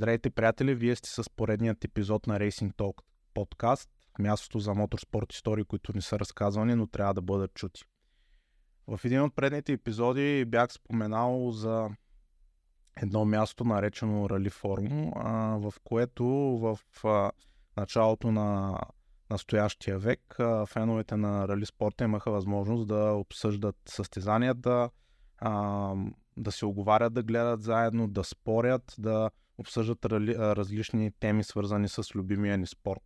Здравейте, приятели! Вие сте с поредният епизод на Racing Talk подкаст, мястото за моторспорт истории, които не са разказвани, но трябва да бъдат чути. В един от предните епизоди бях споменал за едно място, наречено Рали Форум, в което в началото на настоящия век феновете на Рали спорта имаха възможност да обсъждат състезанията, да се оговарят да гледат заедно, да спорят, да обсъждат различни теми, свързани с любимия ни спорт.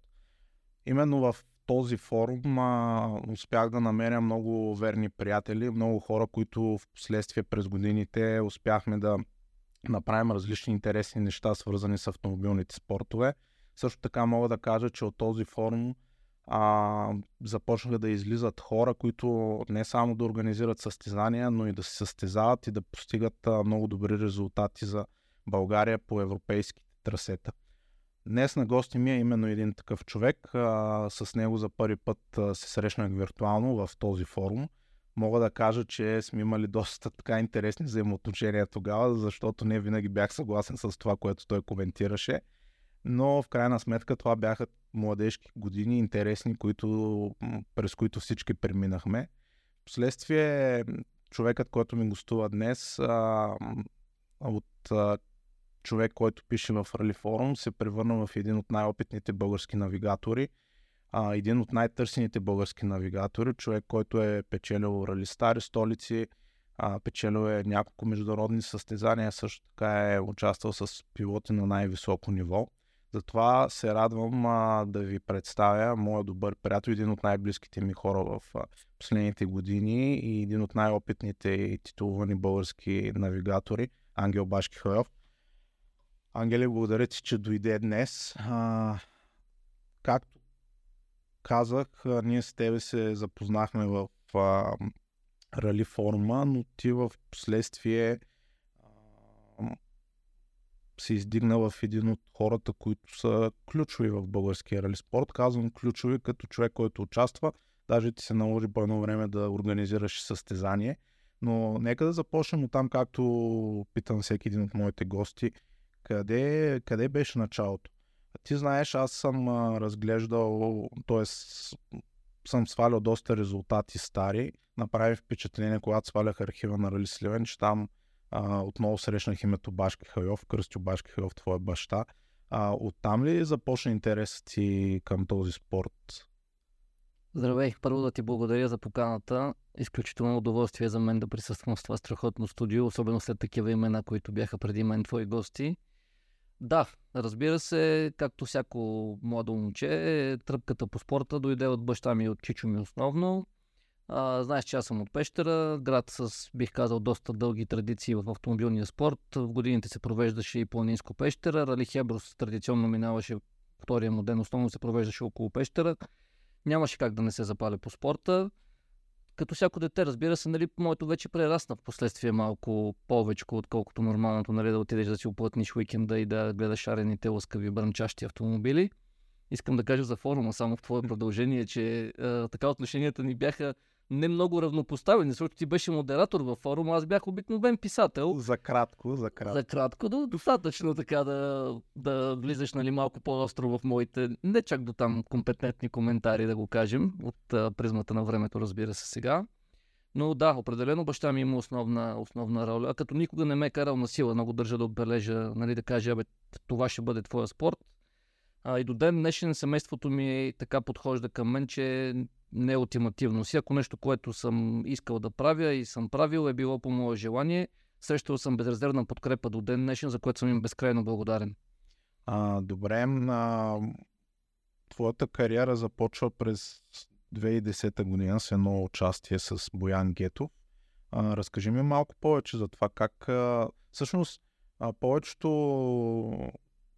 Именно в този форум а, успях да намеря много верни приятели, много хора, които в последствие през годините успяхме да направим различни интересни неща, свързани с автомобилните спортове. Също така мога да кажа, че от този форум а, започнаха да излизат хора, които не само да организират състезания, но и да се състезават и да постигат а, много добри резултати за България по европейските трасета. Днес на гости ми е именно един такъв човек. А, с него за първи път се срещнах виртуално в този форум. Мога да кажа, че сме имали доста така интересни взаимоотношения тогава, защото не винаги бях съгласен с това, което той коментираше. Но в крайна сметка това бяха младежки години, интересни, които, през които всички преминахме. Впоследствие човекът, който ми гостува днес, а, от а, човек, който пише в Рали Форум, се превърна в един от най-опитните български навигатори, а, един от най-търсените български навигатори, човек, който е печелил Рали Стари столици, а, печелил е няколко международни състезания, също така е участвал с пилоти на най-високо ниво. Затова се радвам а, да ви представя моя добър приятел, един от най-близките ми хора в а, последните години и един от най-опитните и титулувани български навигатори, Ангел Башки Хоев. Ангеле, благодаря ти, че дойде днес. А, както казах, ние с тебе се запознахме в а, Рали форума, но ти в последствие се издигна в един от хората, които са ключови в българския рали спорт. Казвам ключови като човек, който участва. Даже ти се наложи по едно време да организираш състезание. Но нека да започнем от там, както питам всеки един от моите гости – къде, къде беше началото? Ти знаеш, аз съм разглеждал, т.е. съм свалял доста резултати стари. Направи впечатление, когато свалях архива на Рали Сливен, че там а, отново срещнах името Башки Хайов, Кръстю Башки Хайов, твоя баща. А, оттам ли започна интересът ти към този спорт? Здравей, първо да ти благодаря за поканата. Изключително удоволствие за мен да присъствам в това страхотно студио, особено след такива имена, които бяха преди мен твои гости. Да, разбира се, както всяко младо момче, тръпката по спорта дойде от баща ми и от чичо ми основно. А, знаеш, че аз съм от Пещера, град с, бих казал, доста дълги традиции в автомобилния спорт. В годините се провеждаше и планинско Пещера. Рали Хеброс традиционно минаваше втория му ден, основно се провеждаше около Пещера. Нямаше как да не се запаля по спорта като всяко дете, разбира се, нали, моето вече прерасна в последствие малко повече, отколкото нормалното, нали, да отидеш да си оплътниш уикенда и да гледаш шарените лъскави бръмчащи автомобили. Искам да кажа за форума, само в твое продължение, че а, така отношенията ни бяха не много равнопоставени, защото ти беше модератор във форума, аз бях обикновен писател. За кратко, за кратко. За кратко, но достатъчно така да, да влизаш нали, малко по-остро в моите, не чак до там компетентни коментари, да го кажем, от а, призмата на времето, разбира се сега. Но да, определено баща ми има основна, основна роля. А като никога не ме е карал на сила, много държа да отбележа, нали, да кажа, абе, това ще бъде твоя спорт. А, и до ден днешен семейството ми така подхожда към мен, че не е ултимативно. Ако нещо, което съм искал да правя и съм правил, е било по мое желание, срещал съм безрезервна подкрепа до ден днешен, за което съм им безкрайно благодарен. А, добре, а, твоята кариера започва през 2010 година с едно участие с Боян Гетов. А, разкажи ми малко повече за това как а, всъщност а, повечето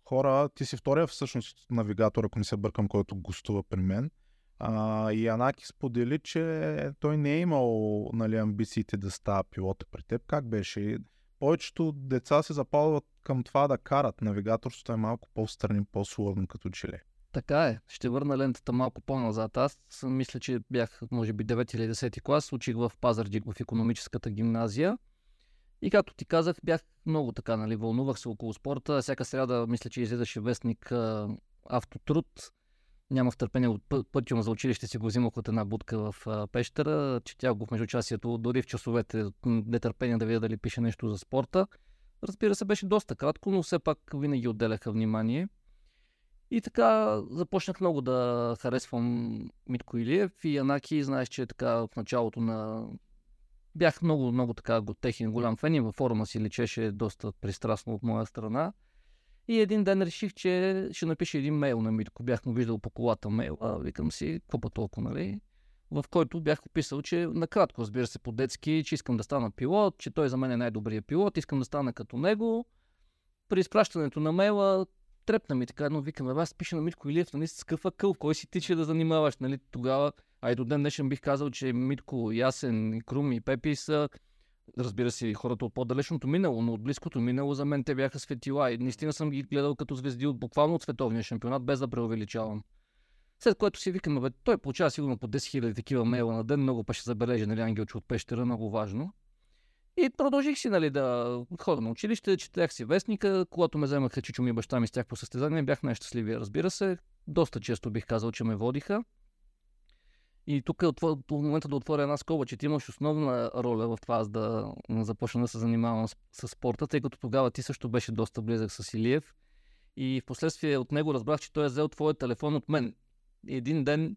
хора, ти си втория всъщност навигатор, ако не се бъркам, който гостува при мен. А, и Анаки сподели, че той не е имал нали, амбициите да става пилот при теб. Как беше? Повечето деца се запалват към това да карат. Навигаторството е малко по-страни, по-сложно като челе. Така е. Ще върна лентата малко по-назад. Аз мисля, че бях, може би, 9 или 10 клас. Учих в Пазарджик в економическата гимназия. И както ти казах, бях много така, нали, вълнувах се около спорта. Всяка сряда мисля, че излизаше вестник а, Автотруд. Нямах търпение от пъ- пътя за училище, си го взимах от една будка в а, пещера. Четях го в междучасието, дори в часовете, нетърпение да видя дали пише нещо за спорта. Разбира се, беше доста кратко, но все пак винаги отделяха внимание. И така започнах много да харесвам Митко Илиев и Янаки. Знаеш, че така в началото на... Бях много, много така го- техен голям фен и във форума си личеше доста пристрастно от моя страна. И един ден реших, че ще напиша един мейл на Митко. Бях му виждал по колата мейл, а викам си, какво толкова, нали? В който бях описал, че накратко, разбира се, по-детски, че искам да стана пилот, че той за мен е най-добрият пилот, искам да стана като него. При изпращането на мейла трепна ми така, но викам, аз пиша на Митко Илиев, нали, с какъв акъл, кой си ти, че да занимаваш, нали, тогава, а и до ден днешен бих казал, че Митко, Ясен, Крум и Пепи са, разбира се, хората от по-далечното минало, но от близкото минало за мен те бяха светила и наистина съм ги гледал като звезди от буквално от световния шампионат, без да преувеличавам. След което си викам, бе, той получава сигурно по 10 000 такива мейла на ден, много па ще забележи, нали, Ангелче от пещера, много важно. И продължих си, нали, да ходя на училище, четях си вестника, когато ме вземаха чичо ми и баща ми с тях по състезание, бях най-щастливия, разбира се. Доста често бих казал, че ме водиха. И тук е отвор... по момента да отворя една скоба, че ти имаш основна роля в това аз да започна да се занимавам с, с спорта, тъй като тогава ти също беше доста близък с Илиев. И в последствие от него разбрах, че той е взел твоя телефон от мен. И един ден,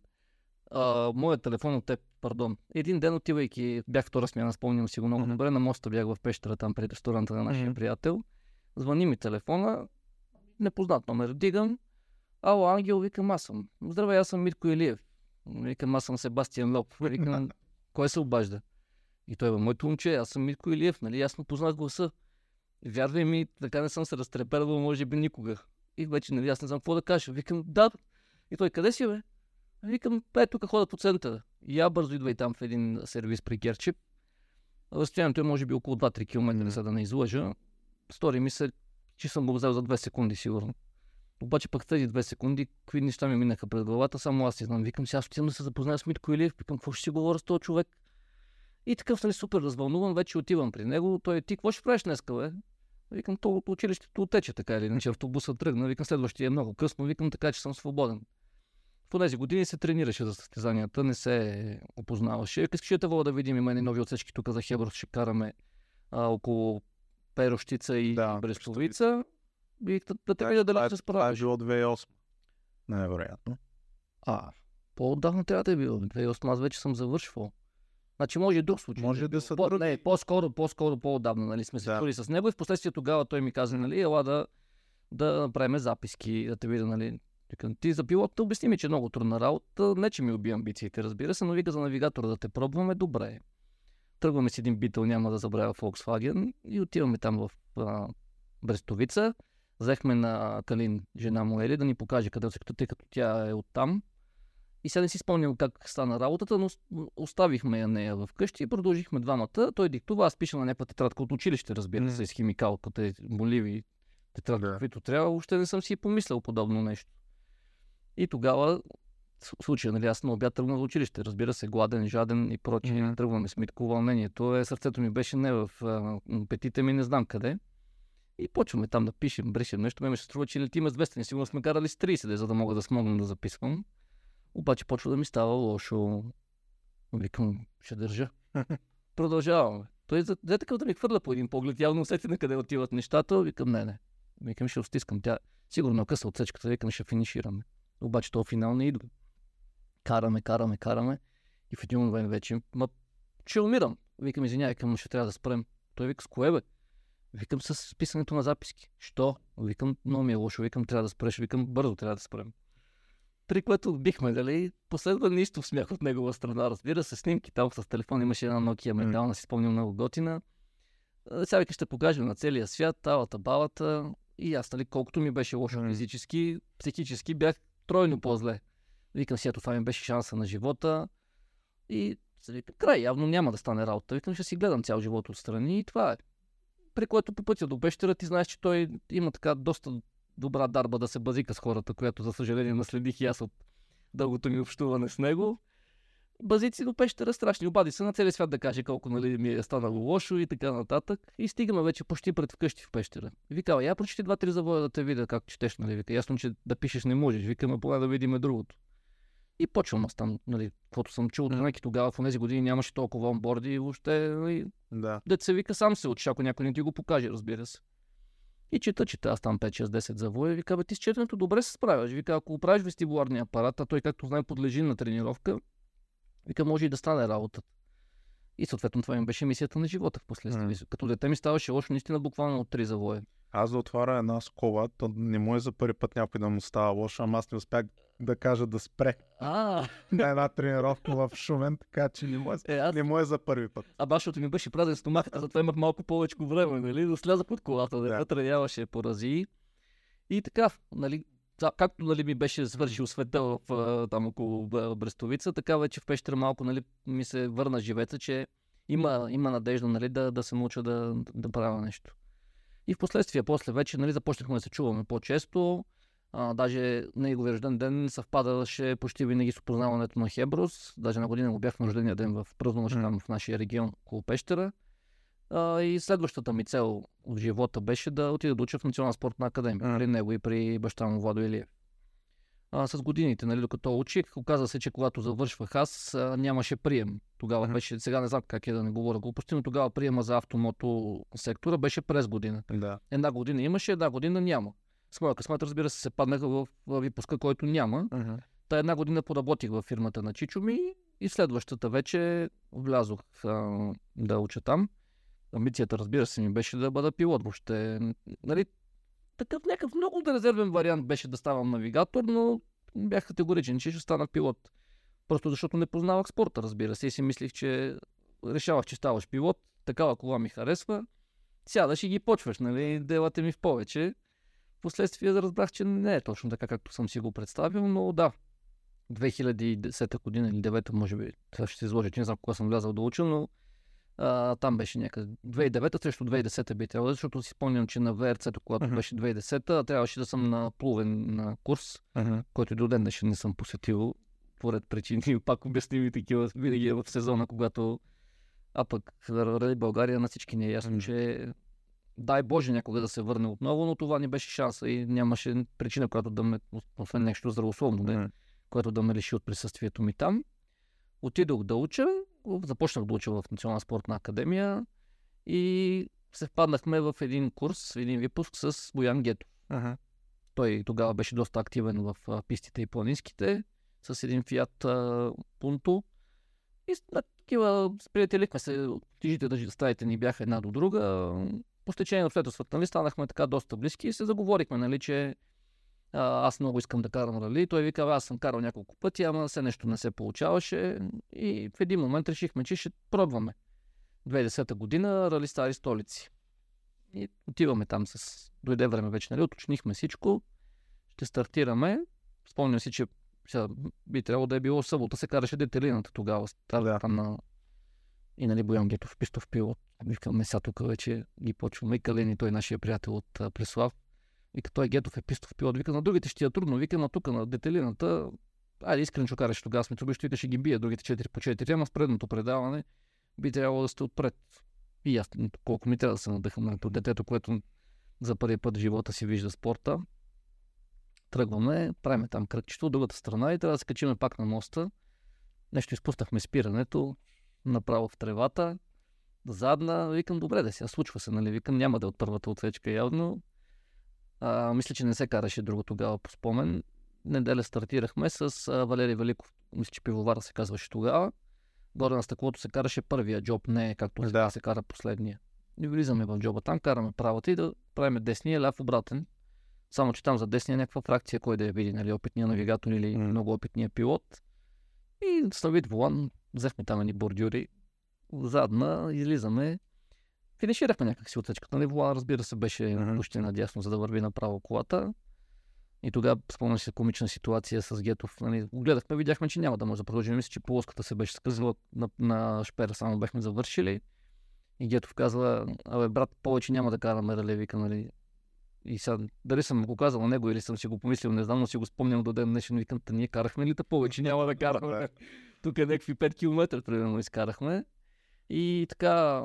а, моят телефон от теб, пардон. Един ден отивайки, бях втора смяна, спомням си го много Мгм. добре, на моста бях в пещера там пред ресторанта на нашия Мгм. приятел. Звъни ми телефона, непознат номер, дигам. Ало, Ангел, викам, аз съм. Здравей, аз съм Митко Илиев. Викам, аз съм Себастиан Лоп. Викам, кой се обажда? И той бе, моето момче, аз съм Митко Илиев, нали, ясно познах гласа. Вярвай ми, така не съм се разтрепервал, може би никога. И вече, нали, аз не знам какво да кажа. Викам, да. И той, къде си, бе? Викам, е, тук хода по центъра. И я бързо идва и там в един сервис при Герчип. Разстоянието е може би около 2-3 км, Мгм. за да не излъжа. Стори ми се, че съм го взел за 2 секунди, сигурно. Обаче пък тези две секунди, какви неща ми минаха пред главата, само аз не знам. Викам, сега ще отидем да се запозная с Митко Илиев, викам, какво ще си говоря с този човек? И такъв, нали, супер развълнуван, вече отивам при него. Той, ти какво ще правиш днес, бе? Викам, то от училището отече така или иначе, автобуса тръгна. Викам, следващия е много късно. Викам, така че съм свободен. В тези години се тренираше за състезанията, не се опознаваше. Викам, искаш ли да вода да видим, има едни нови отсечки тук за Хеброс, ще караме а, около Перощица и да, Брестовица. И да, да те Да, видя дали е- ще се Това е справиш. било 2008. Най-вероятно. А, по-отдавна трябва да е било. 2008 аз вече съм завършвал. Значи може и друг случай. Може е да са по. Не, по-скоро, по-скоро, по-отдавна, нали, сме се Да. чули с него и в последствие тогава той ми каза, нали, ела да, да направим записки, да те видя, нали. Викам, ти за пилота обясни ми, че е много трудна работа. Не, че ми уби амбициите, разбира се, но вика за навигатора да те пробваме, добре. Тръгваме с един битъл, няма да забравя Volkswagen и отиваме там в а, Брестовица. Взехме на Калин, жена му Ели, да ни покаже къде се, тъй като тя е оттам. И сега не си спомням как стана работата, но оставихме я нея в къщи и продължихме двамата. Той диктува, аз пиша на някаква тетрадка от училище, разбира се, с химикалката, моливи, тетрадка, Да. каквито трябва. Въобще не съм си помислял подобно нещо. И тогава, в случая, нали, аз на обяд тръгнах за училище, разбира се, гладен, жаден и прочие. Мгм. Тръгваме с Митко вълнението. Е, сърцето ми беше не в а, петите ми, не знам къде. И почваме там да пишем, брешем нещо. Ме ми се струва, че летиме с 200. Сигурно сме карали с 30, за да мога да смогна да записвам. Обаче почва да ми става лошо. Викам, ще държа. Продължаваме. Той за взе такъв да ми хвърля по един поглед, явно усети на къде отиват нещата. Викам, не, не. Викам, ще стискам. Тя сигурно къса отсечката, викам, ще финишираме. Обаче то финал не идва. Караме, караме, караме. И в един момент вече, ма, ще умирам. Викам, извинявай, към, ще трябва да спрем. Той вика, с кое бе? Викам с писането на записки. Що? Викам, много ми е лошо. Викам, трябва да спреш. Викам, бързо трябва да спрем. При което бихме, дали, последва нищо в смях от негова страна. Разбира се, снимки там с телефон имаше една Nokia метална, си спомням много готина. Сега вика, ще покажем на целия свят, талата, балата. И аз, нали, колкото ми беше лошо физически, психически бях тройно по-зле. Викам си, ето това ми беше шанса на живота. И се вика, край, явно няма да стане работа. Викам, ще си гледам цял живот отстрани и това е. При което по пътя до пещера ти знаеш, че той има така доста добра дарба да се базика с хората, която за съжаление наследих и аз от дългото ми общуване с него. базици до пещера страшни. Обади се на целия свят да каже колко нали, ми е станало лошо и така нататък. И стигаме вече почти пред вкъщи в пещера. Вика, я прочети два-три завоя да те видя как четеш, нали? Вика, ясно, че да пишеш не можеш. Викаме, поне да видим другото. И почвам аз там, нали, каквото съм чул, mm. тогава в тези години нямаше толкова онборди и въобще, нали, Да. Дет се вика сам се учиш, ако някой не ти го покаже, разбира се. И чета, чета, аз там 5-6-10 завоя, вика, бе, ти с четенето добре се справяш. Вика, ако правиш вестибуларния апарат, а той, както знаем, подлежи на тренировка, вика, може и да стане работата. И съответно това ми беше мисията на живота в последствие. Мгм. Като дете ми ставаше лошо наистина буквално от три завоя. Аз да отваря една скоба, то не му е за първи път някой да му става лошо, ама аз не успях да кажа да спре А, на една тренировка в Шумен, така че не му е, е, аз, не му е за първи път. а башото ми беше празен стомах, а затова имах малко повече време, нали, да сляза под колата, да, Да. вътре нямаше порази. И така, нали, както нали, ми беше свършил света в, там около Брестовица, така вече в пещера малко нали, ми се върна живеца, че има, има надежда нали, да, да се науча да, да правя нещо. И в последствие, после вече нали, започнахме да се чуваме по-често. А, даже неговия рожден ден съвпадаше почти винаги с опознаването на Хеброс. Даже на година го бях на рождения ден в там в нашия регион около Пещера. А, и следващата ми цел в живота беше да отида да уча в Национална спортна академия. Мгм. При него и при баща му Владо Илиев. А, с годините, нали, докато учих, оказа се, че когато завършвах аз, а, нямаше прием. Тогава Мгм. беше, сега не знам как е да не говоря глупости, но тогава приема за автомото сектора беше през година. Да. Една година имаше, една година няма. С моя късмет, разбира се, се паднаха в, в випуска, който няма. Та една година поработих във фирмата на Чичо ми и следващата вече влязох а, да уча там. Амбицията, разбира се, ми беше да бъда пилот. Въобще, нали, такъв някакъв много резервен вариант беше да ставам навигатор, но бях категоричен, че ще стана пилот. Просто защото не познавах спорта, разбира се, и си мислих, че решавах, че ставаш пилот, такава кола ми харесва, сядаш и ги почваш, нали, делате ми в повече. Впоследствие разбрах, че не е точно така, както съм си го представил, но да, 2010 година или 9 може би, ще се изложи, че не знам кога съм влязал да уча, но а, там беше някъде. 2009 срещу 2010 би трябвало, защото си спомням, че на ВРЦ-то, когато Мгм. беше 2010 трябваше да съм на плувен на курс, който до ден днешен не съм посетил, поред причини, пак обясними такива, винаги е в сезона, когато а пък в Рали България на всички ни е ясно, Мгм. че дай Боже някога да се върне отново, но това не беше шанса и нямаше причина, която да ме, освен нещо здравословно, да, което да ме лиши от присъствието ми там. Отидох да уча, започнах да уча в Национална спортна академия и се впаднахме в един курс, един випуск с Боян Гето. Той тогава беше доста активен в а, пистите и планинските, с един Фиат а, Пунто. И на такива сприятелихме се, тижите да стаите ни бяха една до друга. По стечение на обстоятелствата, нали, станахме така доста близки и се заговорихме, нали, че а, аз много искам да карам рали. Той вика, аз съм карал няколко пъти, ама все нещо не се получаваше. И в един момент решихме, че ще пробваме. 2010 година рали Стари столици. И отиваме там с... Дойде време вече, нали? Уточнихме всичко. Ще стартираме. Спомням си, че сега, би трябвало да е било събота, се караше детелината тогава. Старт Да. там на... И нали Боян Гетов, пистов пилот. Викаме сега тук вече ги почваме. И Калени, той нашия приятел от а, Преслав. Вика, той Гетов е пистов пилот. Вика, на другите ще е трудно. Вика, на тук на детелината. Айде, искрен че караш тогава сме трудно, ще ще ги бие другите 4 по 4. Ама в предното предаване би трябвало да сте отпред. И аз колко ми трябва да се надъхам на детето, което за първи път в живота си вижда спорта. Тръгваме, правиме там кръгчето от другата страна и трябва да се качиме пак на моста. Нещо изпуснахме спирането, направо в тревата, задна. Викам, добре да сега случва се, нали? Викам, няма да е от първата отсечка явно. А, мисля, че не се караше друго тогава по спомен. Неделя стартирахме с а, Валерий Великов. Мисля, че пивовара се казваше тогава. Горе на стъклото се караше първия джоб, не както сега Да. се кара последния. И влизаме в джоба там, караме правата и да правим десния, ляв обратен. Само, че там за десния е някаква фракция, кой да я види, нали, опитния навигатор или М. много опитния пилот. И с вид волан, взехме там едни бордюри, задна, излизаме. Финиширахме някакси отсечката, нали, волан, разбира се, беше Мгм. пущен надясно, за да върви направо колата. И тогава спомням си комична ситуация с Гетов. Нали, гледахме, видяхме, че няма да може да продължим. Мисля, че полоската се беше скъсала на, на шпера, само бехме завършили. И Гетов казва, абе брат, повече няма да караме рале, вика, нали. И сега, дали съм го казал на него или съм си го помислил, не знам, но си го спомням до ден днешен. Викам, та ние карахме ли та повече, няма да караме. Тук е някакви 5 км, примерно, изкарахме. И така,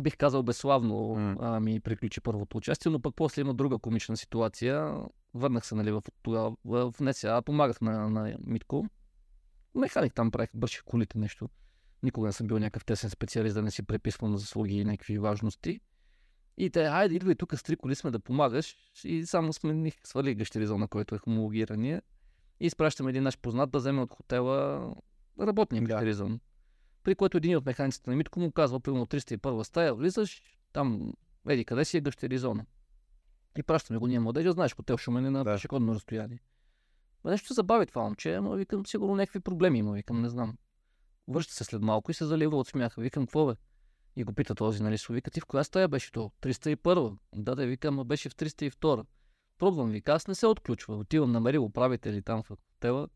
бих казал безславно М. а, ми приключи първото участие, но пък после има друга комична ситуация. Върнах се, нали, в, тогава, в, НСА, помагах на, на Митко. Механик там правих, бърших колите нещо. Никога не съм бил някакъв тесен специалист да не си преписвам заслуги и някакви важности. И те, айде, идвай тук с три коли сме да помагаш. И само смених, свалих гащеризъл, на който е хомологирания. И изпращаме един наш познат да вземе от хотела работния Да. гащеризъм. При което един от механиците на Митко му казва, примерно 301 стая, влизаш, там, еди къде си е гащеризона. И пращаме го ние младежа, знаеш, хотел Шумен е на Да. пешеходно разстояние. Ма нещо се забави това момче, ама викам, сигурно някакви проблеми има, викам, не знам. Връща се след малко и се залива от смяха. Викам, какво бе? И го пита този, нали, вика, ти в коя стая беше то? 301. Да, да, викам, беше в 302. Пробвам, вика, аз не се отключва. Отивам, намерил управители там в хотела,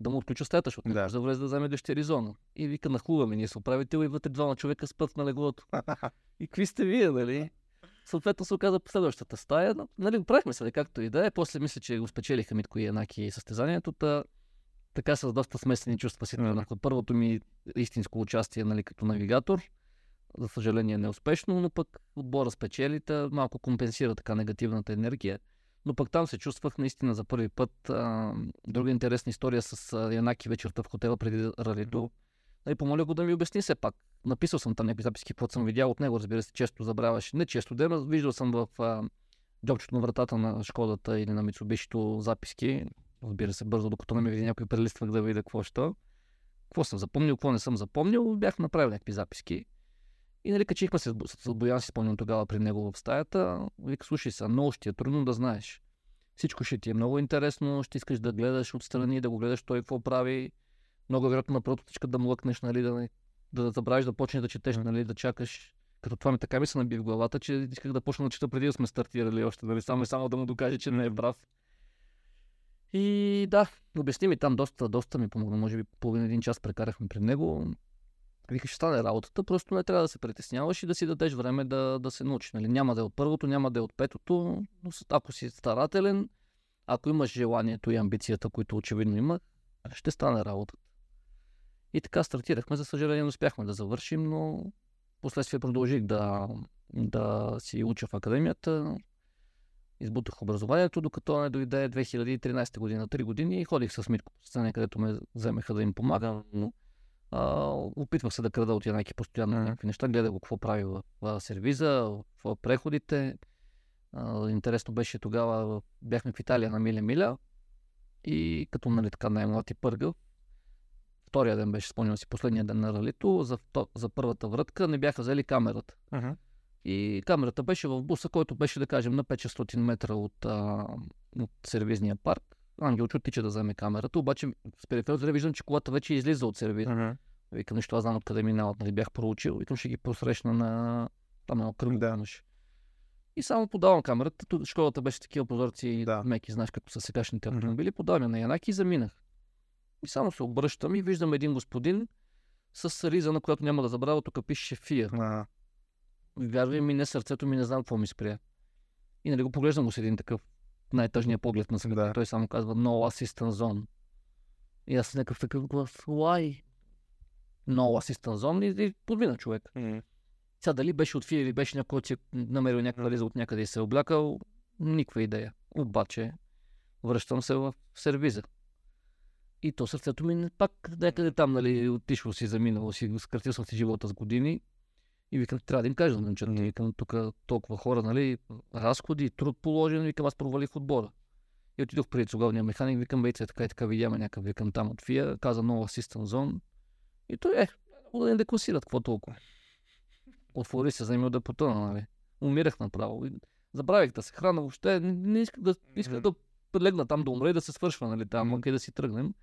да му отключа стаята, защото Да. може да влезе да вземе дъщеризона. И вика, нахлуваме ние с управител и вътре двама човека спят на леглото. И какви сте вие, нали? Съответно се оказа по следващата стая. Нали, правихме се, както и да е. После мисля, че го спечелиха Митко и Енаки състезанието. Та, така с доста смесени чувства си тръгнах. От първото ми истинско участие нали, като навигатор. За съжаление неуспешно, но пък отбора спечели, та малко компенсира така негативната енергия. Но пък там се чувствах наистина за първи път. А, друга интересна история с Янаки вечерта в хотела преди ралито. Нали, помоля го да ми обясни все пак. Написал съм там някакви записки, какво съм видял от него, разбира се, често забравяш. Не често ден, виждал съм в а, джобчето на вратата на Шкодата или на Мицубишито записки. Разбира се, бързо, докато не ми види някой, прелиствах да видя какво ще. Какво съм запомнил, какво не съм запомнил, бях направил някакви записки. И нали качихме се с Бо- с Боян, си спомням тогава при него в стаята. Вика, слушай са, много ще е трудно да знаеш. Всичко ще ти е много интересно, ще искаш да гледаш отстрани, да го гледаш той какво прави. Много вероятно на първото точка да млъкнеш, нали, да, не- да забравиш да почнеш да четеш, нали, да чакаш. Като това ми така ми се наби в главата, че исках да почна да чета преди да сме стартирали още, нали, само и само да му докаже, че не е прав. И да, обясни ми там доста, доста ми помогна. Може би половин един час прекарахме при него. Вика, ще стане работата, просто не трябва да се притесняваш и да си дадеш време да, да се научиш. Нали? Няма да е от първото, няма да е от петото, но ако си старателен, ако имаш желанието и амбицията, които очевидно има, ще стане работата. И така стартирахме. За съжаление не успяхме да завършим, но последствие продължих да, да си уча в академията. Избутах образованието, докато не дойде 2013 година, 3 години и ходих с Митко по сцена, където ме вземеха да им помагам. Но, а, опитвах се да крада от Янаки постоянно някакви неща, гледах го какво прави в, в сервиза, в преходите. А, интересно беше тогава, бяхме в Италия на Миля Миля и като нали така най-млад и пъргав, втория ден беше, спомням си, последния ден на ралито, за, за първата врътка не бяха взели камерата. Мгм. И камерата беше в буса, който беше, да кажем, на 500 метра от, а, от сервизния парк. Ангелчо тича да вземе камерата, обаче с периферията виждам, че колата вече излиза от сервиза. Мгм. Викам, нещо аз знам откъде минават, нали бях проучил. Викам, ще ги посрещна на там едно кръгло Да. И само подавам камерата. Тук школата беше такива прозорци Да. меки, знаеш, като са сегашните автомобили. Подавам я на Янаки и заминах. И само се обръщам и виждам един господин с риза, на която няма да забравя, тук пише Фия. Вярвай ми, не сърцето ми, не знам какво ми спря. И нали го поглеждам го с един такъв най-тъжния поглед на света. Да. Той само казва No Assistant Zone. И аз някакъв такъв глас, why? No Assistant Zone и, и подмина човек. м, Сега дали беше от фия или беше някой, който си е намерил някаква риза от някъде и се е облякал, никаква идея. Обаче, връщам се в сервиза. И то сърцето ми пак някъде там, нали, отишло си, заминало си, скратил съм си живота с години. И викам, трябва да им кажа, нали, че викам, тук толкова хора, нали, разходи, труд положен, викам, аз провалих отбора. И отидох при главния механик, викам, бейце, така и така видяме някакъв, викам там от ФИА, каза нова Assistant Zone. И той е, да не декласират, какво толкова. Отвори се, заимил да потъна, нали. Умирах направо. И Забравих да се храна въобще, не, не исках да, исках да легна там да умре и да се свършва, нали, там, Мгм. къде да си тръгнем.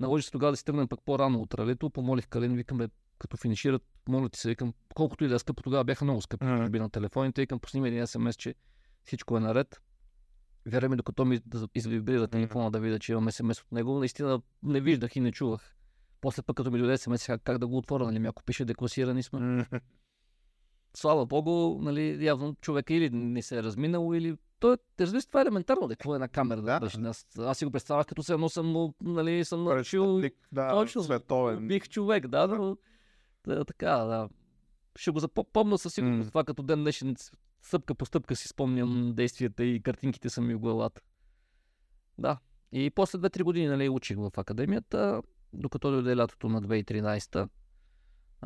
Наложи се тогава да си тръгнем пък по-рано от ралито, помолих Калин, викам, бе, като финишират, моля ти се, викам, колкото и да е скъпо, тогава бяха много скъпи, Мгм. би на телефоните, викам, пусни ми един смс, че всичко е наред. Вярвай ми, докато ми извибрира телефона да видя, че имам смс от него, наистина не виждах и не чувах. После пък като ми дойде смс, как, как да го отворя, нали, ако пише декласирани сме. м, Слава Богу, нали, явно човека или не се е разминал, или той, разбира се, това е елементарно, да какво е една камера да, Да. Аз, аз си го представях като се едно съм, нали, съм научил да, точно. световен. бих човек, да, но да, така, да. Ще го запомня със сигурност. М. Това като ден днешен стъпка по стъпка си спомням действията и картинките са ми в главата. Да. И после 2-3 години нали, учих в академията, докато дойде лятото на 2013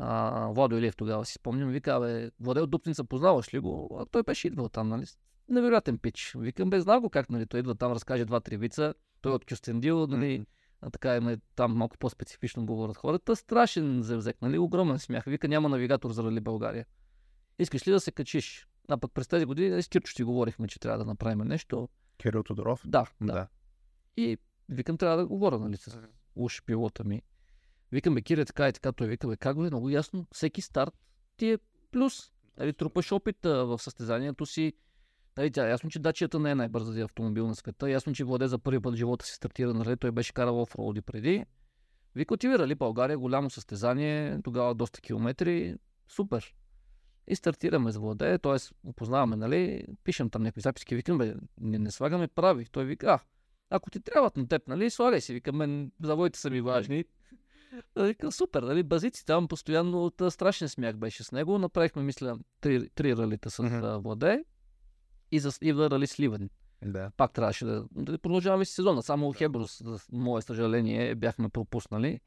а, Владо Илиев тогава си спомням, вика, бе, Владе от Дупница, познаваш ли го? А той беше идвал там, нали? Невероятен пич. Викам, бе, знам го как, нали? Той идва там, разкаже два-три вица. Той е от Кюстендил, нали? А така има там малко по-специфично говорят хората. Страшен зевзек, нали? Огромен смях. Вика, няма навигатор за Рали България. Искаш ли да се качиш? А пък през тези години нали, с Кирчо си говорихме, че трябва да направим нещо. Кирил Тодоров. Да, да. Да. И викам, трябва да говоря, нали, с уж пилота ми. Викам, бе, Кире, така и така. Той вика, бе, как го е много ясно. Всеки старт ти е плюс. Нали, трупаш опит а, в състезанието си. Нали, тя, ясно, че дачията не е най-бързият автомобил на света. Ясно, че Владе за първи път в живота си стартира на рали. Той беше карал офроуди преди. Вика, отиви рали България, голямо състезание, тогава доста километри. Супер. И стартираме с Владе, т.е. опознаваме, нали, пишем там някакви записки, викам, бе, не, не слагаме прави. Той вика, а, ако ти трябват на теб, нали, слагай си, вика, мен завоите са ми важни. Вика, супер, нали, базици там постоянно та, страшен смях беше с него. Направихме, мисля, три, три ралита с mm-hmm. Владе и за и да рали Сливен. Да. Пак трябваше да, да продължаваме си сезона. Само Хеброс, за мое съжаление, бяхме пропуснали.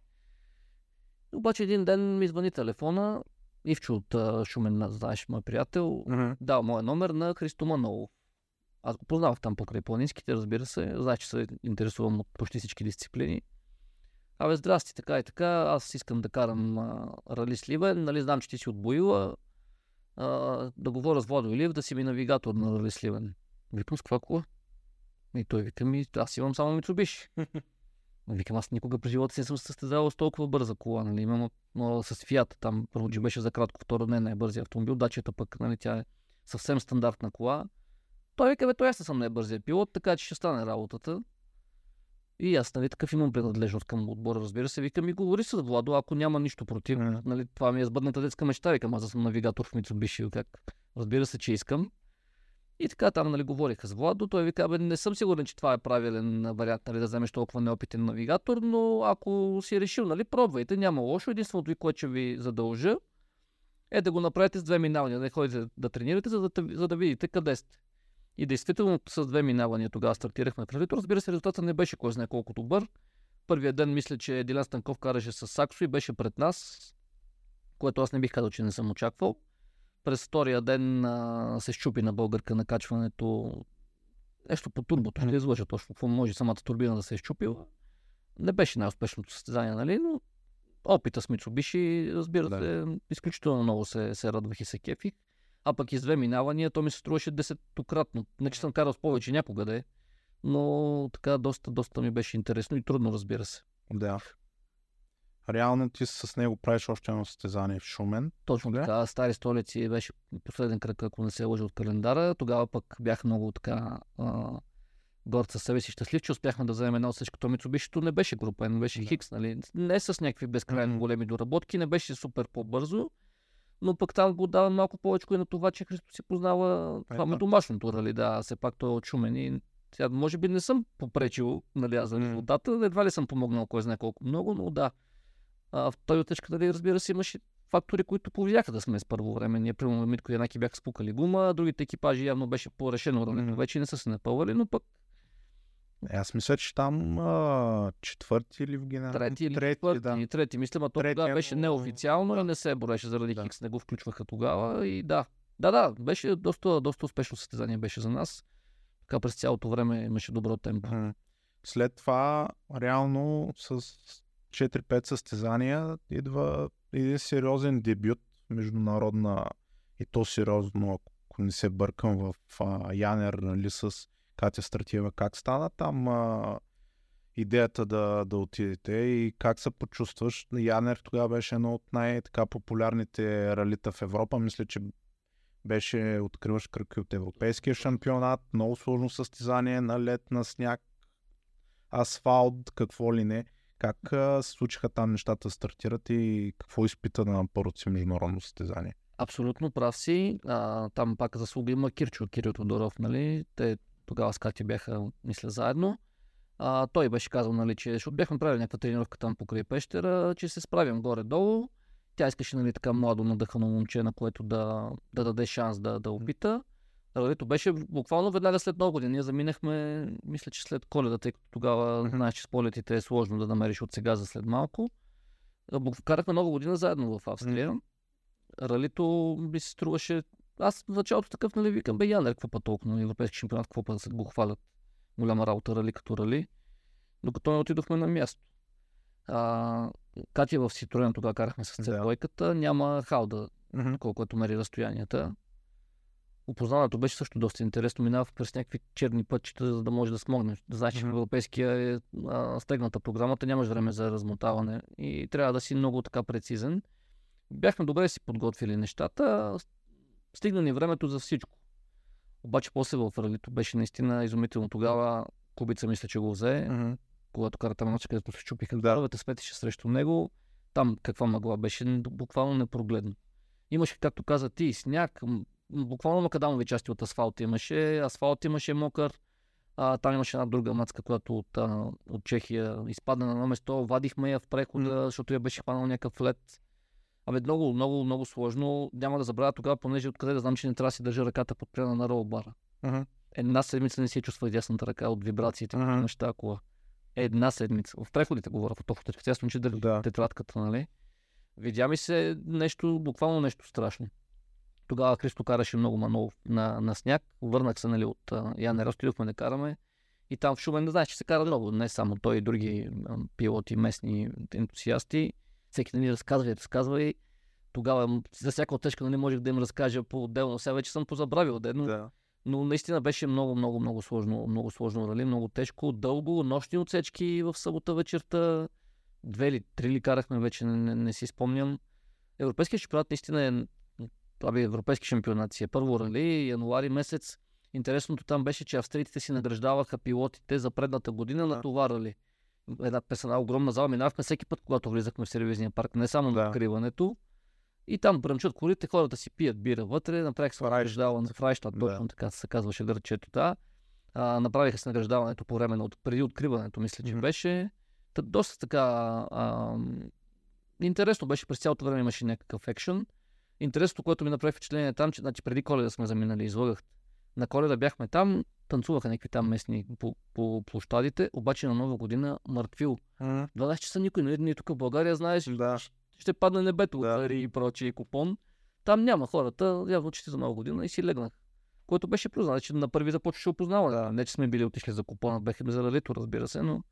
Обаче един ден ми звъни телефона. Ивчо от Шумен, знаеш, мой приятел, Мгм. дал моя номер на Христо Манолов. Аз го познавах там покрай планинските, разбира се. Знаеш, че се интересувам от почти всички дисциплини. Абе, здрасти, така и така. Аз искам да карам а, рали Сливен. Нали, знам, че ти си от Боила. А, да говоря с Владо Илиев, да си ми навигатор на рали Сливен. Викам, с каква кола? И той вика ми, аз имам само Мицубиши. Викам, аз никога през живота си не съм се състезавал с толкова бърза кола. Нали? Имам но с Фиат, там първо, че беше за кратко, второ не най-бързия автомобил. Дачата пък, нали, тя е съвсем стандартна кола. Той вика, бе, той аз съм най-бързия пилот, така че ще стане работата. И аз, нали, такъв имам принадлежност към отбора, разбира се. Викам и говори с Владо, ако няма нищо против. Мгм. Нали, това ми е сбъдната детска мечта. Викам, аз съм навигатор в Мицубиши, как? Разбира се, че искам. И така там, нали, говориха с Владо. Той вика, бе, не съм сигурен, че това е правилен вариант, нали, да вземеш толкова неопитен навигатор, но ако си решил, нали, пробвайте, няма лошо. Единственото, ви, което ще ви задължа, е да го направите с две минавания, да не ходите да тренирате, за да, за да видите къде сте. И действително с две минавания тогава стартирахме в ралито. Разбира се, резултатът не беше кой знае колко добър. Първият ден мисля, че Дилян Станков караше с Саксо и беше пред нас, което аз не бих казал, че не съм очаквал. През втория ден а, се щупи на българка на качването нещо по турбото. Не излъжа точно какво може самата турбина да се е щупила. Не беше най-успешното състезание, нали, но опита с Мицубиши, разбира Да. се, изключително много се, се радвах и се кефих. А пък и с две минавания, то ми се струваше десетократно. Не, че съм карал с повече някога да е, но така доста, доста ми беше интересно и трудно, разбира се. Да. Реално ти с него правиш още едно състезание в Шумен. Точно Да. така, Стари столици беше последен кръг, ако не се лъжа от календара. Тогава пък бях много така а, горд със себе си щастлив, че успяхме да вземем едно срещу Мицубишито. Не беше група, не беше Да. Хикс, нали? Не с някакви безкрайно големи доработки, не беше супер по-бързо. Но пък там го давам малко повече и на това, че Христо си познава Е, това да. домашното, нали? Да, все пак той е от Шумен и сега, може би не съм попречил, нали, аз за резултата, едва ли съм помогнал кой знае колко много, но да. А, в този отечка, нали, разбира се, имаше фактори, които повлияха да сме с първо време. Ние, примерно, Митко и Янаки бяха спукали гума, другите екипажи явно беше по-решено ралито. Мгм. Вече не са се напълвали, но пък аз мисля, че там а, четвърти или в генерал. трети или трети, четвърти, да. трети, мисля, а то Трети, тогава беше но- неофициално да. и не се бореше заради Да. Хикс, не го включваха тогава и да. Да, да, беше доста, доста успешно състезание беше за нас. Така през цялото време имаше добро темпо. След това, реално, с 4-5 състезания идва един сериозен дебют, международна и то сериозно, ако не се бъркам в а, Янер, нали, с Катя Стратиева, как стана там а, идеята да, да отидете и как се почувстваш. Янер тогава беше едно от най-популярните ралита в Европа. Мисля, че беше откриваш кръг и от европейския шампионат, много сложно състезание на лед, на сняг, асфалт, какво ли не. Как се случиха там нещата стартират и какво изпита на първото си международно състезание? Абсолютно прав си. А, там пак заслуга има Кирчо, Кирил Тодоров, нали? Те тогава с Кати бяха, мисля, заедно. А, той беше казал, нали, че защото бяхме правили някаква тренировка там покрай пещера, че се справим горе-долу. Тя искаше, нали, така младо, надъхано момче, на което да, да даде шанс да, да опита. Ралито беше буквално веднага след много години. Ние заминахме, мисля, че след коледа, тъй като тогава знаеш, че с полетите е сложно да намериш от сега за след малко. Карахме много година заедно в Австрия. Ралито ми се струваше... Аз в началото такъв, нали, викам, бе, Янер, какво па толкова на европейски шампионат, какво па да се го хвалят. Голяма работа, рали като рали. Докато не отидохме на място. А, Катя в Ситроен тогава карахме с C2, да. няма халда, mm-hmm. колкото мери разстоянията. Опознаването беше също доста интересно. Минава през някакви черни пътчета, за да може да смогнеш. Да знаеш, че mm-hmm. в европейския е а, стегната програмата, нямаш време за размотаване и трябва да си много така прецизен. Бяхме добре си подготвили нещата. Стигна ни времето за всичко. Обаче после в ралито беше наистина изумително. Тогава Кубица мисля, че го взе. Mm-hmm. Когато карата на където се чупиха да. дървата, светеше срещу него. Там каква мъгла беше буквално непрогледно. Имаше, както каза ти, сняг, буквално макадамови части от асфалт имаше. Асфалт имаше мокър. А, там имаше една друга мацка, която от, а, от Чехия изпадна на едно место. Вадихме я в прехода, защото я беше хванал някакъв лед. Абе, много, много, много сложно. Няма да забравя тогава, понеже откъде да знам, че не трябва да си държа ръката под пряна на ролбара. Uh-huh. Една седмица не си е чувства дясната ръка от вибрациите uh-huh. на неща кола. Една седмица. В преходите говоря, в автофото. Естествено, че да. тетрадката, нали? Видя ми се нещо, буквално нещо страшно. Тогава Христо караше много манов на, на сняг. Върнах се нали, от Янера, отидохме да караме. И там в Шумен, не знаеш, че се кара много. Не само той, и други пилоти, местни ентусиасти. Всеки нали разказва и разказва и тогава за всяка отечка нали, можех да им разкажа по-отделно. Сега вече съм позабравил, но, да. но наистина беше много, много, много сложно, много сложно рали, много тежко, дълго, нощни отсечки в събота вечерта. Две или три ли карахме, вече не, не, не си спомням. Европейския шампионат наистина е би европейски шампионат си е първо рали, януари месец. Интересното там беше, че австрийците си награждаваха пилотите за предната година на това рали. Една песена, огромна зала, минавахме всеки път, когато влизахме в сервизния парк, не само да. на откриването. И там бръмчат колите, хората си пият бира вътре, направих се награждаване в Райштадт, точно да. така се казваше гърчето. Да. А, направиха се награждаването по време на преди откриването, мисля, че mm-hmm. беше. Та, доста така а, интересно беше, през цялото време имаше някакъв екшен. Интересното, което ми направи впечатление е там, че значи, преди коледа сме заминали, излагах. На коледа бяхме там, танцуваха някакви там местни по, по площадите, обаче на нова година мъртвил. Mm. 12 часа никой, нали? Ние тук в България, знаеш, да. ще падне небето да. от и прочие купон. Там няма хората, явно че за нова година и си легнах. Което беше признано, че на първи започваше опознаване. Да. Не, че сме били отишли за купона, бяхме за ралито, разбира се, но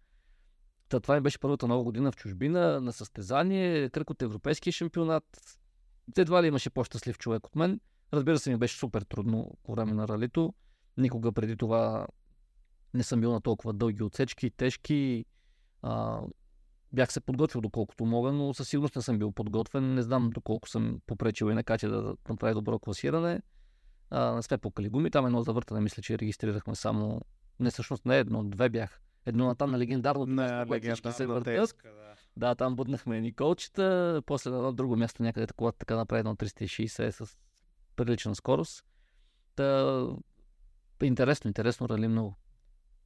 Та, това ми беше първата нова година в чужбина, на състезание, кръг от европейския шампионат едва ли имаше по-щастлив човек от мен. Разбира се, ми беше супер трудно по време на ралито. Никога преди това не съм бил на толкова дълги отсечки, тежки. А, бях се подготвил доколкото мога, но със сигурност не съм бил подготвен. Не знам доколко съм попречил и на Катя да направи добро класиране. А, не сме покали гуми. Там едно завъртане, мисля, че регистрирахме само... Не, всъщност не едно, две бях. Едно на там на легендарно не, място, се въртят. Да. Да, там буднахме ни колчета, после на едно друго място някъде такова така направи едно 360 с прилична скорост. Та, интересно, интересно, рали много.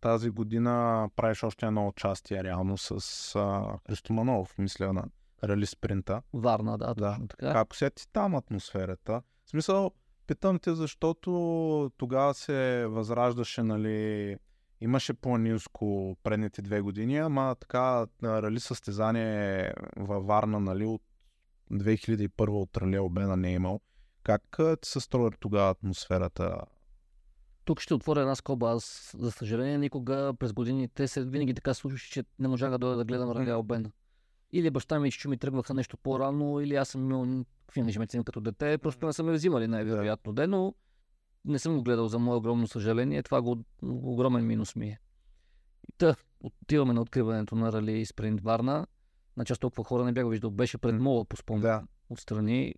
Тази година правиш още едно участие реално с а, Христо Манов, мисля, на рали спринта. Варна, да, да. така. Как усети там атмосферата? В смисъл, питам те, защото тогава се възраждаше, нали, Имаше по-низко предните две години, ама така рали състезание във Варна, нали, от 2001 от Рали Обена не е имал. Как се строи тогава атмосферата? Тук ще отворя една скоба. Аз, за съжаление, никога през годините се винаги така случваше, че не можах да дойда да гледам Рали Обена. Или баща ми и чичо ми тръгваха нещо по-рано, или аз съм имал какви ангажименти като дете. Просто не са ме взимали най-вероятно ден, но не съм го гледал за мое огромно съжаление. Това го огромен минус ми е. И та, отиваме на откриването на Рали Спринт Варна. На част толкова хора не бях виждал. Беше пред мола по спомен. Да. Отстрани.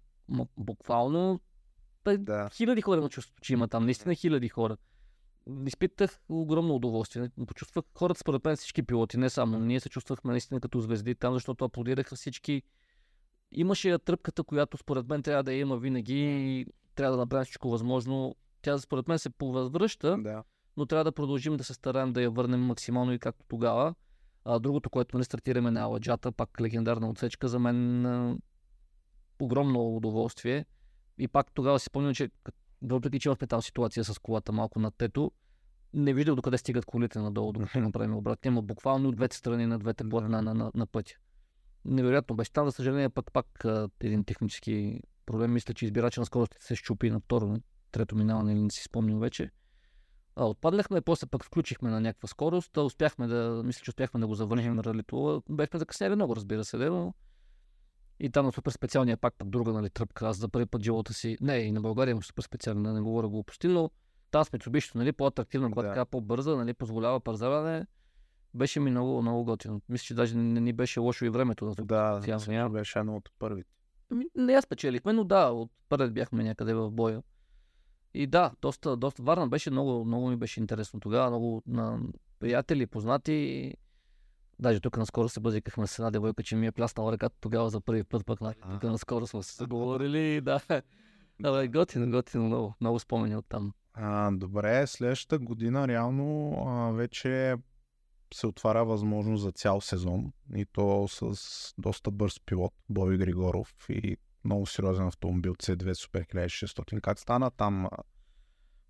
Буквално да. хиляди хора на чувството, че има там. Наистина хиляди хора. Изпитах огромно удоволствие. Почувствах хората, според мен, всички пилоти, не само. Ние се чувствахме наистина като звезди там, защото аплодираха всички имаше тръпката, която според мен трябва да я има винаги и трябва да направим всичко възможно. Тя според мен се повъзвръща, Да. но трябва да продължим да се стараем да я върнем максимално и както тогава. А, другото, което нали, стартираме на Аладжата, пак легендарна отсечка, за мен огромно удоволствие. И пак тогава си спомням, че въпреки, че имахме тази ситуация с колата малко над тето, не виждах докъде стигат колите надолу, докато направим обратния, но буквално от двете страни на двете платна на, на, на пътя. Невероятно беше. Там, за съжаление, пък пак един технически проблем. Мисля, че избирача на скоростите се щупи на второ, трето минаване, или не си спомням вече. А, отпаднахме, после пък включихме на някаква скорост. а Успяхме да, мисля, че успяхме да го завърнем на ралито. Бехме закъсняли много, разбира се, но и там на супер специалния пак пък друга нали, тръпка. Аз за първи път живота си, не, и на България имам супер специален, да не говоря глупости, но тази с Mitsubishi, нали, по-атрактивна, кола, Да. така по-бърза, нали, позволява парзаване. Беше ми много, много готино. Мисля, че даже не ни беше лошо и времето. Да, Да, няма. беше едно от първите. Ами, не я спечелихме, но да, от първият бяхме някъде в боя. И да, доста, доста. Варна беше много, много ми беше интересно тогава. Много на приятели, познати. Даже тук наскоро се бъзикахме с една девойка, че ми е пляснала ръката тогава за първи път, пък нали, тук наскоро сме се говорили. Да. Абе, готино, готино, много, много спомени от там. А, добре, следващата година реално а, вече се отваря възможност за цял сезон и то с доста бърз пилот Боби Григоров и много сериозен автомобил C2 Super 1600. Как стана там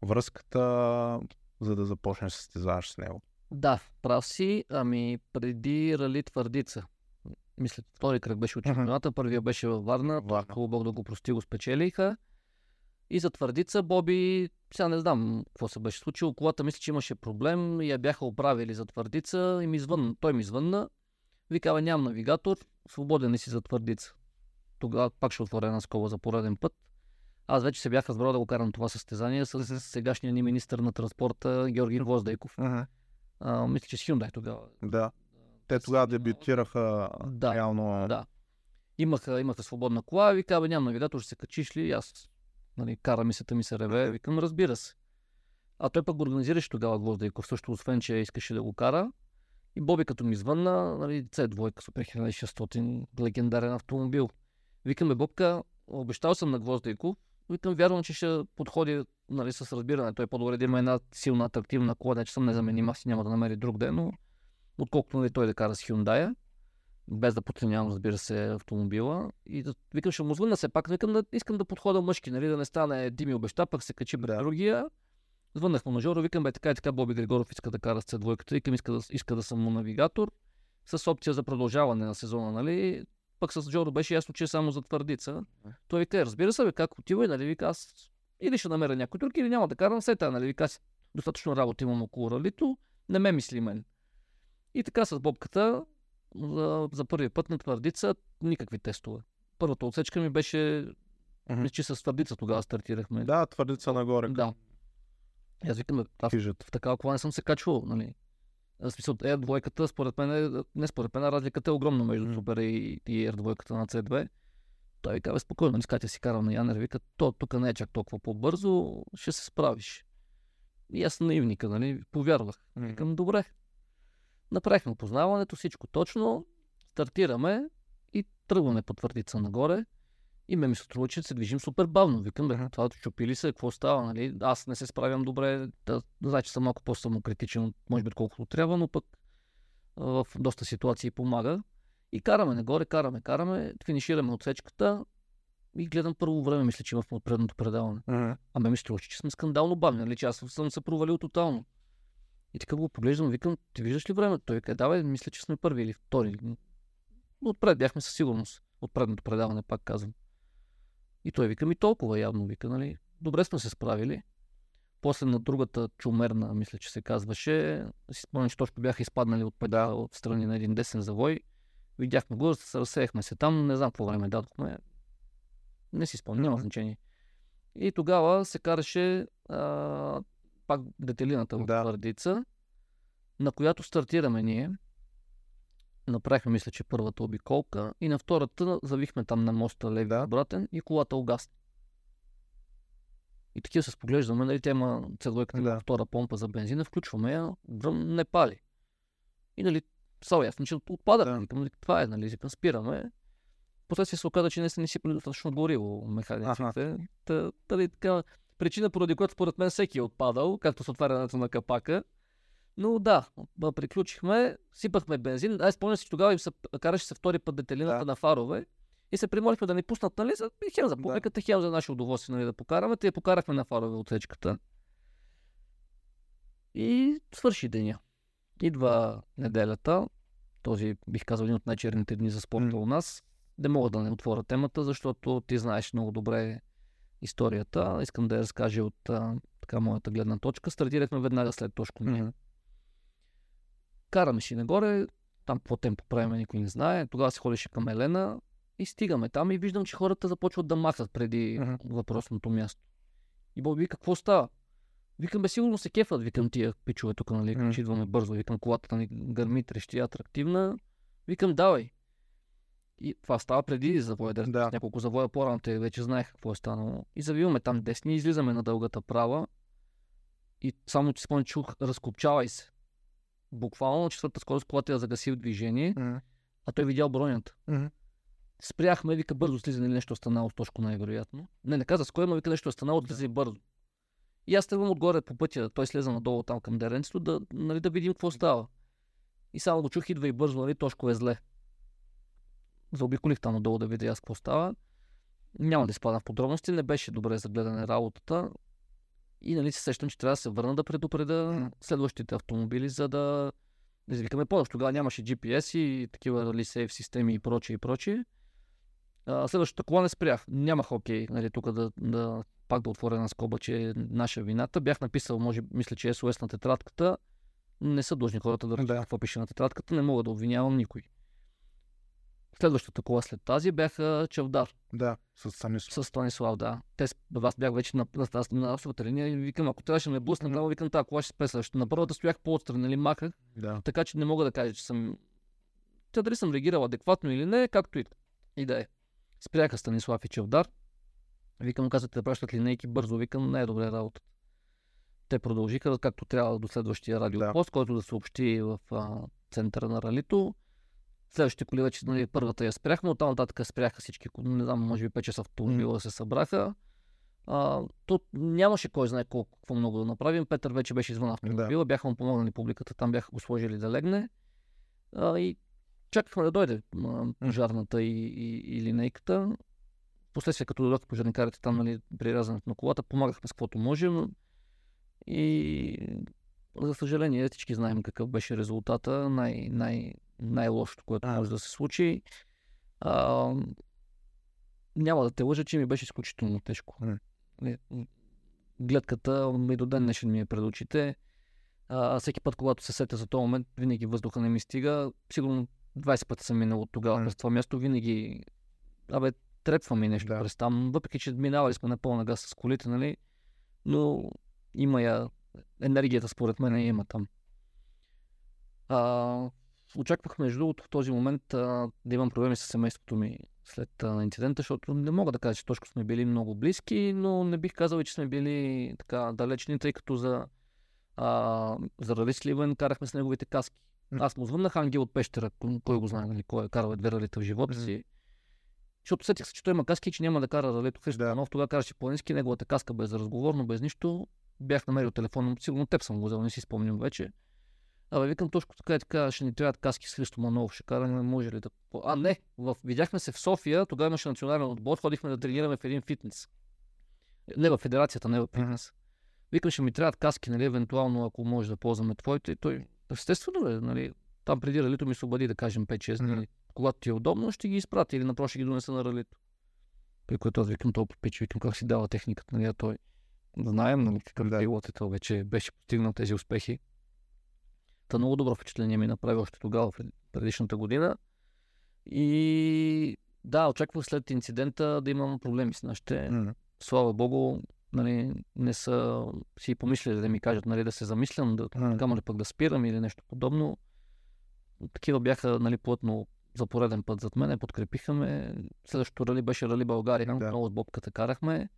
връзката, за да започнеш да състезаваш с него? Да, прав си. Ами преди Рали Твърдица. Мисля, втори кръг беше от чемпионата, първия беше във Варна, Варна. хубаво Бог да го прости, го спечелиха. И за Твърдица Боби, сега не знам какво се беше случило, колата мисля, че имаше проблем и я бяха оправили за Твърдица и ми звънна, той ми звънна, вика, бе, нямам навигатор, свободен ли си за Твърдица. Тогава пак ще отворя една скоба за пореден път. Аз вече се бях разбрал да го карам това състезание с сегашния ни министр на транспорта Георги Гвоздейков. А, мисля, че с Hyundai тогава. Да. Те тогава дебютираха Да, реално. да. Имаха, имаха свободна кола, вика, бе, нямам навигатор, ще се качиш ли? И аз, нали, кара мисълта ми се реве, викам, разбира се. А той пък организираше тогава Гвоздейков, също освен, че искаше да го кара. И Боби като ми звънна, нали, C2 Супер 1600, легендарен автомобил. Викаме, Бобка, обещал съм на Гвоздейков, викам, вярвам, че ще подходи нали, с разбиране. Той е по-добре да има една силна, атрактивна кола, не че съм незаменим, аз си няма да намери друг ден, но отколкото нали, той да кара с Hyundai, без да подценявам, разбира се, автомобила. И да, викам, ще му звънна се пак, викам, да, искам да подхода мъжки, нали, да не стане Дими обеща, пък се качи Да. другия. Звъннах му на Жоро, викам, бе, така и така, Боби Григоров иска да кара с C2, викам, иска да, иска да съм му навигатор, с опция за продължаване на сезона, нали. Пък с Жоро беше ясно, че е само за твърдица. Той вика, «Е, разбира се, бе, как отива, нали, вика, аз или ще намеря някой друг, или няма да карам сета, нали, вика, достатъчно работа имам около ралито, не ме мисли мен. И така с бобката, за, за първи път на твърдица, никакви тестове. Първата отсечка ми беше, Мгм. мисля, че с твърдица тогава стартирахме. Да, твърдица нагоре. да. И аз викам, аз в такава кола не съм се качвал, нали. В смисъл, е двойката, според мен, е, не според мен, разликата е огромна между. Супер и, и R2 на C2. Той бе, спокойно, нали, скатя си карал на Янер, вика, то тук не е чак толкова по-бързо, ще се справиш. И аз наивника, нали, повярвах. Викам, добре. Направихме опознаването, всичко точно, стартираме и тръгваме по твърдица нагоре. И ме ми се струва, че се движим супер бавно. Викам, бе, това чупили се, какво става, нали? Аз не се справям добре, да, знае, че съм малко по-самокритичен, може би колкото трябва, но пък в доста ситуации помага. И караме нагоре, караме, караме, финишираме отсечката и гледам първо време, мисля, че имахме от предното предаване. Мгм. А ме ми струваше, че сме скандално бавни, нали, че аз съм се провалил тотално. И така го поглеждам, викам, ти виждаш ли времето? Той вика, давай, мисля, че сме първи или втори. Отпред бяхме със сигурност. От предното предаване, пак казвам. И той вика, ми толкова явно, вика, нали, добре сме се справили. После на другата чумерна, мисля, че се казваше, си спомням, че точно бяха изпаднали от Да. от страни на един десен завой. Видяхме го, разсеяхме се там, не знам какво време дадохме. Не си спомням, няма значение. И тогава се караше а, пак детелината от Да. твърдица, на която стартираме ние. Направихме, мисля, че първата обиколка и на втората завихме там на моста леви Да. обратен и колата угасна. И такива се споглеждаме, нали, тя има цедойката Да. втора помпа за бензина, включваме я, не пали. И нали, става ясно, че отпада. Да. Да. Викам, това е, нали, спираме. Последствие се оказа, че не не си достатъчно гориво механиците. Та, тали, така, причина, поради която според мен всеки е отпадал, както с отварянето на капака. Но да, приключихме, сипахме бензин. Ай, спомня си, че тогава им се, караше се втори път детелината Да. на фарове. И се примолихме да ни пуснат, нали, за, хем за публиката, хем за наше удоволствие, нали, да покараме. Те я покарахме на фарове отсечката. И свърши деня. Идва неделята, този бих казал един от най-черните дни за спорта у нас. Не мога да не отворя темата, защото ти знаеш много добре историята. Искам да я разкажа от а, така моята гледна точка. Стартирахме веднага след Тошко. Мгм. Караме си нагоре, там какво темпо правим, никой не знае. Тогава се ходеше към Елена и стигаме там и виждам, че хората започват да махат преди въпросното място. И вика, какво става? Викам, бе, сигурно се кефат, викам тия пичове тук, нали, Мгм. че идваме бързо, викам, колата ни гърми, трещи, атрактивна. Викам, давай. И това става преди завоя, да. Да. няколко завоя по-рано, те вече знаех какво е станало. И завиваме там десни, излизаме на дългата права. И само, че спомня, чух, разкопчавай се. Буквално на четвърта скорост колата я загаси в движение, Мгм. а той видял бронята. Мгм. Спряхме, вика бързо слизане или нещо е станало с Тошко най-вероятно. Не, не каза с кой, но вика нещо е станало, слизай бързо. И аз тръгвам отгоре по пътя, той слезе надолу там към деренцето, да, нали, да видим какво става. И само го чух, идва и бързо, нали, Тошко е зле. Заобиколих там надолу да видя аз какво става. Няма да изпадам в подробности, не беше добре за гледане работата. И нали се сещам, че трябва да се върна да предупреда Мгм. следващите автомобили, за да да извикаме помощ. Тогава нямаше GPS и такива нали, сейф системи и прочее и прочее. А, следващата кола не спрях. Нямах окей, нали, тук да, да пак да отворя на скоба, че е наша вината. Бях написал, може, мисля, че е SOS на тетрадката. Не са длъжни хората да Да. какво пише на тетрадката. Не мога да обвинявам никой. Следващата кола след тази бяха Чавдар Да, с Станислав. с Станислав, да. Те, аз бях вече на, на, на, на асовата линия и викам, ако трябваше да ме блъсна, mm викам, тази кола ще спре също. На първата стоях по-отстрани, нали, махах, Да. така че не мога да кажа, че съм... Те дали съм реагирал адекватно или не, както и, и да е. Спряха Станислав и Чевдар. Викам, казвате да пращат линейки бързо, викам, не е добре работа. Те продължиха както трябва до следващия радиопост, който да съобщи в а, центъра на ралито. Следващите коли вече, нали, първата я спряхме, оттам нататък спряха всички, не знам, може би 5-6 автомобила се събраха. А, то нямаше кой знае колко, какво много да направим. Петър вече беше извън автомобила, бяха му помогнали публиката, там бяха го сложили да легне. А, и чакахме да дойде а, пожарната и, и, и линейката. Последствие, като дойдоха пожарникарите там, нали, при рязането на колата, помагахме с каквото можем. И за съжаление, всички знаем какъв беше резултата. Най- най- най-лошото, което може да се случи. А, няма да те лъжа, че ми беше изключително тежко. Не, м, Гледката и до ден днешен ми е пред очите. А, всеки път, когато се сетя за този момент, винаги въздуха не ми стига. Сигурно 20 пъти съм минал от тогава през това място. Винаги, абе, трепва ми нещо Да. през там. Въпреки, че минавали сме на пълна газ с колите, нали? Но има я енергията, според мен, има там. А, очаквах, между другото, в този момент а, да имам проблеми с семейството ми след а, инцидента, защото не мога да кажа, че точно сме били много близки, но не бих казал че сме били така далечни, тъй като за, а, за Рали Сливен карахме с неговите каски. Аз му звъннах Ангел от пещера, кой, го знае, нали, кой е карал две ралита в живота си. Защото сетих се, че той има каски и че няма да кара ралето Христо Да. Тогава караше планински, неговата каска без разговорно, без нищо. Бях намерил телефона, сигурно теб съм го взел, не си спомням вече. Абе, викам точно така и така, ще ни трябват каски с Христо Манов, ще караме, може ли да... А, не, в... видяхме се в София, тогава имаше национален отбор, ходихме да тренираме в един фитнес. Не в федерацията, не в фитнес. Викам, ще ми трябват каски, нали, евентуално, ако може да ползваме твоите. И той, естествено, бе, нали, там преди ралито ми се обади да кажем 5-6 дни. Мгм. Когато ти е удобно, ще ги изпратя или напроче ще ги донеса на ралито. При което аз викам толкова пич, викам как си дава техниката, нали, а той. Знаем, нали, какъв Да. пилот е той, вече беше постигнал тези успехи. Та много добро впечатление ми направи още тогава, предишната година. И да, очаквах след инцидента да имам проблеми с нашите. М. Слава Богу, нали, не са си помислили да ми кажат нали, да се замислям, да, М. камо ли пък да спирам или нещо подобно. Такива бяха нали, плътно за пореден път зад мене, подкрепиха ме. Следващото рали беше Рали България, Да. много с Бобката карахме.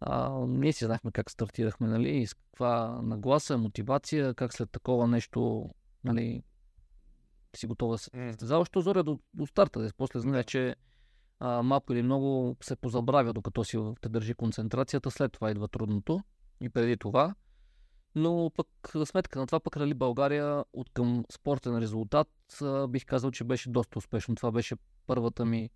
А, ние си знаехме как стартирахме, нали, и с каква нагласа, мотивация, как след такова нещо, нали, си готова да се състезаваш, що зоря до, до старта. После знае, че а, малко или много се позабравя, докато си те държи концентрацията. След това идва трудното и преди това. Но пък сметка на това, пък Рали България от към спортен резултат бих казал, че беше доста успешно. Това беше първата ми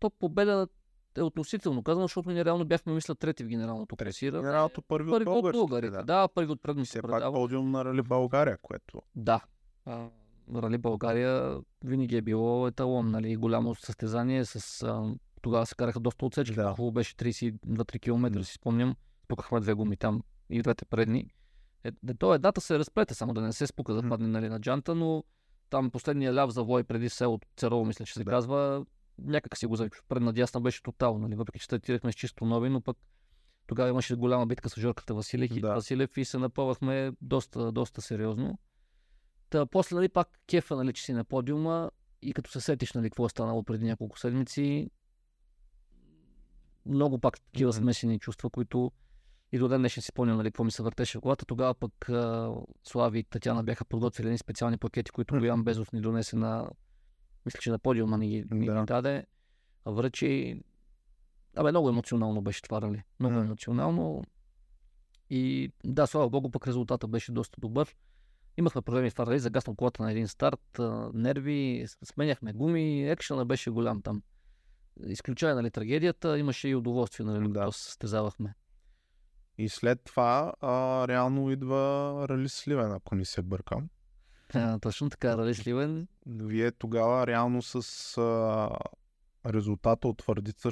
то победа е относително казано, защото ние реално бяхме, мисля, трети в генералното класиране. Генералното първи, Първи от от българите. Да. Да, първи от предното Все се пак подиум на Рали България, което Да. А, Рали България винаги е било еталон, нали, голямо състезание с... А, тогава се караха доста отсечки. Да. Да. Хубаво беше 32-3 км, си спомням. Спукахме две гуми там и двете предни. Е, де, то едната се разплете, само да не се спука да падне нали, на джанта, но там последния ляв завой преди село Церово, мисля, че се Да. казва, някак си го завих. Предна дясна беше тотално, нали, въпреки че стартирахме с чисто нови, но пък тогава имаше голяма битка с Жорката Василев, Да. Василев и се напъвахме доста, доста сериозно. Та, после, нали, пак кефа, нали, че си на подиума и като се сетиш, нали, какво е станало преди няколко седмици, много пак такива смесени чувства, които и до ден днешен си спомням, нали, какво ми се въртеше в главата. Тогава пък а, Слави и Татяна бяха подготвили едни специални пакети, които. Боян Безов ни донесе на, мисля, че на подиума ни ни Да. ги даде. Връчи. Абе, много емоционално беше това, нали? Много М. емоционално. И да, слава богу, пък резултата беше доста добър. Имахме проблеми в това рали, загасна колата на един старт, нерви, с- сменяхме гуми, екшена беше голям там. Изключая, нали, трагедията, имаше и удоволствие, нали, Да. състезавахме. И след това а, реално идва Рали Сливен, ако не се бъркам. А, точно така, Рали Сливен. Вие тогава реално с а, резултата от твърдица,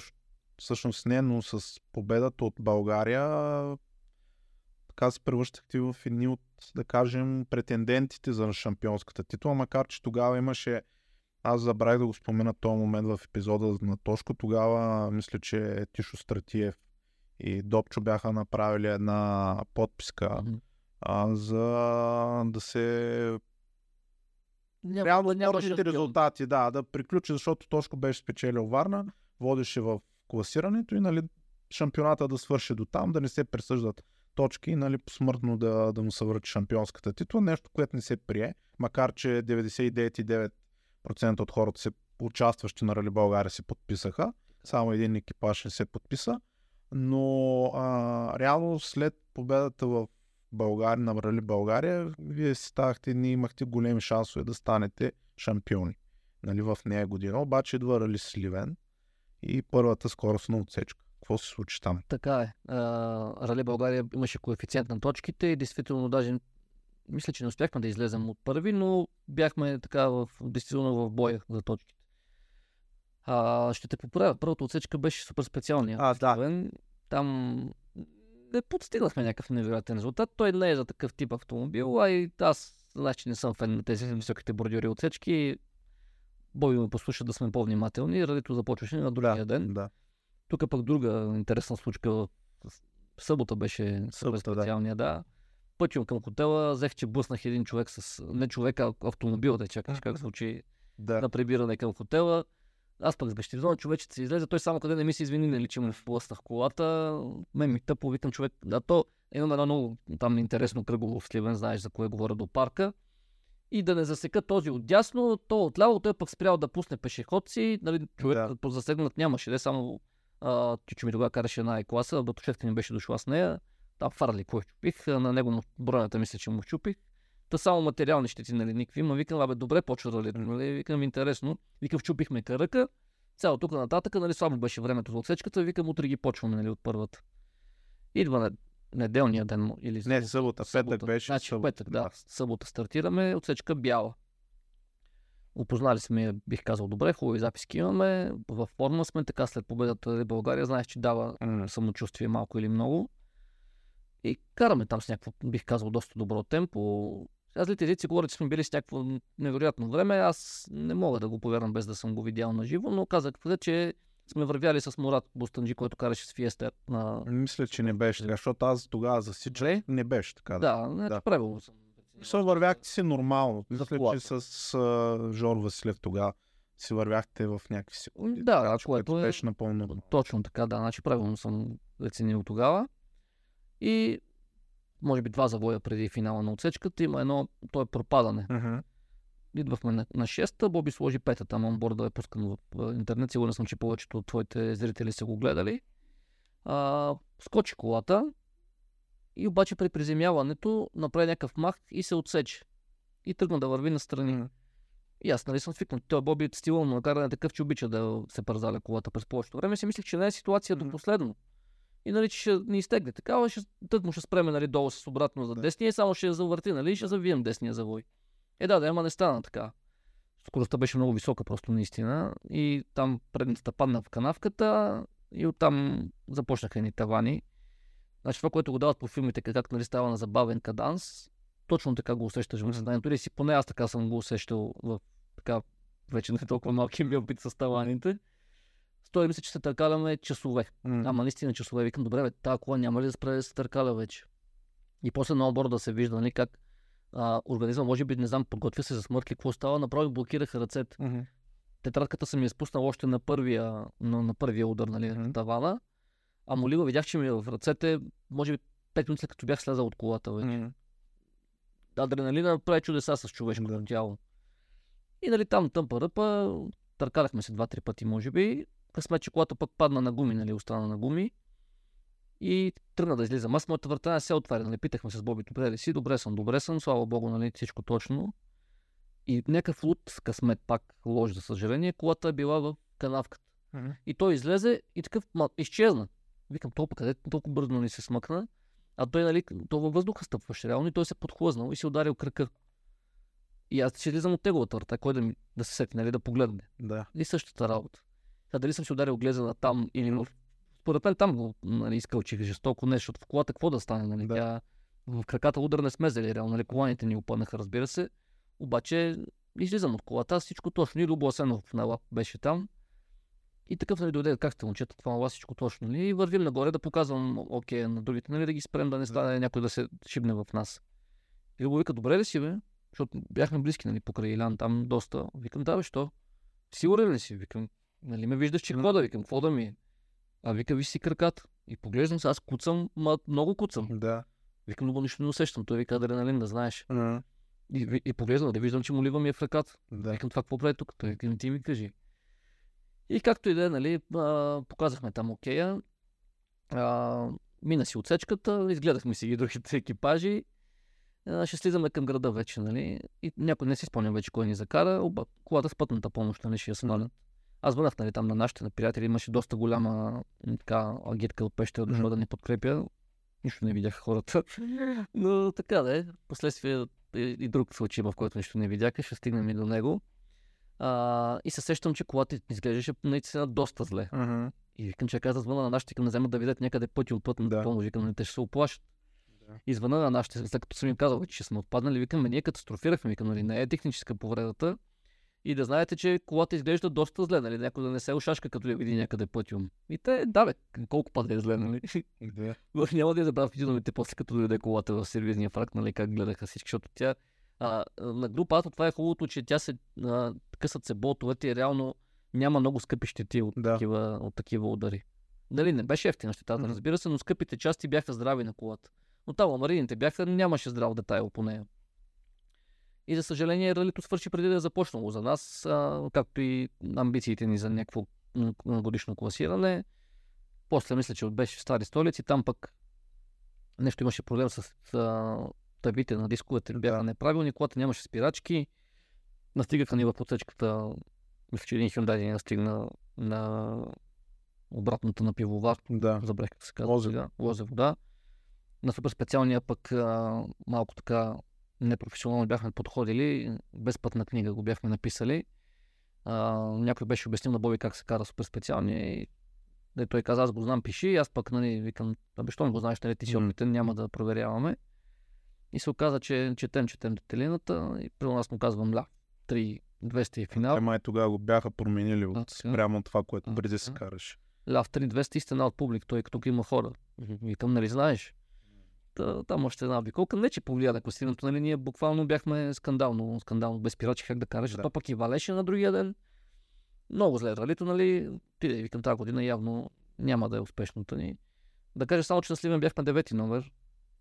всъщност не, но с победата от България, така се превръщахте в едни от, да кажем, претендентите за шампионската титла, макар че тогава имаше аз забравих да го спомена този момент в епизода на Тошко. Тогава мисля, че Тишо Стратиев и Добчо бяха направили една подписка Мгм. а, за да се Няма- реално спортните шампион. резултати, да, да приключи, защото Тошко беше спечелил Варна, водеше в класирането и нали, шампионата да свърши до там, да не се присъждат точки и нали, посмъртно да, да му се връчи шампионската титла, нещо, което не се прие, макар че 99,9% от хората се участващи на Рали България се подписаха, само един екипаж не се подписа, но а, реално след победата в България, на Рали България, вие си ставахте, ние имахте големи шансове да станете шампиони. Нали, в нея година. Обаче идва Рали Сливен и първата скоростна отсечка. Какво се случи там? Така е. А, Рали България имаше коефициент на точките и действително даже мисля, че не успяхме да излезем от първи, но бяхме така в, действително в боя за точките. А, ще те поправя. Първата отсечка беше супер специалния. А, да. Там не подстигнахме някакъв невероятен резултат. Той не е за такъв тип автомобил, а и аз знаеш, че не съм фен на тези високите бордюри отсечки. Бой ме послуша да сме по-внимателни. Радито започваше на другия ден. Да. Тук пък друга интересна случка. Събота беше супер Събота, да. специалния, да. Пътим към хотела, взех, че блъснах един човек с... Не човек, а автомобил, да чакаш как звучи Да. на прибиране към хотела. Аз пък с бещеризона човечето се излезе, той само къде не ми се извини, нали, че му блъснах колата. Мен ми тъпо, викам човек. Да, то имам едно много там интересно кръгово в Сливен, знаеш за кое говоря до парка. И да не засека този отдясно, то отляво, той пък спрял да пусне пешеходци, нали, човек Да. позасегнат нямаше, не само чичо ми тогава караше една класа, братовчетка ми беше дошла с нея, там фарли, щупих, а на него му- бронята мисля, че му щупих. Та само материални щети, нали, никакви. Ма викам, абе, добре почва да летим, нали, викам, интересно. Викам, вчупихме каръка, цяло тук нататък, нали, слабо беше времето за отсечката, викам, утре ги почваме, нали, от първата. Идва на неделния ден или Не, събота, петък беше. Значи събота, петък, да. Събота стартираме, отсечка бяла. Опознали сме, я, бих казал, добре, хубави записки имаме, във форма сме, така след победата на България, знаеш, че дава М, самочувствие малко или много. И караме там с някакво, бих казал, доста добро темпо. Сега злите езици говорят, че сме били с някакво невероятно време. Аз не мога да го повярвам без да съм го видял на живо, но казах, че сме вървяли с Мурат Бустанджи, който караше с Фиестер на... Мисля, че не беше така, защото аз тогава засичах. Добре. Не беше така. Да, значи Да. правилно съм. Се вървяхте си нормално. За Мисля, че с а, Жор Василев тогава си вървяхте в някакви секунди. Да, така, че което е- беше напълно. Точно така, да. Значи правилно съм оценил тогава. И може би два завоя преди финала на отсечката има едно, то е пропадане. Мгм. идвахме на, на 6-та, Боби сложи пета там онборда е пускано в интернет. Сигурен съм, че повечето от твоите зрители са го гледали. А, скочи колата и обаче при приземяването направи някакъв мах и се отсече. И тръгна да върви настрани. М. И аз нали съм свикнал. Той Боби е стила на каране такъв, че обича да се пързаля колата през повечето време. Си мислих, че не е ситуация до последно. И нали, че ще ни изтегне. Такава ще, тък му ще спреме нали, долу с обратно за десния и само ще я завърти, нали, и ще завием десния завой. Е, да, да, ама не стана така. Скоростта беше много висока, просто наистина. И там предната падна в канавката и оттам започнаха ни тавани. Значи това, което го дават по филмите, как, как нали, става на забавен каданс, точно така го усещаш в съзнанието. Или си поне аз така съм го усещал в така вече не толкова малки ми опит с таваните. Стои мисля, че се търкаляме часове. М. Ама наистина часове. Викам, добре, бе, тази кола няма ли да спре да се търкаля вече? И после на обор да се вижда, нали, как а, организма, може би, не знам, подготвя се за смърт ли, какво става, направо блокираха ръцете. Мгм. Тетрадката съм я спуснал още на първия, на, на първия удар, нали, на тавана. А молива, видях, че ми е в ръцете, може би 5 минути след като бях слязал от колата вече. М. Адреналина прави чудеса с човешкото Да. тяло. И нали там тъмпа ръпа, търкаляхме се два-три пъти, може би. Късмет, че колата пък падна на гуми, нали, остана на гуми. И тръгна да излизам. Аз моята врата не се отваря, нали, питахме се с Боби, добре ли си? Добре съм, добре съм, слава богу, нали, всичко точно. И някакъв луд късмет, пак лош, за съжаление, колата е била в канавката. И той излезе и такъв ма, изчезна. Викам, толкова къде толкова бързо ни се смъкна. А той, нали, то във въздуха стъпваше реално и той се подхлъзнал и си ударил кръка. И аз ще излизам от неговата врата, кой да, ми, да се сети, нали, да погледне. Да. И същата работа. Сега дали съм си ударил глезена там или в... Според мен там го нали, изкълчих жестоко нещо, в колата какво да стане, нали? Да. Тя... В краката удар не сме взели, реално, нали? Коланите ни опънаха, разбира се. Обаче излизам от колата, всичко точно. И Любо Асенов на лап беше там. И такъв нали, дойде, как сте момчета, това вас всичко точно. Нали? И вървим нагоре да показвам окей на другите, нали, да ги спрем, да не стане някой да се шибне в нас. И Любо вика, добре ли си, бе? Защото бяхме близки, нали, покрай Илян, там доста. Викам, да, бе, що? Сигурен ли си? Викам, нали ме виждаш, че какво да викам, какво да ми е? А вика, виж си краката. И поглеждам се, аз куцам, ма, много куцам. Да. Викам, но нищо не усещам. Той вика, адреналин, да знаеш. М. И, и поглеждам, да виждам, че молива ми е в ръката. Да. Викам, това какво прави тук? Той викам, ти ми кажи. И както и да е, нали, а, показахме там окея. А, мина си отсечката, изгледахме си ги другите екипажи. А, ще слизаме към града вече, нали? И някой не си спомням вече кой ни закара, оба колата с пътната помощ, нали, ще я свалят. Аз звънах, нали, там на нашите на приятели, имаше доста голяма така агитка от пещера, дошла Мгм. да ни подкрепя. Нищо не видяха хората. Но така да е. Последствие и, друг случай, в който нищо не видяха, ще стигнем и до него. А, и се сещам, че колата изглеждаше наистина доста зле. Мгм. И викам, че каза звъна на нашите, към да вземат да видят някъде пъти от пътната Да. помощ. Викам, те ще се оплашат. Да. И звъна на нашите, след като съм им казал, че сме отпаднали, викам, ние катастрофирахме, викам, нали, не е техническа повредата. И да знаете, че колата изглежда доста зле, нали, някой да не се ушашка, като я види някъде пътиум. И те, да бе, колко пъти е зле, нали? Да. Няма да я забравя физиономите после като дойде колата в сервизния фрак, нали, как гледаха всички, защото тя а, на група Ато това е хубавото, че тя се а, късат се болтовете и реално няма много скъпи щети от, Да. такива, от такива удари. Дали не беше ефтина щетата, Мгм. разбира се, но скъпите части бяха здрави на колата. Но там амарините бяха, нямаше здрав детайл по нея. И за съжаление, ралито свърши преди да е започнало за нас, а, както и амбициите ни за някакво годишно класиране. После мисля, че беше в Стари столици, там пък нещо имаше проблем с а, тавите на дисковете, бяха неправилни, колата нямаше спирачки, настигаха ни в отсечката, мисля, че един Hyundai ни настигна на обратното на пивовар, Да. забрах как се казва Лозев. сега, Лозев, да. На супер специалния пък а, малко така непрофесионално бяхме подходили, без пътна книга го бяхме написали. А, някой беше обяснил на Боби как се кара супер специалния и де той каза, аз го знам, пиши, аз пък, нали, викам, абе, що не го знаеш, нали, ти си опитен, няма да проверяваме. И се оказа, че четем, четем детелината и при нас му казвам, ля, 3, 200 е финал. Те май тогава го бяха променили А, от така. спрямо това, което А, преди се караше. Ляв 3-200 истина от публик, той тук има хора. Викам, нали знаеш? Та, там още една обиколка. Не, че повлия на класирането, нали, ние буквално бяхме скандално, скандално без пирачи, как да караш, Да. да. то пък и валеше на другия ден. Много зле ралито, нали, ти да викам тази година явно няма да е успешната ни. Да кажа само, че на Сливен бяхме девети номер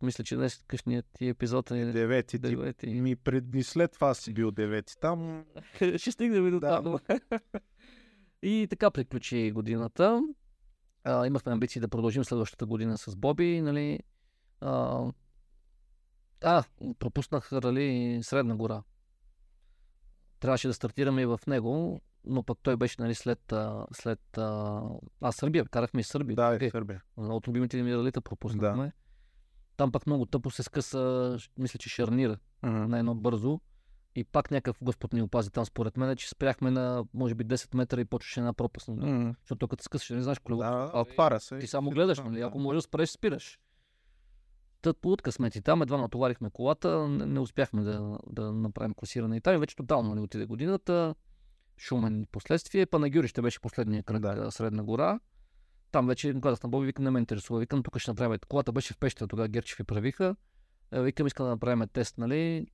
Мисля, че днес къщният ти епизод е Девети. Ти, девети. ми пред дни след това си бил девети. Там Ще стигнем и до Да. там. и така приключи годината. А, имахме амбиции да продължим следващата година с Боби, нали. А, а пропуснах рали Средна гора. Трябваше да стартираме и в него, но пък той беше нали, след, след а, а, Сърбия. Карахме и Сърбия. да, Окей. е Сърбия. От любимите ми ралита пропуснахме. Там пак много тъпо се скъса, мисля, че шарнира Мгм. на едно бързо. И пак някакъв господ ни опази там, според мен, че спряхме на, може би, 10 метра и почваше една пропаст. нали? Мгм. Защото като скъсаш, не знаеш колелото. Да, отваря се. Ти само гледаш, нали? Ако можеш да спреш, спираш. Тът по късмет и там едва натоварихме колата, не, не успяхме да, да направим класиране и там и вече тотално нали, отиде годината. Шумен последствие. Панагюрище беше последния кръг. Средна гора. Там вече казах на Боби, викам, не ме интересува. Викам, тук ще направим. Колата беше в пещера, тогава Герчев ви правиха. Е, Викам, искам да направим тест, нали?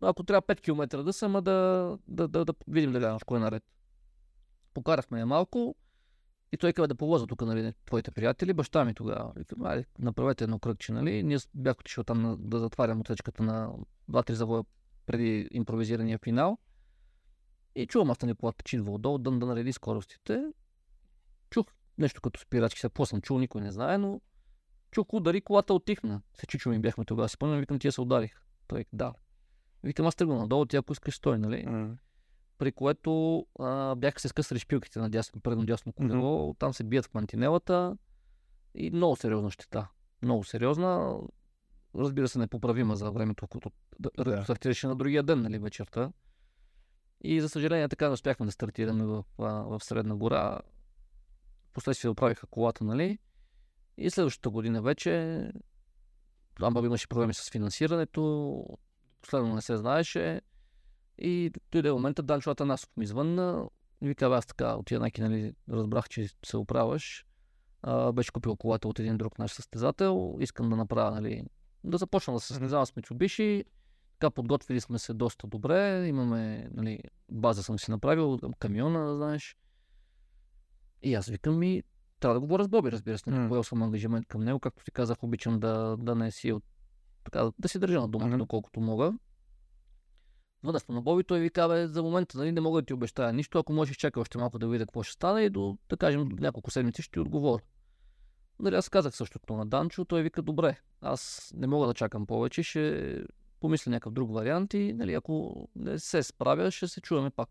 Ако трябва 5 км да съм, а да, да, да, да видим дали е наред. Покарахме я малко и той казва да повоза тук, нали, твоите приятели. Баща ми тогава. Викам, айде, направете едно кръгче, нали? Ние бях отишъл там да затварям отсечката на 2-3 завоя преди импровизирания финал. И чувам аз на колата, че идва отдолу, да, да нареди скоростите. Чух нещо като спирачки, сега съм чул, никой не знае, но чух удари, колата отихна. Се чичо ми бяхме тогава, си спомням, викам, тия се ударих. Той, да. Викам, аз тръгвам надолу, ти ако искаш стой, нали? Мгм. При което а, бяха се скъсали шпилките на дясно, предно дясно колело, там се бият в мантинелата и много сериозна щета. Много сериозна. Разбира се, непоправима за времето, като да, стартираше на другия ден, нали, вечерта. И за съжаление така не успяхме да стартираме в, в Средна гора. Последствие оправиха колата, нали? И следващата година вече пък имаше проблеми с финансирането, последно не се знаеше. И дойде момента, Данчо Атанасов ми извънна и вика, «Бе, аз така от Янаки, нали, разбрах, че се оправяш. А, беше купил колата от един друг наш състезател. Искам да направя, нали, да започна да се състезавам с Mitsubishi. Така подготвили сме се доста добре. Имаме, нали, база съм си направил, камиона, знаеш. И аз викам ми, трябва да говоря с Боби, разбира се. Mm. Поел съм ангажимент към него. Както ти казах, обичам да, да не си от, така, да си държа на думата, доколкото мога. Сме на Боби, той ви казва, за момента нали, не мога да ти обещая нищо, ако можеш чакай още малко да видя какво ще стане и до, да кажем, до няколко седмици ще ти отговоря. Нали, аз казах същото на Данчо, той вика, добре, аз не мога да чакам повече, ще помисля някакъв друг вариант и нали, ако не се справя, ще се чуваме пак.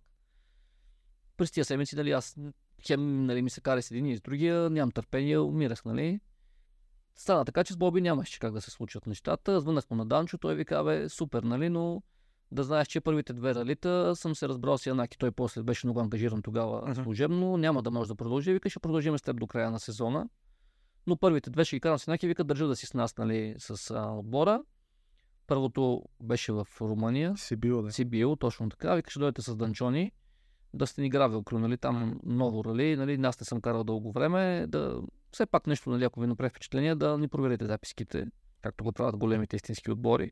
През тия седмици, нали, аз хем нали, ми се кари с един и с другия, нямам търпение, умирах, нали. Стана така, че с Боби нямаше как да се случат нещата. Звънах му на Данчо, той ви каза, бе, супер, нали, но да знаеш, че първите две ралита съм се разбрал с Янаки. Той после беше много ангажиран тогава Мгм. служебно. Няма да може да продължи. Вика, ще продължим с теб до края на сезона. Но първите две ще ги карам с Янаки. Вика, държа да си с нас, нали, с а, отбора. Първото беше в Румъния. Си бил, да. Си бил, точно така. Вика, ще дойдете с Данчони. Да сте ни гравил крю, нали, там ново рали, нали, аз не съм карал дълго време, да все пак нещо, нали, ако ви направи впечатление, да ни проверите записките, както го правят големите истински отбори.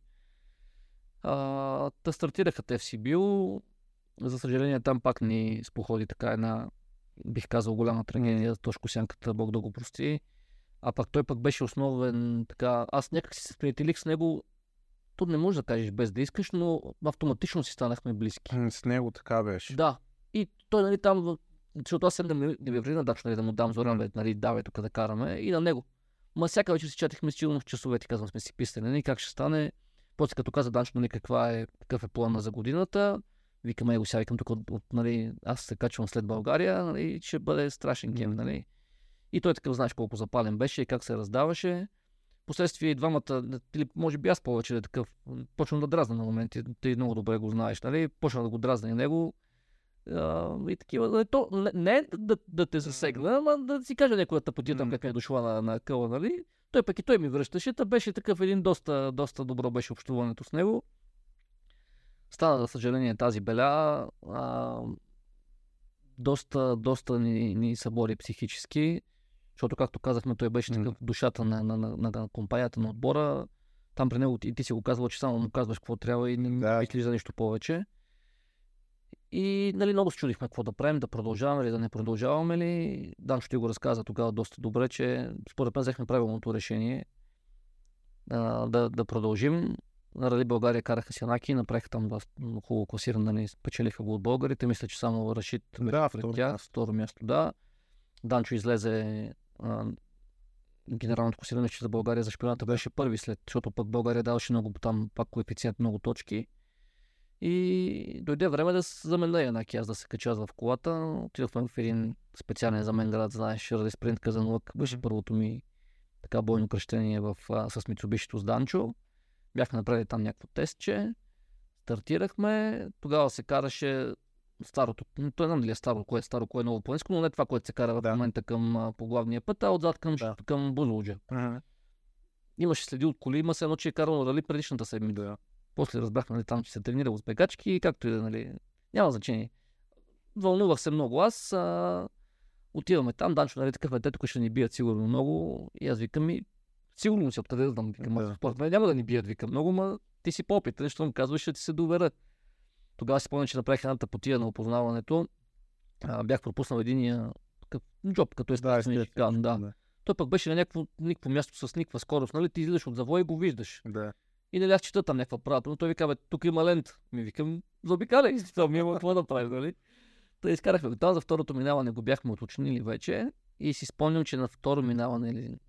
А, та стартираха те в Сибил. За съжаление, там пак ни споходи така една, бих казал, голяма трагедия. Тошко Сянката, Бог да го прости. А пак той пък беше основен така. Аз някак си се сприятелих с него. Тут не можеш да кажеш без да искаш, но автоматично си станахме близки. М, С него така беше. Да. И той, нали, там, защото аз да ми, да ми ври на Дачо, нали, да му дам Зоран, бе, нали, давай тук да караме. И на него. Ма всяка вечер си чатихме сигурно в часовете, казвам сме си писали, нали, как ще стане. После като каза Данчо, нали, каква е, какъв е плана за годината, викаме го сега, викам тук, от, от, нали, аз се качвам след България, нали, ще бъде страшен гейм, нали. И той такъв, знаеш колко запален беше и как се раздаваше. Последствие и двамата, или може би аз повече да е такъв, почвам да дразна на моменти, ти много добре го знаеш, нали, почна да го дразна и него, а, и такива. нали, То, не, не да, да те засегна, ама да си кажа някоя тъпотия там как е дошла на, на къла, нали? Той пък и той ми връщаше, та беше такъв един доста, доста добро беше общуването с него. Стана, за съжаление, тази беля. А, доста, доста ни, ни събори психически, защото, както казахме, той беше такъв душата на, на, на, на, на компанията на отбора. Там при него и ти си го казвал, че само му казваш какво трябва и не Да. мислиш за нищо повече. И нали, много се чудихме какво да правим, да продължаваме ли, да не продължаваме ли. Дан ще го разказа тогава доста добре, че според мен взехме правилното решение. а, да, да продължим. На Рали България караха Сянаки, направиха там два хубаво класиране, нали, спечелиха го от българите. Мисля, че само Рашид Да, пред второ тях. Второ място, да. Данчо излезе а, генералното класиране, че за България за шпионата беше първи след, защото пък България даваше много там пак коефициент, много точки. И дойде време да с- за мен да Янаки, аз да се кача в колата. Отидохме в един специален за мен град, знаеш, Ради Спринт Казанлък. Беше първото ми така бойно кръщение в, а, с Митсубишито с Данчо. Бяхме направили там някакво тестче. Стартирахме. Тогава се караше старото. не знам дали е старо, кое е старо, кое е ново планинско, но не това, което се кара в Да. момента към а, по главния път, а отзад към, Да. към Бузлуджа. Мгм. Имаше следи от коли, има се едно, че е карал рали предишната седмица. Да. После разбрахме, нали, там, че се тренирал с бегачки и както и да, нали, няма значение. Вълнувах се много. Аз а, отиваме там, Данчо, нали, такъв е, те тук ще ни бият сигурно много. И аз викам ми, сигурно си откъде да знам, викам, Да. да. според мен няма да ни бият, викам много, ма ти си по-опитен, защото ми казваш, ще ти се доверя. Тогава си спомням, че направих едната потия на опознаването. А, бях пропуснал единия такъв джоб, като е Да, шикан, да. Той пък беше на някакво, никакво място с никаква скорост, нали? Ти излизаш от завоя и го виждаш. Да. И нали аз чета там някаква правата, но той вика, бе, тук има лента. Ми викам, заобикаляй, там няма какво да правим, нали? Та изкарахме го там, за второто минаване го бяхме уточнили вече и си спомням, че на второ минаване или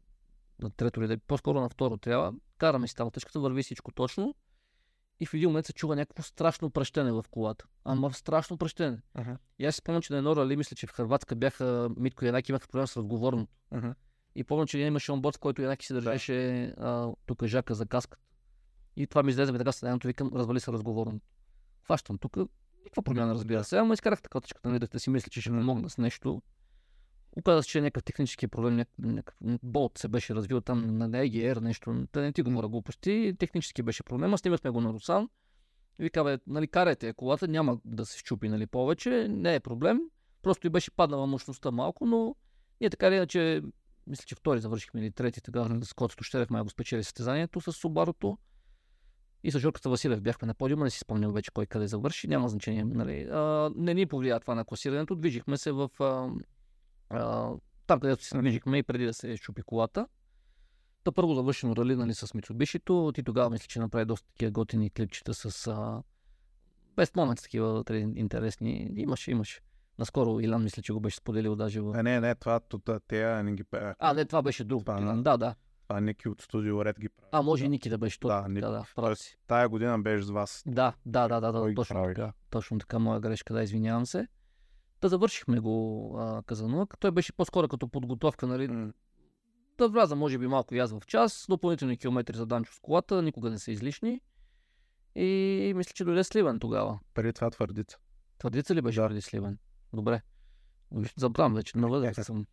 на трето или да по-скоро на второ трябва, караме си там тъчката, върви всичко точно и в един момент се чува някакво страшно пръщене в колата. Ама страшно пръщене. Аха. И аз си спомням, че на едно рали, мисля, че в Хрватска бяха Митко и Янаки имаха проблем с разговорното. Аха. И помня, че имаше онборд, в който Янаки се държеше а, тук жака за каската. И това ми излезе така седането, викам, развали се разговорно. Хващам тук, никаква промяна, разбира се, ама изкарах така точката, нали, да си мисля, че ще ми помогна с нещо. Оказа се, че е някакъв технически проблем, някакъв, някакъв болт се беше развил там на EGR, нещо, да не ти говоря глупости, технически беше проблема, снимахме го на Русан. Вика, бе, нали, карайте колата, няма да се щупи, нали, повече, не е проблем. Просто и беше паднала мощността малко, но ние така или иначе, мисля, че втори завършихме или трети, тогава с Коцето Щерев май го спечели състезанието с Субарото. И с Жорката Василев бяхме на подиума, не си спомням вече кой къде завърши, няма значение. Нали. А, не ни повлия това на класирането, движихме се в а, а, там, където се движихме и преди да се щупи колата. Та първо завършено рали нали, с Митсубишито. Ти тогава мисля, че направи доста такива готини клипчета с а, без момент такива вътре интересни. Имаше, имаше. Наскоро Илян мисля, че го беше споделил даже в... А, не, не, това, това те не ги. А, не, това беше друг. Това, Илан. да. Да, Това Ники от студио Ред ги прави. А, може и Да. Ники да беше точно. Да, Ники. да, да, Тоест. Тая година беше с вас. Да, да, да, да, да точно прави. така. Точно така, моя грешка, да, извинявам се. Да завършихме го а, Казанлък. Той беше по-скоро като подготовка, нали, М, да вляза, може би, малко и аз в час. Допълнителни километри за Данчо с колата, никога не са излишни. И мисля, че дойде Сливен тогава. Преди това твърдица. Твърдица ли беше Да. преди Сливен? Добре. Виж, Забравям вече, на възраст съм.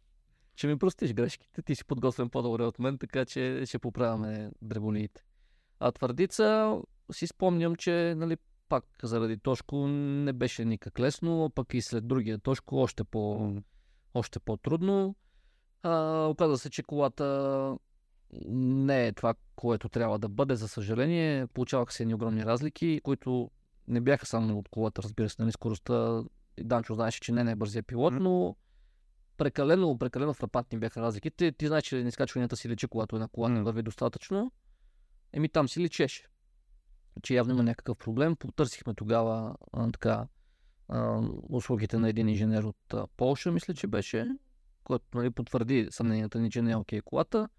Ще ми простиш грешките, ти си подготвен по-добре от мен, така че ще поправяме дреболиите. А Твърдица си спомням, че нали, пак заради Тошко не беше никак лесно, а пък и след другия Тошко още, по, още по-трудно. А, оказа се, че колата не е това, което трябва да бъде, за съжаление. Получаваха се едни огромни разлики, които не бяха само от колата, разбира се, нали, скоростта. Данчо знаеше, че не е най-бързия пилот, но прекалено, прекалено фрапантни бяха разликите. Ти знаеш, че на изкачванията си лечи, когато една кола не върви достатъчно. Еми там си лечеше. Че явно има някакъв проблем. Потърсихме тогава а, така а, услугите на един инженер от а, Полша, мисля, че беше, който нали, потвърди съмненията ни, че не е окей колата.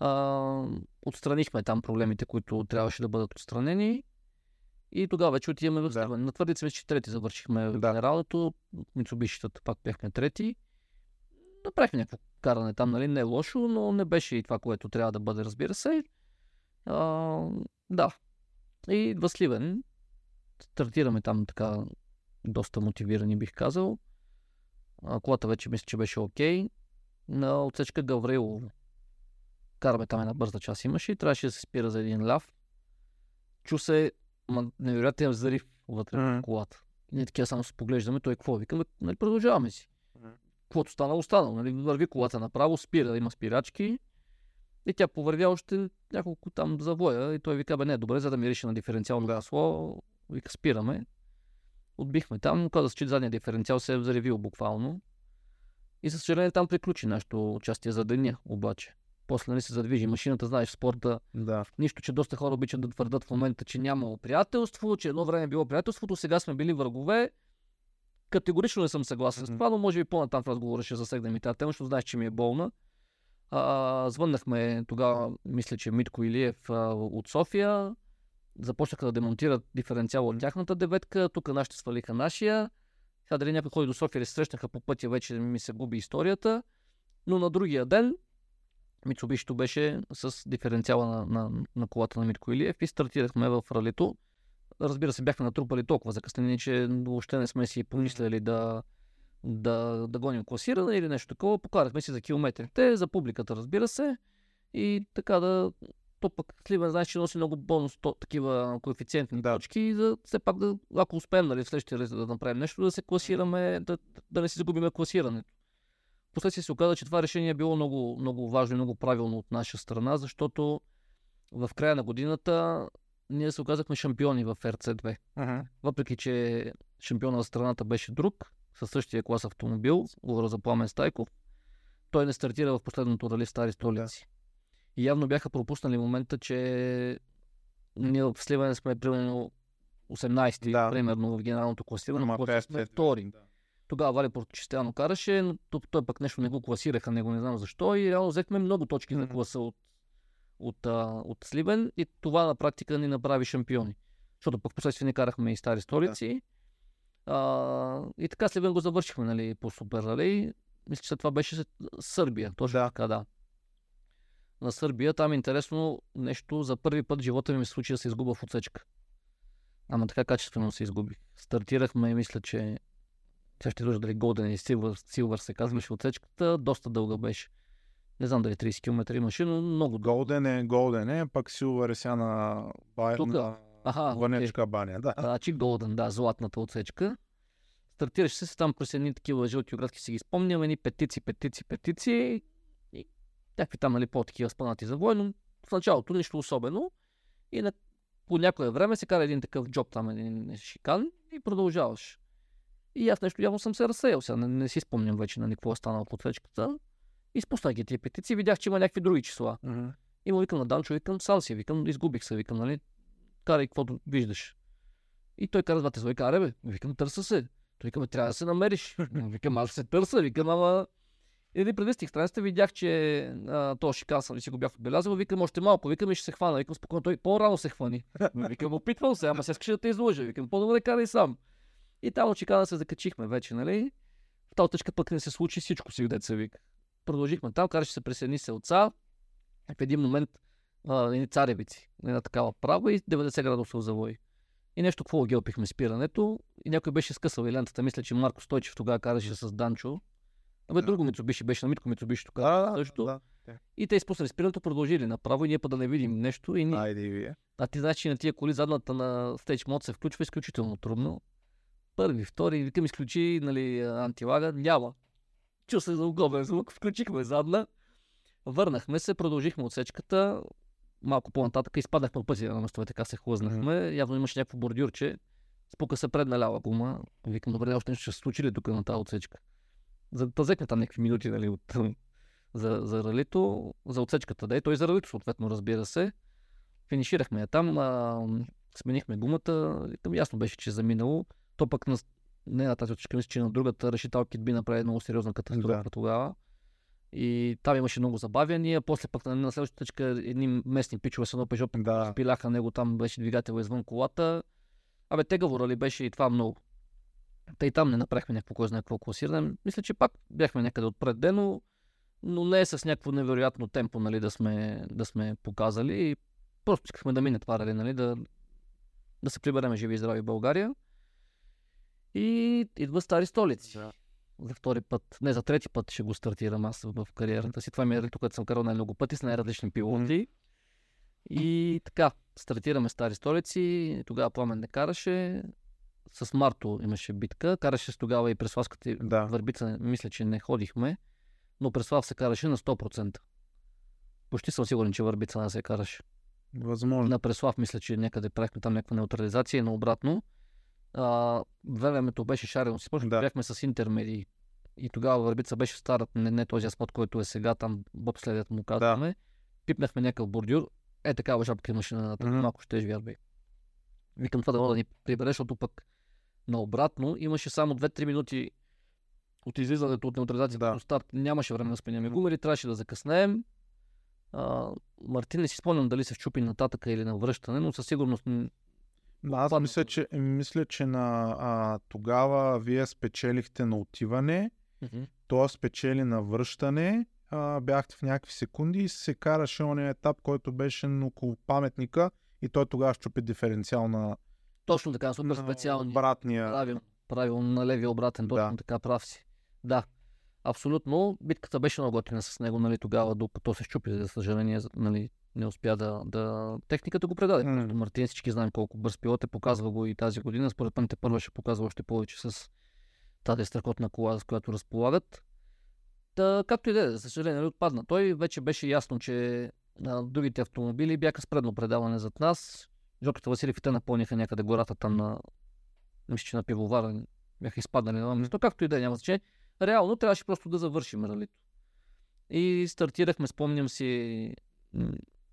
А, отстранихме там проблемите, които трябваше да бъдат отстранени. И тогава вече отиваме в Да. На твърдица мисля, че трети завършихме Да. генералното. Митсубишитата пак бяхме трети. Направихме някакво каране там, нали? Не е лошо, но не беше и това, което трябва да бъде, разбира се. А, да. И идва Сливен. Стартираме там така доста мотивирани, бих казал. А, колата вече мисля, че беше окей. На отсечка Гаврилово. Караме там една бърза част имаше и трябваше да се спира за един ляв. Чу се ма, невероятен взрив вътре Мгм. в колата. Ние такива само се поглеждаме, той какво викаме, нали, продължаваме си. Каквото станало, останало. Нали, върви колата направо, спира, има спирачки. И тя повървя още няколко там завоя и той вика, бе не, добре, за да мирише на диференциално гасло, вика, спираме. Отбихме там, каза се, че задния диференциал се е взривил буквално. И за съжаление там приключи нашето участие за деня, обаче. после нали, се задвижи машината, знаеш, спорта. Да. Нищо, че доста хора обичат да твърдат в момента, че нямало приятелство, че едно време е било приятелството, сега сме били врагове. Категорично не съм съгласен с това, но може би по-натам в разговора ще засегнем и тази тема, защото знаеш, че ми е болна. А, звъннахме тогава, мисля, че Митко Илиев а, от София. Започнаха да демонтират диференциал от тяхната деветка. Тук нашите свалиха нашия. Сега дали някой ходи до София или се срещнаха по пътя, вече ми се губи историята. Но на другия ден Митсубишито беше с диференциала на, на, на колата на Митко Илиев и стартирахме в ралито. Разбира се, бяхме натрупали толкова закъснени, че въобще не сме си помисляли да, да, да гоним класиране или нещо такова. Покарахме си за километрите, за публиката, разбира се. И така да... То пък Сливен, знаеш, че носи много бонус, то, такива коефициентни Да. точки. И да, все пак да, ако успеем нали, в следващия рейс да направим нещо, да се класираме, да, да не си загубиме класирането. Последствие се оказа, че това решение е било много, много важно и много правилно от наша страна, защото в края на годината ние се оказахме шампиони в RC2. Мгм. Въпреки, че шампиона на страната беше друг, със същия клас автомобил, говоря за Пламен Стайков, той не стартира в последното рали в Стари столици. И явно бяха пропуснали момента, че ние в Сливане сме примерно 18-ти, Да. примерно в генералното класиране, после сме втори. да. Тогава Вали Порточистяно караше, но той пък нещо не го класираха, него не знам защо и реално взехме много точки Мгм. класа от, от, а, от Сливен и това на практика ни направи шампиони. Защото пък последствие не карахме и стари столици. А, и така Сливен го завършихме нали, по Супер Рали. Мисля, че това беше Сърбия. Точно Да. така, да. На Сърбия там е интересно нещо. За първи път в живота ми се случи да се изгуба в отсечка. Ама така качествено се изгубих. Стартирахме и мисля, че сега ще излъжа дали Golden или Silver, Silver се казваше отсечката. Доста дълга беше. Не знам дали 30 км имаше, но много. Голден е, голден е, пък Силвър е сега на, бай, Тука? на Аха, Ванечка баня. Да. Значи Golden, да, златната отсечка. Стартираше се там през едни такива жълти оградки, си ги спомням, едни петици, петици, петици и някакви там, нали, по-такива спанати за но в началото нищо особено. И на, по някое време се кара един такъв джоб там, един шикан и продължаваш. И аз нещо явно съм се разсеял сега, не, не си спомням вече на какво е станало по отсечката. Изпуснах ги тия петици, видях, че има някакви други числа. Мгм. И му викам на Данчо, викам, сам си, викам, изгубих се, викам, нали, карай каквото виждаш. И той кара с двата злои, кара, бе, викам, търса се. Той вика, бе, трябва да се намериш. викам, аз се търса, викам, ама... И нали, прелистих страницата, видях, че а, то шикан съм, си го бях отбелязал, викам още малко, викам и ще се хвана, викам спокойно, той по-рано се хвани. викам, опитвам се, ама се искаше да те излъжа, викам, по-добре карай сам. И там от шикана се закачихме вече, нали? В тази точка пък не се случи всичко си, деца вика. Продължихме там, караше се присъедини се отца. В един момент едни царевици, една такава права и 90 градуса завой. И нещо какво гелпихме спирането и някой беше скъсал и лентата. Мисля, че Марко Стойчев тогава караше с Данчо. Абе, Да. друго Мицубиши беше на Митко Мицубиши тук. Да, да, също. да. И те изпуснали спирането, продължили направо и ние па да не видим нещо. И ние... Айде и вие. А ти знаеш, че на тия коли задната на стейдж мод се включва изключително трудно. Първи, втори, викам изключи нали, антилага, няма. Чу се за удобен звук, включихме задна. Върнахме се, продължихме отсечката. Малко по-нататък изпаднахме от пътя на мостове, така се хлъзнахме. Явно имаше някакво бордюрче. Спука се предна лява гума. Викам, добре, още нещо ще се случи ли тук на тази отсечка. За да взехме там някакви минути нали, от, за, за ралито, за отсечката да е. Той за ралито, съответно, разбира се. Финиширахме я там, а, сменихме гумата. И там ясно беше, че е заминало. То пък на, не на тази отсечка, мисля, че на другата решител Кит би направи много сериозна катастрофа Да. тогава. И там имаше много забавяния. После пък на, на следващата точка едни местни пичове с едно пежо Да. спиляха него, там беше двигател извън колата. Абе, тегаво рали беше и това много. Та и там не направихме някакво кой знае какво класиране. Мисля, че пак бяхме някъде отпред дено, но не е с някакво невероятно темпо, нали, да сме, да сме показали. И просто искахме да мине това нали, да, да се прибереме живи и здрави в България. И идва стари столици. Да. За втори път, не за трети път ще го стартирам аз в кариерата си. Това ми е ралито, което съм карал най-много пъти с най-различни пилоти. И така, стартираме стари столици. Тогава Пламен не караше. С Марто имаше битка. Караше с тогава и Преславската Да. върбица. Мисля, че не ходихме. Но Преслав се караше на 100%. Почти съм сигурен, че върбица не се караше. Възможно. На Преслав мисля, че някъде правихме там някаква неутрализация и наобратно. А, времето беше шарено. Си спомням, Да. бяхме с интермедии. и тогава Върбица беше старът, не, не този асфалт, който е сега, там бобследът му казваме. Да. Пипнахме някакъв бордюр, е такава жабка имаше на mm-hmm. малко ще вярвай. Викам това да, да ни прибереш, защото пък наобратно имаше само 2-3 минути от излизането от неутрализацията да. до старт. Нямаше време да спеняме гумери, трябваше да закъснеем. А, Мартин не си спомням дали се щупи нататъка или на връщане, но със сигурност аз мисля, че, мисля, че на, а, тогава вие спечелихте на отиване, mm-hmm. той спечели на връщане, а, бяхте в някакви секунди и се караше ония етап, който беше около паметника и той тогава щупи диференциал на Точно така, супер специални. Обратния. Правилно, правилно, на левия обратен, точно да. така, прав си. Да, абсолютно. Битката беше много готина с него, нали, тогава, докато се щупи, за съжаление, нали, не успя да, да... Техниката го предаде. Mm. Мартин всички знаем колко бърз пилот е, показва го и тази година. Според мен те първо ще показва още повече с тази страхотна кола, с която разполагат. Та, както и да е, за съжаление, нали, отпадна. Той вече беше ясно, че а, другите автомобили бяха с предно предаване зад нас. Жоката Василев и те напълниха някъде гората там на... Мисля, че на пивовара бяха изпаднали на место. Както и да е, няма значение. Реално трябваше просто да завършим ралито. И стартирахме, спомням си,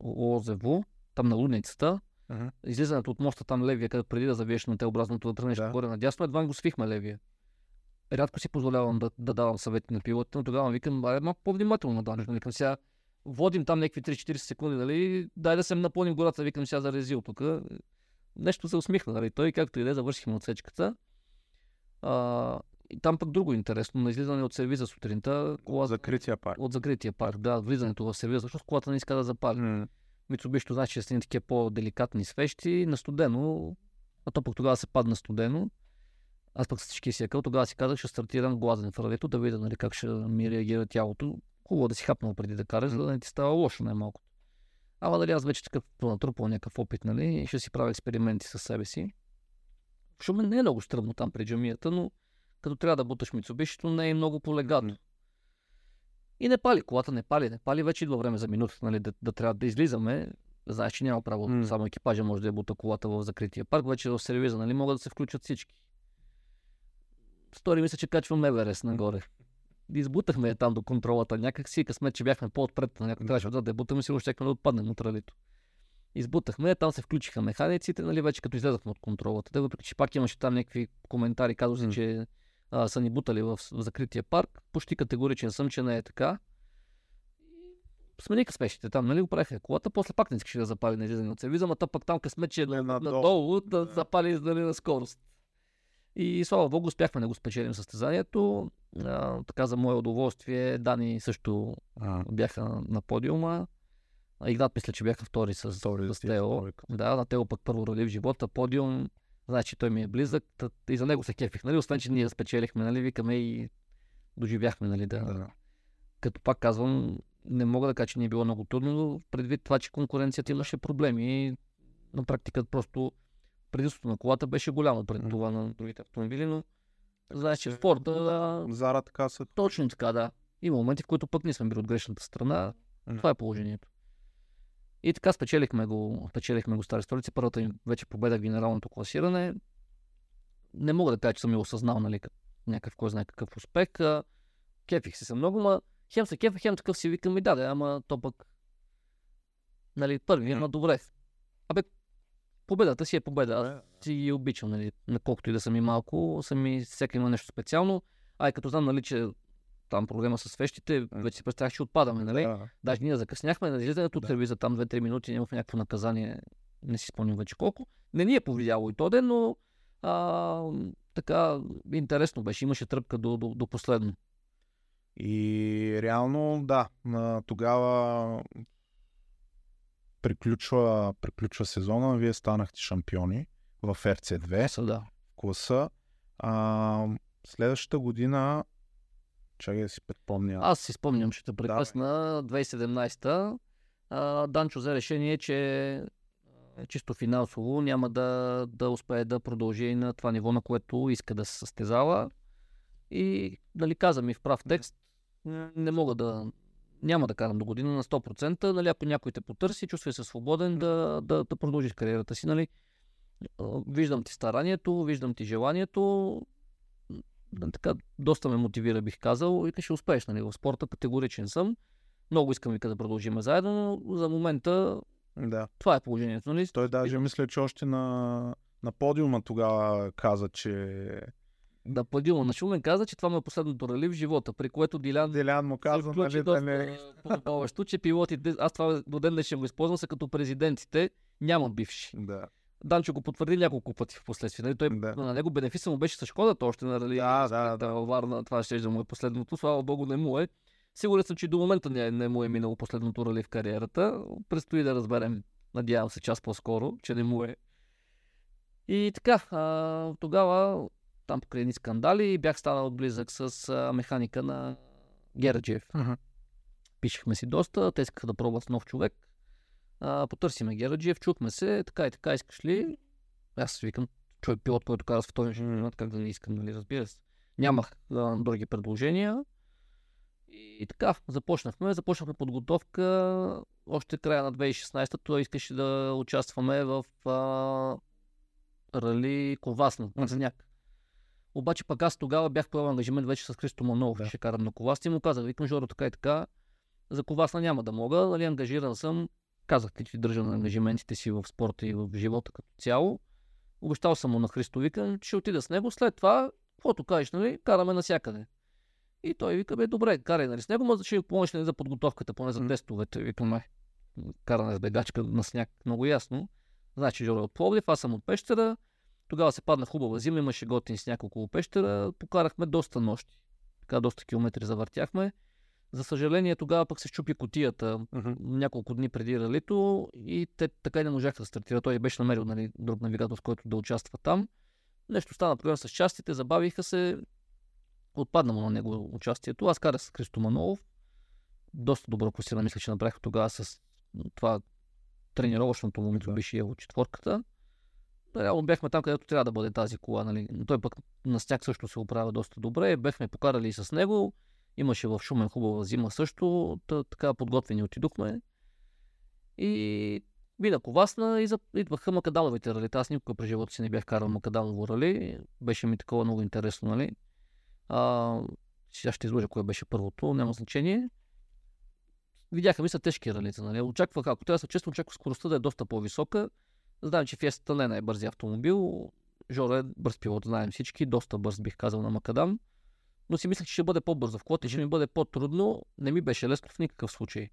Лозево, там на луницата. Uh-huh. Излизането от моста там левия, където преди да завиеш на Т-образното да тръгнеш да. горе надясно, едва го свихме левия. Рядко си позволявам да, да давам съвети на пилотите, но тогава викам, бе, малко по-внимателно да нали, викам сега, водим там някакви 3-40 секунди, нали, дай да се напълним гората, викам сега за резил тук. Нещо се усмихна, нали, той както и да е, завършихме отсечката. А, и там пък друго интересно, на излизане от сервиза сутринта. Кола... От закрития парк. От закрития парк, да, влизането в сервиза, защото колата не иска да запали. Mm. Митсубишито значи, че са такива по-деликатни свещи, на студено, а то пък тогава се падна студено. Аз пък с всички си екъл, тогава си казах, ще стартирам глазен в радиото, да видя нали, как ще ми реагира тялото. Хубаво да си хапнал преди да караш, за да не ти става лошо най-малко. Ама дали аз вече такъв натрупал някакъв опит, нали, и ще си правя експерименти с себе си. Защото не е много стръмно там при джамията, но като трябва да буташ Мицубишито, не е много полегато. И не пали, колата не пали, не пали, вече идва време за минута, нали, да, да трябва да излизаме. Знаеш, че няма право, mm. само екипажа може да я бута колата в закрития парк, вече в сервиза, нали, могат да се включат всички. Стори мисля, че качвам Еверест нагоре. Избутахме я там до контролата. Някак си късмет, че бяхме по-отпред. Някак трябваше да, да бутаме, си още да отпаднем от ралито. Избутахме, там се включиха механиците, нали, вече като излезахме от контролата. Да, въпреки че пак имаше там някакви коментари, казваше, mm. че а, са ни бутали в, в закрития парк. Почти категоричен съм, че не е така. Смениха спешите там, нали го правиха колата, после пак не искаше да запали на излизане от сервиза, а пък там късмет, че е надолу, надолу да запали нали, на скорост. И слава богу, успяхме да го спечелим състезанието. А, така за мое удоволствие, Дани също а. бяха на подиума. Игнат мисля, че бяха втори с, втори, с Тео. Да, на Тео пък първо роли в живота, подиум. Значи той ми е близък и за него се кефих, нали? Освен, че ние спечелихме, нали? Викаме и доживяхме, нали? Да. да. Като пак казвам, не мога да кажа, че ни е било много трудно, но предвид това, че конкуренцията имаше проблеми и на практика просто предимството на колата беше голямо пред това на другите автомобили, но знаеш, че спорта... Да, Зара така са. Точно така, да. Има моменти, в които пък не сме били от грешната страна. Това е положението. И така спечелихме го, спечелихме го Стари столици. Първата им вече победа в генералното класиране. Не мога да кажа, че съм я осъзнал, нали, някакъв, кой знае какъв успех. Кефих се много, ма хем се кефа, хем такъв си викам ми даде, ама то пък нали, първи, но добре. Абе, победата си е победа. Аз си обичам, нали, наколкото и да съм и малко, съм и всеки има нещо специално. Ай, като знам, нали, че там проблема с свещите, вече си представях, че отпадаме, нали? Да. Даже ние закъсняхме на излизането от сервиза там 2-3 минути, в някакво наказание, не си спомням вече колко. Не ни е повлияло и то ден, но а, така интересно беше, имаше тръпка до, до, до последно. И реално, да, тогава приключва, приключва сезона, вие станахте шампиони в RC2. Да. Класа. А, следващата година Чакай да си припомня. Аз си спомням, ще те прекъсна. Да. 2017-та Данчо взе решение, че чисто финансово няма да, да успее да продължи на това ниво, на което иска да се състезава. И нали, каза ми в прав текст, не мога да, няма да карам до година на 100%, нали, ако някой те потърси, чувствай се свободен да, да, да продължиш кариерата си. Нали. Виждам ти старанието, виждам ти желанието, така, доста ме мотивира, бих казал. И ще успееш, нали, в спорта категоричен съм. Много искам вика да продължим заедно, но за момента Да. това е положението, нали? Той даже мисля, че още на, на подиума тогава каза, че Да, подиума на Шумен каза, че това му е последното рали в живота, при което Дилян Делян му каза, нали, доста не... подобаващо, че пилотите, аз това до ден днешен го използвам, са като президентите, няма бивши. Да. Данчо го потвърди няколко пъти в последствие. Нали? Той, Да. На него бенефиса му беше с Шкодата още на рали. Да, да, да. Варна, това ще да му е последното. Слава Богу, не му е. Сигурен съм, че до момента не, не му е минало последното рали в кариерата. Предстои да разберем, надявам се, час по-скоро, че не му е. И така, а, тогава там покрай едни скандали бях станал близък с а, механика на Гераджиев. Мгм. Пишехме си доста, те искаха да пробват нов човек. А, потърсиме Гераджиев, чухме се, така и така, искаш ли? Аз викам, човек пилот, който казва в втори шампионат, как да не искам, нали, разбира се. Нямах а, други предложения. И така, започнахме. Започнахме подготовка още края на 2016-та. Той искаше да участваме в а, рали Ковасна, на Заняк. Обаче пък аз тогава бях поел ангажимент вече с Христо Манов, Да. ще карам на Ковасна и му казах, викам, Жоро, така и така, за Ковасна няма да мога, нали, ангажиран съм, казах ти, че държа на ангажиментите си в спорта и в живота като цяло. Обещал съм му на Христо, викам, че ще отида с него, след това, каквото кажеш, нали, караме навсякъде. И той вика, бе, добре, карай нали, с него, но ще помогнеш нали, за подготовката, поне за тестовете. Викам, май, каране с бегачка на сняг, много ясно. Значи, Жоро е от Пловдив, аз съм от Пещера. Тогава се падна хубава зима, имаше готин сняг около Пещера. Покарахме доста нощи. Така доста километри завъртяхме. За съжаление, тогава пък се щупи котията Мгм. няколко дни преди ралито и те така и не можаха да стартират. Той беше намерил нали, друг навигатор, с който да участва там. Нещо стана проблем с частите, забавиха се. Отпадна му на него участието. Аз карах с Христо Манолов. Доста добро класиране, мисля, че направих тогава с това тренировъчното му Да. Mitsubishi Evo четвърката. Реално бяхме там, където трябва да бъде тази кола. Нали. Той пък на сняг също се оправя доста добре. Бехме покарали и с него. Имаше в Шумен хубава зима също. Та, така подготвени отидохме. И мина Ковасна и идваха макадамовите ралита. Аз никога през живота си не бях карал макадамово рали. Беше ми такова много интересно, нали? А, сега ще изложа кое беше първото, няма значение. Видяха ми са тежки ралица, нали? Очаквах, ако трябва да се честно, очаквах скоростта да е доста по-висока. Знаем, че Фиестата не е най-бързия автомобил. Жоро е бърз пилот, знаем всички. Доста бърз бих казал на Макадам. Но си мислех, че ще бъде по-бързо в колата ще ми бъде по-трудно. Не ми беше лесно в никакъв случай.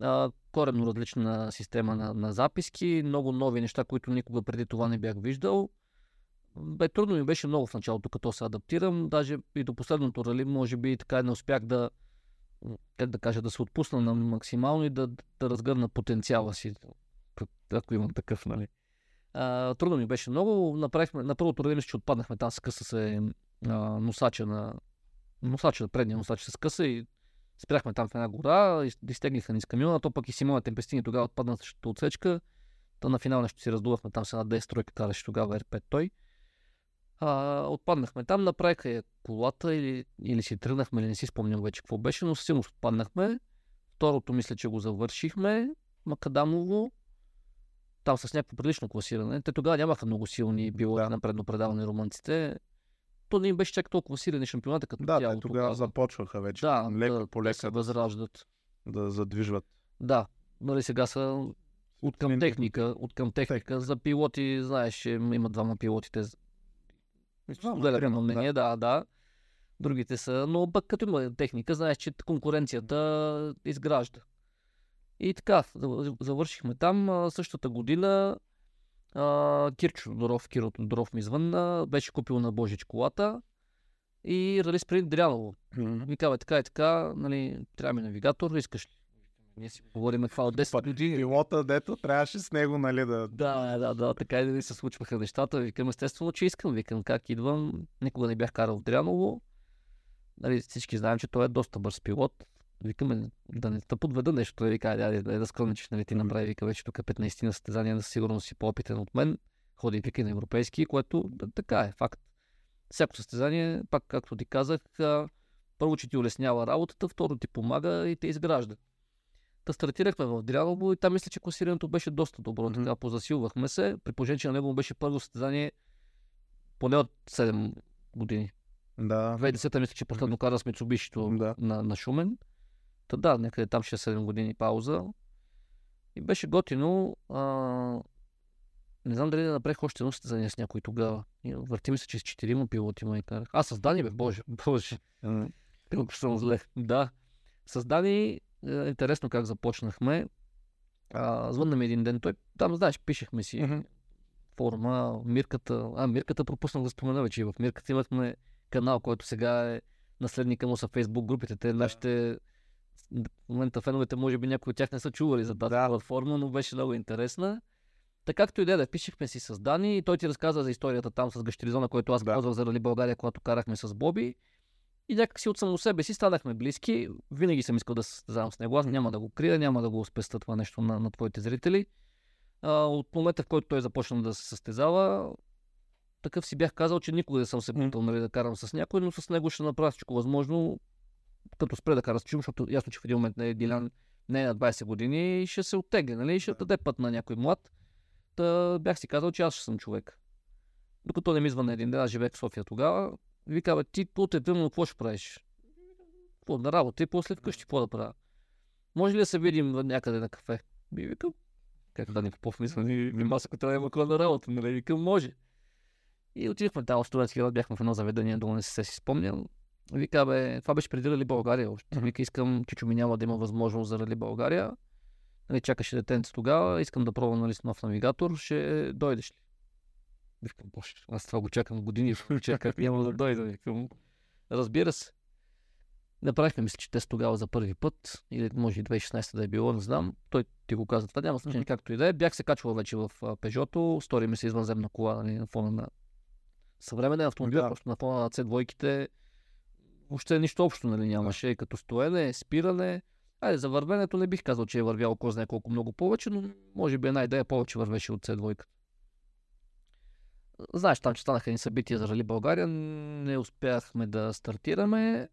А, коренно различна система на, на записки, много нови неща, които никога преди това не бях виждал. Бе, трудно ми беше много в началото, като се адаптирам. Даже и до последното рали, може би така не успях да, как да кажа, да се отпусна на максимално и да, да разгърна потенциала си, ако имам такъв, нали. А, трудно ми беше много. Направихме, на първото рали, че отпаднахме там, скъса се а, носача на носача, предния носач се скъса и спряхме там в една гора, из- изтеглиха ни с камиона, то пък и Симона Темпестини тогава отпадна същата отсечка. Та на финал нещо си раздувахме там с една 10 тройка, караше тогава R5 той. А, отпаднахме там, направиха я колата или, или си тръгнахме, или не си спомням вече какво беше, но сигурност отпаднахме. Второто мисля, че го завършихме. Макадамово. Там с някакво прилично класиране. Те тогава нямаха много силни билоти Да. на предно предаване румънците. То не им беше чак толкова силен шампионата като Да, цяло. те тогава започваха вече. да, лека да, по лека възраждат. да задвижват. Да, нали сега са от към техника, от към техника. За пилоти, знаеш, че има двама пилоти, те споделят едно мнение, да, да. Другите са, но пък като има техника, знаеш, че конкуренцията изгражда. И така, зав- завършихме там същата година. А, Кирчо Доров, Киро Доров ми звънна, беше купил на Божич колата и рали спринт Дряново. Ми казва така и така, нали, трябва ми навигатор, искаш ли? Ние си говорим това от 10 Път години. Пилота, дето трябваше с него, нали, да... Да, да, да, така и да се случваха нещата. Викам, естествено, че искам. Викам, как идвам. Никога не бях карал в Дряново. Нали, всички знаем, че той е доста бърз пилот. Викаме, да не те подведа нещо. Той вика, да, да, да скромничиш, нали, ти направи, вика, вече тук 15 на състезания, да сигурно си по-опитен от мен. Ходи, вика, и на европейски, което да, така е, факт. Всяко състезание, пак както ти казах, първо, че ти улеснява работата, второ ти помага и те изгражда. Та стартирахме в Дряново и там мисля, че класирането беше доста добро. Мгм. Така позасилвахме се. При положение, че на него беше първо състезание поне от 7 години. Да. 2010 мисля, че последно кара с Митсубишито Да. на, на Шумен. Та да, някъде там 6-7 години пауза. И беше готино. А, не знам дали да направих още едно състезание с някой тогава. И Върти ми се, че с 4 пилоти ме карах. А, с Дани, бе, боже, боже. Колко съм зле. Да. С Дани, е, интересно как започнахме. А, звънна ми един ден. Той, там, знаеш, пишехме си форма, Мирката. А, Мирката пропуснах да спомена вече. В Мирката имахме канал, който сега е наследника му са фейсбук групите. Те нашите в момента феновете, може би някои от тях не са чували за тази Да. платформа, но беше много интересна. Така както и да е, пишехме си с Дани и той ти разказа за историята там с гащеризона, който аз Да. ползвах за Рали България, когато карахме с Боби. И някак си от само себе си станахме близки. Винаги съм искал да се състезавам с него. Аз няма да го крия, няма да го спеста това нещо на, на твоите зрители. А, от момента, в който той започна да се състезава, такъв си бях казал, че никога не съм се питал нали, да карам с някой, но с него ще направя всичко възможно, като спре да кара с чум, защото ясно, че в един момент не е Дилян, не е на 20 години и ще се оттегли, нали? и ще даде път на някой млад. Та бях си казал, че аз ще съм човек. Докато не ми звънна един ден, аз живеех в София тогава, вика, бе, ти утре тъмно, какво ще правиш? Какво, на работа и после вкъщи, какво да правя? Може ли да се видим някъде на кафе? Би викам, как Дани Попов мисля, ни, ни маса, като има кой на работа, нали? Викам, може. И отидохме там в студентски град, бяхме в едно заведение, долу не се си спомням. Вика, бе, това беше преди Рали България още. Вика, искам, Чичо ми няма да има възможност за Рали България. Нали, чакаше детенце тогава, искам да пробвам нали, с нов навигатор, ще дойдеш ли? Викам, боже, аз това го чакам години, чаках, няма да дойда. Викам, разбира се. Направихме, мисля, че тест тогава за първи път, или може и 2016 да е било, не знам. Той ти го каза това, няма значение както и да е. Бях се качвал вече в Пежото, стори ми се извънземна кола нали, на фона на съвременен автомобил, Да. просто на фона на C2-ките въобще нищо общо нали, нямаше, като стоене, спиране. Айде, за вървенето не бих казал, че е вървял кой знае колко много повече, но може би една идея повече вървеше от C2. Знаеш, там, че станаха ни събития за Рали България, не успяхме да стартираме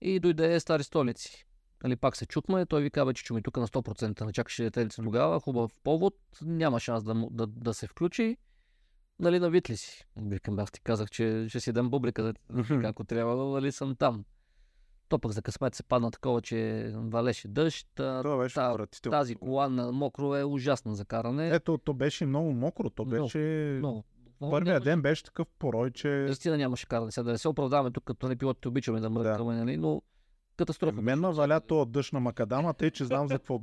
и дойде Стари столици. Нали, пак се чухме, той ви казва, че ми тук на 100%. Не чакаше детелица тогава, хубав повод, няма шанс да, да, да се включи. Нали, навит ли си? Викам, аз ти казах, че ще си дам бублика, да, ако трябва, нали съм там. То пък за късмет се падна такова, че валеше дъжд. Това беше та-. Тази кола на мокро е ужасна за каране. Ето, то беше много мокро. То Много, беше... Много. Първия Нямаше- ден беше такъв порой, че... Наистина нямаше каране. Сега да не се оправдаваме тук, като нали, пилотите обичаме да мръкаме, нали, но катастрофа. Мен беше. ме валя то дъжд на макадама, тъй че знам за какво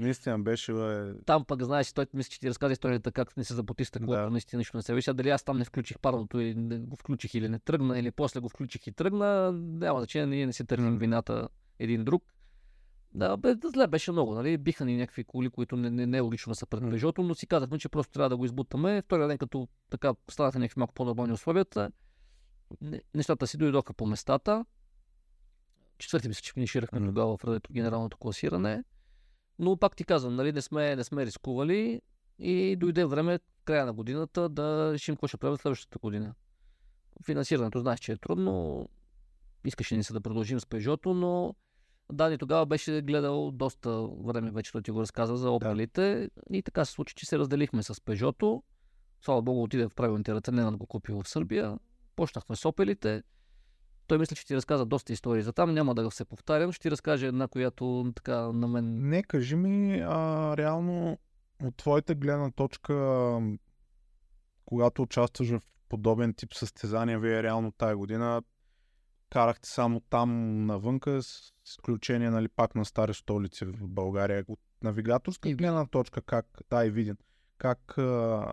наистина беше. Бе... Там пък, знаеш, той мисля, че ти разказа историята как не се запоти стъклото, Да. наистина нищо не се вижда. Дали аз там не включих парното или не го включих или не тръгна, или после го включих и тръгна, няма значение, ние не си търсим вината един друг. Да, бе, зле беше много, нали? Биха ни някакви коли, които не, не, не е логично да са пред. Пежото, но си казахме, че просто трябва да го избутаме. Втория ден, като така станаха някакви малко по-нормални условията, не- нещата си дойдоха по местата. Четвърти мисля, че финиширахме тогава в генералното класиране. Но пак ти казвам, нали, не сме, не сме рискували и дойде време края на годината да решим какво ще правим следващата година. Финансирането знаеш, че е трудно. Искаше ни се да продължим с Пежото, но Дани тогава беше гледал доста време вече, да ти го разказа за опелите. И така се случи, че се разделихме с Пежото. Слава Богу, отиде в правилните ръце, не да го купи в Сърбия. Почнахме с опелите. Той мисля, че ти разказа доста истории за там. Няма да се повтарям. Ще ти разкаже една, която така на мен Не, кажи ми, а, реално от твоята гледна точка, когато участваш в подобен тип състезания, вие реално тая година карахте само там навънка, с изключение нали, пак на стари столици в България. От навигаторска И- гледна точка, как, да, и виден, как, а,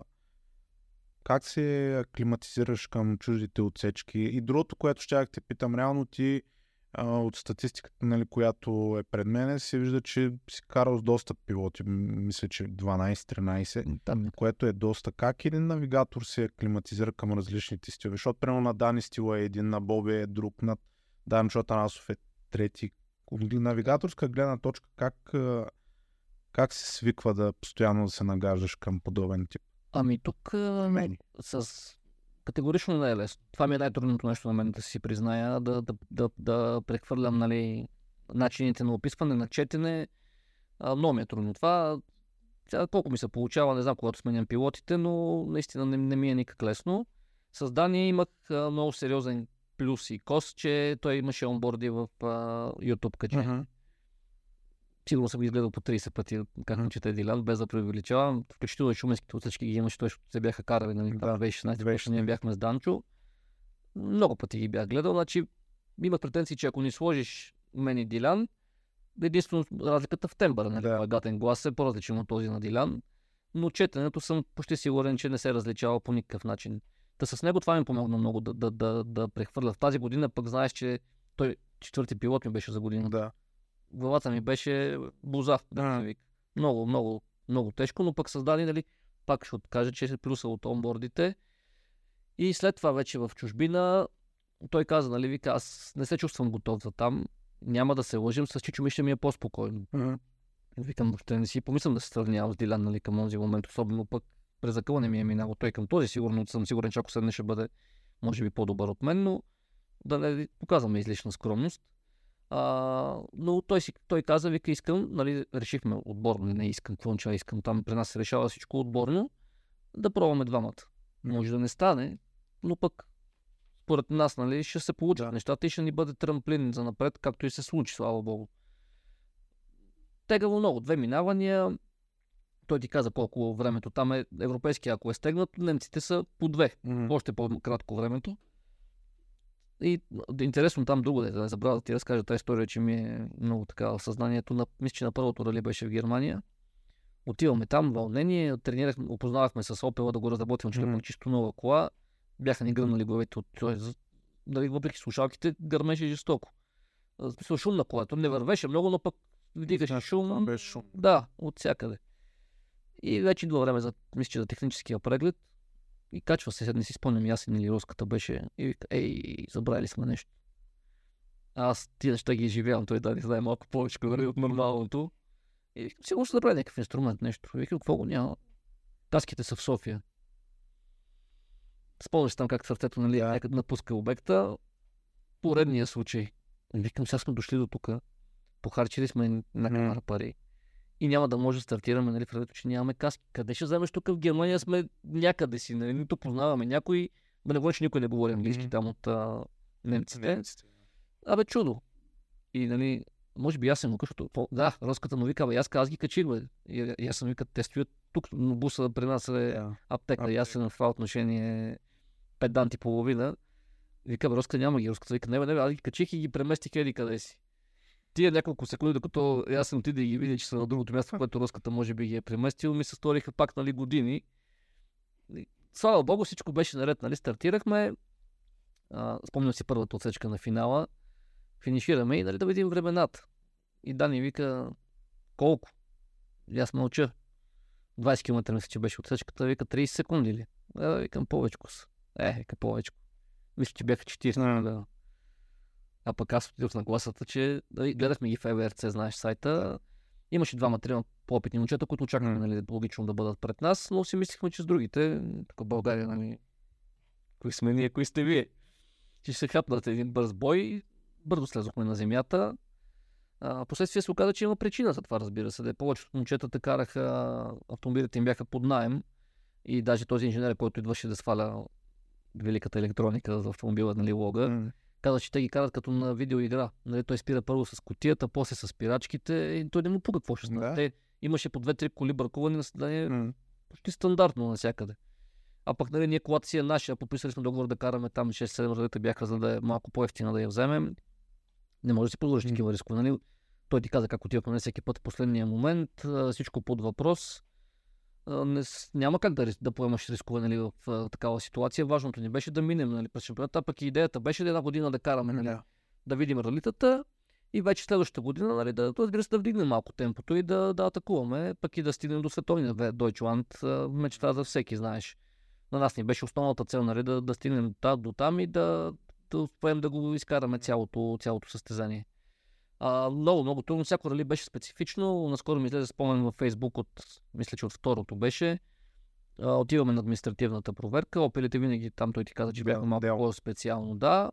как се аклиматизираш към чуждите отсечки. И другото, което ще те питам, реално ти а, от статистиката, нали, която е пред мен, се вижда, че си карал с доста пилоти. Мисля, че 12-13, там което е доста. Как един навигатор се аклиматизира към различните стилове? Защото, примерно, на Дани стила е един, на Боби е друг, на Дан Чотанасов е трети. От навигаторска гледна точка, как, как се свиква да постоянно да се нагаждаш към подобен тип? Ами тук Мени. с категорично не е лесно. Това ми е най-трудното нещо на мен да си призная, да, да, да, да прехвърлям нали, начините на описване, на четене. А, много ми е трудно това. Сега колко ми се получава, не знам, когато сменям пилотите, но наистина не, не ми е никак лесно. С Дания имах а, много сериозен плюс и кос, че той имаше онборди в а, YouTube каче. Мгм. Сигурно съм ги изгледал по 30 пъти, както Мгм. чете Дилан, без да преувеличавам. Включително и шуменските отсечки ги имаше, той се бяха карали, нали, Да, да, 2016, когато 2016. ние бяхме с Данчо. Много пъти ги бях гледал, значи имах претенции, че ако ни сложиш мен и Дилян, единствено разликата в тембъра, нали, Да. да. гатен глас е по-различен от този на Дилян, но четенето съм почти сигурен, че не се различава по никакъв начин. Та с него това ми помогна много да, да, да, да прехвърля. В тази година пък знаеш, че той четвърти пилот ми беше за година. Да. Главата ми беше буза, да вика. Много, много, много тежко, но пък създаде, нали, пак ще откажа, че е плюса от онбордите. И след това вече в чужбина той каза, нали, вика, аз не се чувствам готов за там, няма да се лъжим, с Чичо ще ми е по-спокойно. Мгм. Викам, въобще не си помислям да се сравнявам с Дилян, нали, към този момент, особено пък през закъла не ми е минало. Той към този сигурно съм сигурен, че ако седне ще бъде, може би, по-добър от мен, но да не показваме излишна скромност. А, но той, си, той каза, вика, искам, нали, решихме отборно, не искам, какво означава искам, там при нас се решава всичко отборно, да пробваме двамата. Може да не стане, но пък според нас, нали, ще се получат Да. нещата и ще ни бъде трамплин за напред, както и се случи, слава богу. Тегаво много, две минавания, той ти каза колко времето там е, европейски, ако е стегнат, немците са по две, Мгм. още по-кратко времето. И да, интересно там друго, да не забравя да ти разкажа тази история, че ми е много така в съзнанието. На, мисля, че на първото рали беше в Германия. Отиваме там, вълнение, тренирахме, опознавахме с Опела да го разработим, че mm-hmm. чисто нова кола. Бяха ни гръмнали главите от. Дали, въпреки слушалките, гърмеше жестоко. Смисъл шум на колата. Не вървеше много, но пък вдигаше Значи, шум. беше шум. Да, от всякъде. И вече идва време за, мисля, за техническия преглед. И качва се, не си спомням, ясен или руската беше. И вика, ей, забравили сме нещо. Аз тия неща ги изживявам, той да не знае малко повече нали, от нормалното. И викам, сигурно ще направи някакъв инструмент, нещо. Викам, какво го няма? Таските са в София. Спомняш там как сърцето, нали, някъде напуска обекта. Поредния случай. И викам, сега сме дошли до тук. Похарчили сме на пари. И няма да може да стартираме, нали, предвид, че нямаме каски. Къде ще вземеш тук в Германия сме някъде си, нали, нито познаваме някой. Бе, не говоря, че никой не говори английски Мгм. там от а, немците. Немците. Абе, чудо. И, нали, може би аз съм защото, да, руската му вика, бе, аз, аз ги качих, бе. И, и аз съм вика, те стоят тук, но буса при нас е Да. аптека. И аз съм в това отношение педант и половина. Вика, бе, руска няма ги. Руската вика, не, бе, не, бе, аз ги качих и ги преместих еди къде си. Тия няколко секунди, докато аз съм отиде и ги видя, че са на другото място, което руската може би ги е преместил, ми се сториха пак, нали, години. Слава Богу, всичко беше наред, нали, стартирахме. А, спомням си първата отсечка на финала. Финишираме и, нали, да видим времената. И Дани вика, колко? И аз мълча. 20 км мисля, че беше отсечката, вика 30 секунди ли? Е, викам повечко са. Е, вика повечко. Мисля, че бяха 40 А. А пък аз отидох на гласата, че нали, гледахме ги в EVRC, знаеш сайта. Имаше двама, трима по-опитни момчета, които очакваме, нали, логично да бъдат пред нас, но си мислихме, че с другите, тук в България, нали, кои сме ние, кои сте вие, че ще се хапнат един бърз бой. Бързо слезохме на земята. А, последствие се оказа, че има причина за това, разбира се. Да повечето момчетата караха, автомобилите им бяха под найем и даже този инженер, който идваше да сваля великата електроника за автомобила, нали, лога, М. каза, че те ги карат като на видеоигра. Нали, той спира първо с котията, после с спирачките и той не му пука какво ще стане. Да. Те имаше по две-три коли бракувани на съдание М. почти стандартно навсякъде. А пък нали, ние колата си е наша, подписали сме договор да караме там 6-7 ралита бяха, за да е малко по-ефтина да я вземем. Не може да си продължиш такива рискове. Нали? Той ти каза как отивахме на всеки път в последния момент, всичко под въпрос. Не, няма как да, да поемаш рискове нали, в а, такава ситуация. Важното ни беше да минем нали, през шампионата, пък и идеята беше да една година да караме, нали, Да. да видим ралитата и вече следващата година, нали, да, разбира се, да вдигнем малко темпото и да, да атакуваме, пък и да стигнем до световния а, мечта за всеки, знаеш. На нас ни беше основната цел, нали, да, да стигнем до там и да, да успеем да го изкараме цялото, цялото състезание. А, много, много трудно. Всяко рали беше специфично. Наскоро ми излезе спомен във Фейсбук от, мисля, че от второто беше. А, отиваме на административната проверка. Опелите винаги там той ти каза, че бяха малко по-специално, да.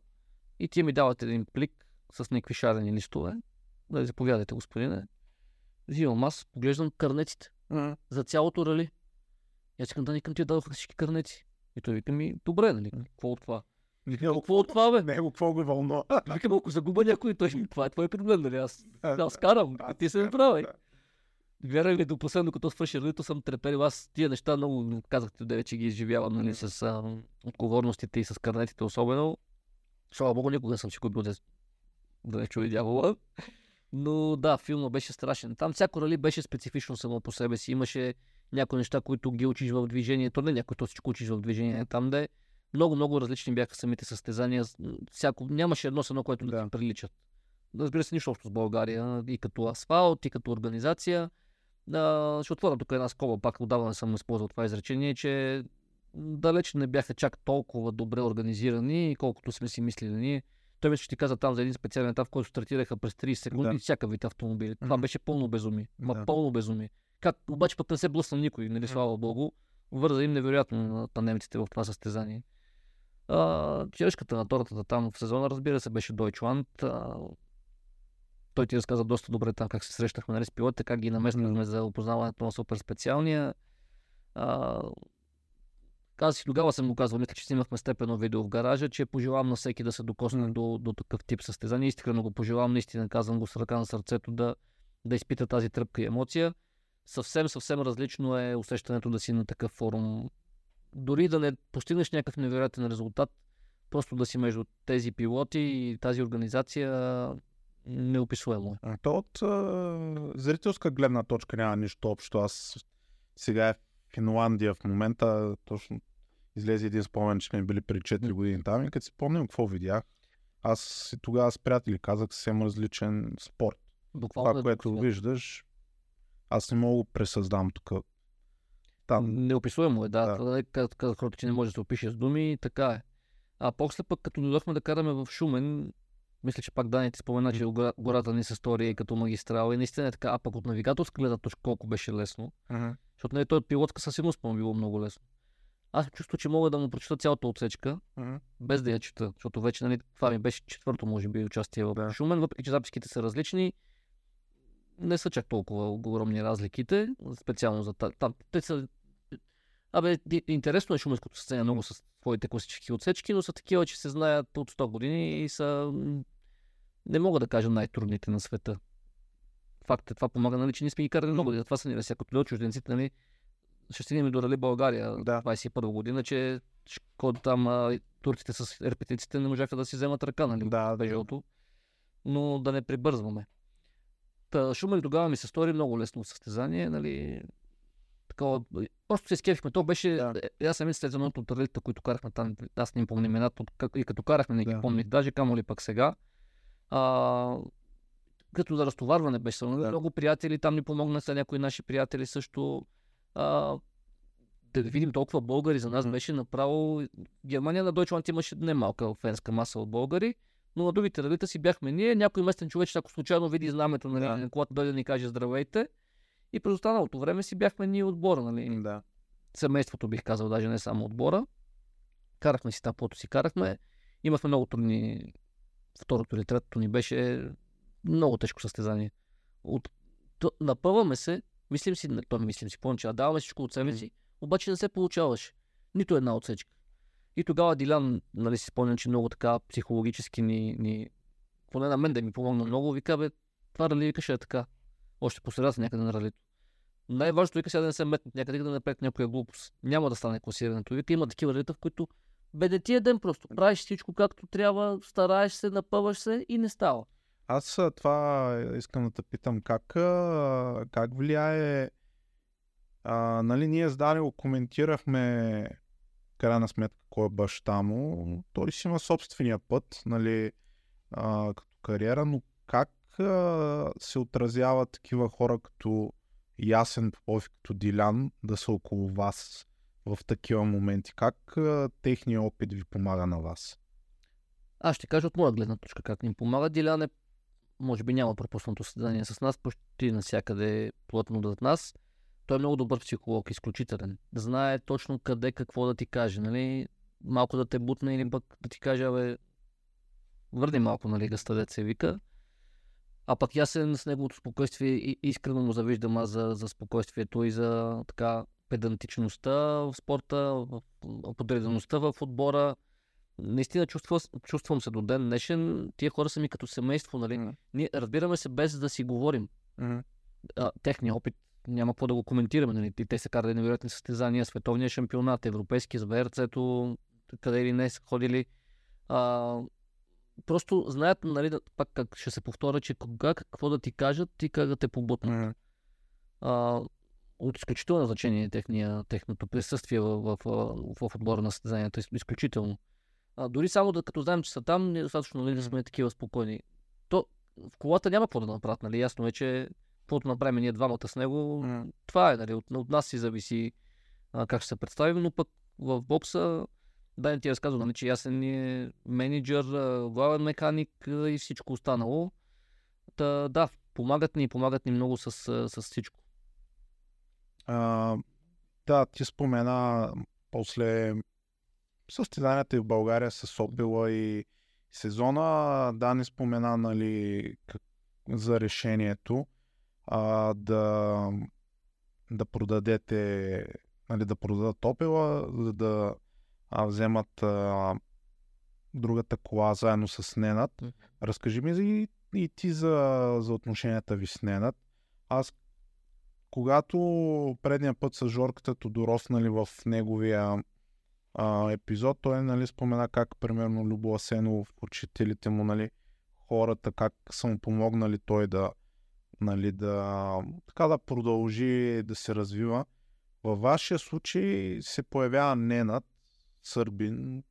И ти ми дават един плик с някакви шарени листове. Да, заповядайте, господине. Взимам аз, поглеждам карнеците М. за цялото рали. И аз искам да ни към ти дадоха всички карнеци. И той вика ми, добре, нали, какво от това? Какво от това, бе? Него какво го вълнува? Викам, ако загуба някой, той ми, това е твой проблем, нали? Аз, аз карам, Да, ти се да, направи. да. Вярвай ми, до последно, като свърши ралито, съм треперил. Аз тия неща много казахте, де вече ги изживявам, нали, с а, отговорностите и с карнетите особено. Слава Богу, никога не съм си купил да, да не чуя дявола. Но да, филма беше страшен. Там всяко рали беше специфично само по себе си. Имаше някои неща, които ги учиш в движението, не някои, то всичко учиш в движение. Там де много, много различни бяха самите състезания. Всяко, нямаше едно с едно, което да, Да. приличат. Разбира се, нищо общо с България. И като асфалт, и като организация. А, ще отворя тук една скоба, пак отдавна съм използвал това изречение, че далеч не бяха чак толкова добре организирани, колкото сме си мислили ние. Той мисля, че ти каза там за един специален етап, в който стартираха през 30 секунди Да. всяка вид автомобили. Това беше пълно безумие. Ма Да. пълно безумие. Как обаче пък не се блъсна никой, нали, слава богу. Върза им невероятно на немците в това състезание. А, черешката на тортата там в сезона, разбира се, беше. А, той ти разказа доста добре там как се срещахме нали, с пилотите, как ги намествахме за опознаването на супер специалния. А, аз и тогава съм го казвал, мисля, че снимахме степено видео в гаража, че пожелавам на всеки да се докосне до, до такъв тип състезание. Искрено го пожелавам, наистина казвам го с ръка на сърцето да, да изпита тази тръпка и емоция. Съвсем, съвсем различно е усещането да си на такъв форум. Дори да не постигнеш някакъв невероятен резултат, просто да си между тези пилоти и тази организация неописуемо е. А, То от а, зрителска гледна точка няма нищо общо. Аз сега е в Финландия в момента, точно излезе един спомен, че сме били преди 4 М. години там и като си помням какво видях, аз и тогава с приятели казах съвсем различен спорт. Буквално Това, е което виждаш, аз не мога да пресъздам тук. Там, Неописуемо е, да. Да. Казах казах хората, че не може да се опише с думи, така е. А после пък, като дойдохме да караме в Шумен, мисля, че пак Дани ти спомена, че гора- гората ни се стори като магистрала и наистина е така, а пък от навигаторска гледна точка колко беше лесно. Мгм. Защото не той от пилотска със сигурност му било много лесно. Аз чувствам, че мога да му прочета цялата отсечка, Мгм. без да я чета, защото вече нали, това ми беше четвърто, може би, участие в Да. Шумен, въпреки че записките са различни. Не са чак толкова огромни разликите, специално за та- там. Те са... Абе, интересно е шуменското състезание много с своите класически отсечки, но са такива, че се знаят от 100 години и са, не мога да кажа най-трудните на света. Факт е, това помага, нали, че ние сме ги карали много. Това са ни сега като чужденците, нали, ще стигнем до Рали България Да. 21 година, че шкода там а, турците с ерпетиците не можаха да си вземат ръка, нали, Да, от Пежото. Но да не прибързваме. Та, Шумен тогава ми се стори много лесно състезание, нали, такова, просто се изкефихме. То беше, Да. е, аз самия след едното от ралите, които карахме там, аз не им помня имената, и като карахме не ги Да. помних, даже камо ли пък сега. А, като за разтоварване беше да. Да. много приятели, там ни помогнаха някои наши приятели също. А, да видим толкова българи за нас беше направо... Германия на Deutschland имаше немалка фенска маса от българи, но на другите ралита си бяхме ние. Някой местен човек, ако случайно види знамето, нали, Да. когато дойде да ни каже здравейте. И през останалото време си бяхме ние отбора, нали? Да. семейството бих казал, даже не само отбора. Карахме си там, каквото си карахме. Имахме много трудни. Второто или третото ни беше много тежко състезание. От... То, напъваме се, мислим си, не, то мислим си, помня, че даваме всичко от себе си, обаче не се получаваше. Нито една отсечка. И тогава Дилян, нали си спомням, че много така психологически ни, ни поне на мен да ми помогна много, вика, бе, това рали викаше е така. Още по средата някъде на ралито. Най-важното вика сега да не се метнат някъде, да не направят някоя глупост. Няма да стане класирането. Вика има такива ралита, в които бе ти е ден просто. Правиш всичко както трябва, стараеш се, напъваш се и не става. Аз това искам да те питам, как, как влияе, а, нали, ние с Дани го коментирахме, крайна сметка, кой е баща му, той си има собствения път, нали, а, като кариера, но как а, се отразяват такива хора като Ясен Попов като Дилян да са около вас в такива моменти? Как а, техният опит ви помага на вас? Аз ще кажа от моя гледна точка как ни помага. Дилян е, може би няма пропуснато състезание с нас, почти навсякъде е плътно зад нас. Той е много добър психолог, изключителен. Знае точно къде какво да ти каже, нали? Малко да те бутне или пък да ти каже, абе, върни малко, нали, гъста дет се вика. А пък аз с неговото спокойствие и искрено му завиждам аз за, за спокойствието и за така педантичността в спорта, в, подредеността в отбора. наистина чувствам, чувствам се до ден днешен. Тия хора са ми като семейство, нали? Мгм. Ние разбираме се без да си говорим. Мгм. а, техния опит няма какво да го коментираме. Нали? И Те са карали невероятни състезания, световния шампионат, европейски с къде или не са ходили. А, просто знаят, нали, да- пак как ще се повторя, че кога какво да ти кажат и как да те побутнат. А, от изключително значение е техния, техното присъствие в, в, в, в отбора на състезанията. Из- Изключително. А, дори само да като знаем, че са там, не е достатъчно нали, да сме такива спокойни. То в колата няма какво да направят, нали? Ясно е, че каквото направим ние двамата с него, Мгм. това е, нали? От, от нас си зависи а, как ще се представим, но пък в бокса, да ти разказвам, нали, че Ясен е менеджер, главен механик и всичко останало. Та, да, помагат ни, помагат ни много с, с всичко. А, да, ти спомена после състезанията и в България с Опела и сезона. Да, не спомена нали, как, за решението а, да, да продадете, нали, да продадат Опела, за да а, вземат а, другата кола заедно с Ненат. Мгм. Разкажи ми и, и ти за, за отношенията ви с Ненат. Аз когато предния път с Жорката Тодоров, нали, в неговия а, епизод, той нали, спомена как, примерно, Любо Асенов, учителите му, нали, хората, как са му помогнали той да, нали, да, така да продължи да се развива. Във вашия случай се появява Ненат, сърбин,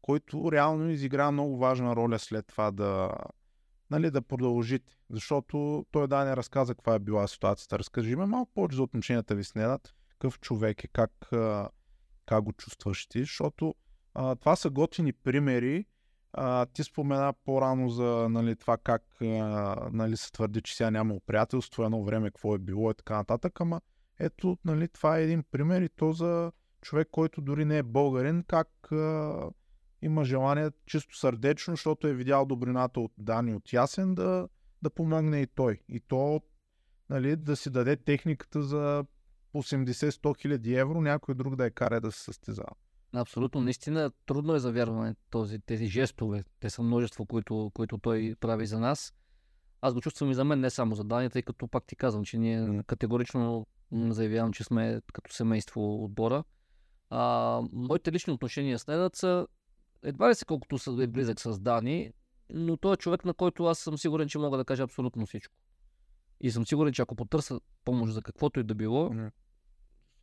който реално изигра много важна роля след това да, нали, да продължите. Защото той да не разказа каква е била ситуацията. Разкажи ме малко повече за отношенията ви с Ненат, какъв човек е, как, как го чувстваш ти, защото а, това са готини примери. А, ти спомена по-рано за нали, това как а, нали, се твърди, че сега няма приятелство, едно време какво е било и така нататък, ама ето, нали, това е един пример и то за човек, който дори не е българин, как а, има желание чисто сърдечно, защото е видял добрината от Дани от Ясен да, да помогне и той. И то нали, да си даде техниката за 80-100 хиляди евро, някой друг да я кара да се състезава. Абсолютно, наистина трудно е за вярване този, тези жестове. Те са множество, които, които той прави за нас. Аз го чувствам и за мен, не само за Дани, тъй като пак ти казвам, че ние категорично заявявам, че сме като семейство отбора. А, моите лични отношения с Недът са едва ли са колкото са е близък с Дани, но той е човек, на който аз съм сигурен, че мога да кажа абсолютно всичко. И съм сигурен, че ако потърся помощ за каквото и да било,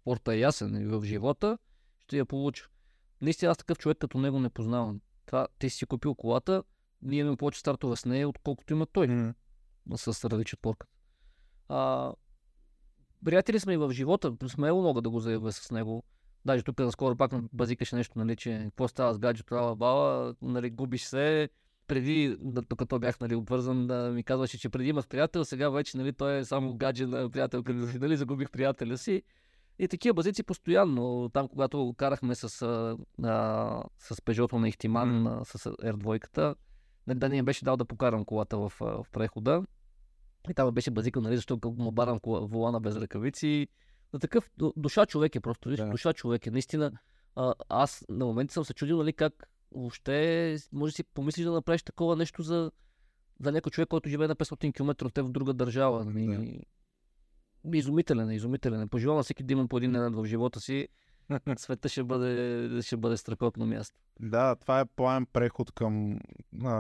спорта е ясен и в живота, ще я получа. Наистина аз такъв човек като него не познавам. Това, ти си купил колата, ние имаме повече стартове с нея, отколкото има той М, с различен поркът. А, приятели сме и в живота, смело мога да го заявя с него. Даже тук наскоро пак базикаше нещо, нали, че какво става с гаджето, това бала, нали, губиш се. Преди, докато бях нали, обвързан, да ми казваше, че преди имах приятел, сега вече нали, той е само гадже на приятелка си, нали, загубих приятеля си. И такива базици постоянно. Там, когато карахме с, а, с Пежото на Ихтиман, а, с R2, нали, да не беше дал да покарам колата в, в прехода. И там беше базикал, нали, защото му барам волана без ръкавици. На такъв ду- душа човек е просто, виж, Да. душа човек е. Наистина, а, аз на моменти съм се чудил, нали, как въобще може да си помислиш да направиш такова нещо за, за някой човек, който живее на 500 км от те в друга държава. Нали. Изумителен е, изумителен е. Пожелавам всеки да има по един ненад в живота си. Света ще бъде, ще бъде страхотно място. Да, това е плавен преход към,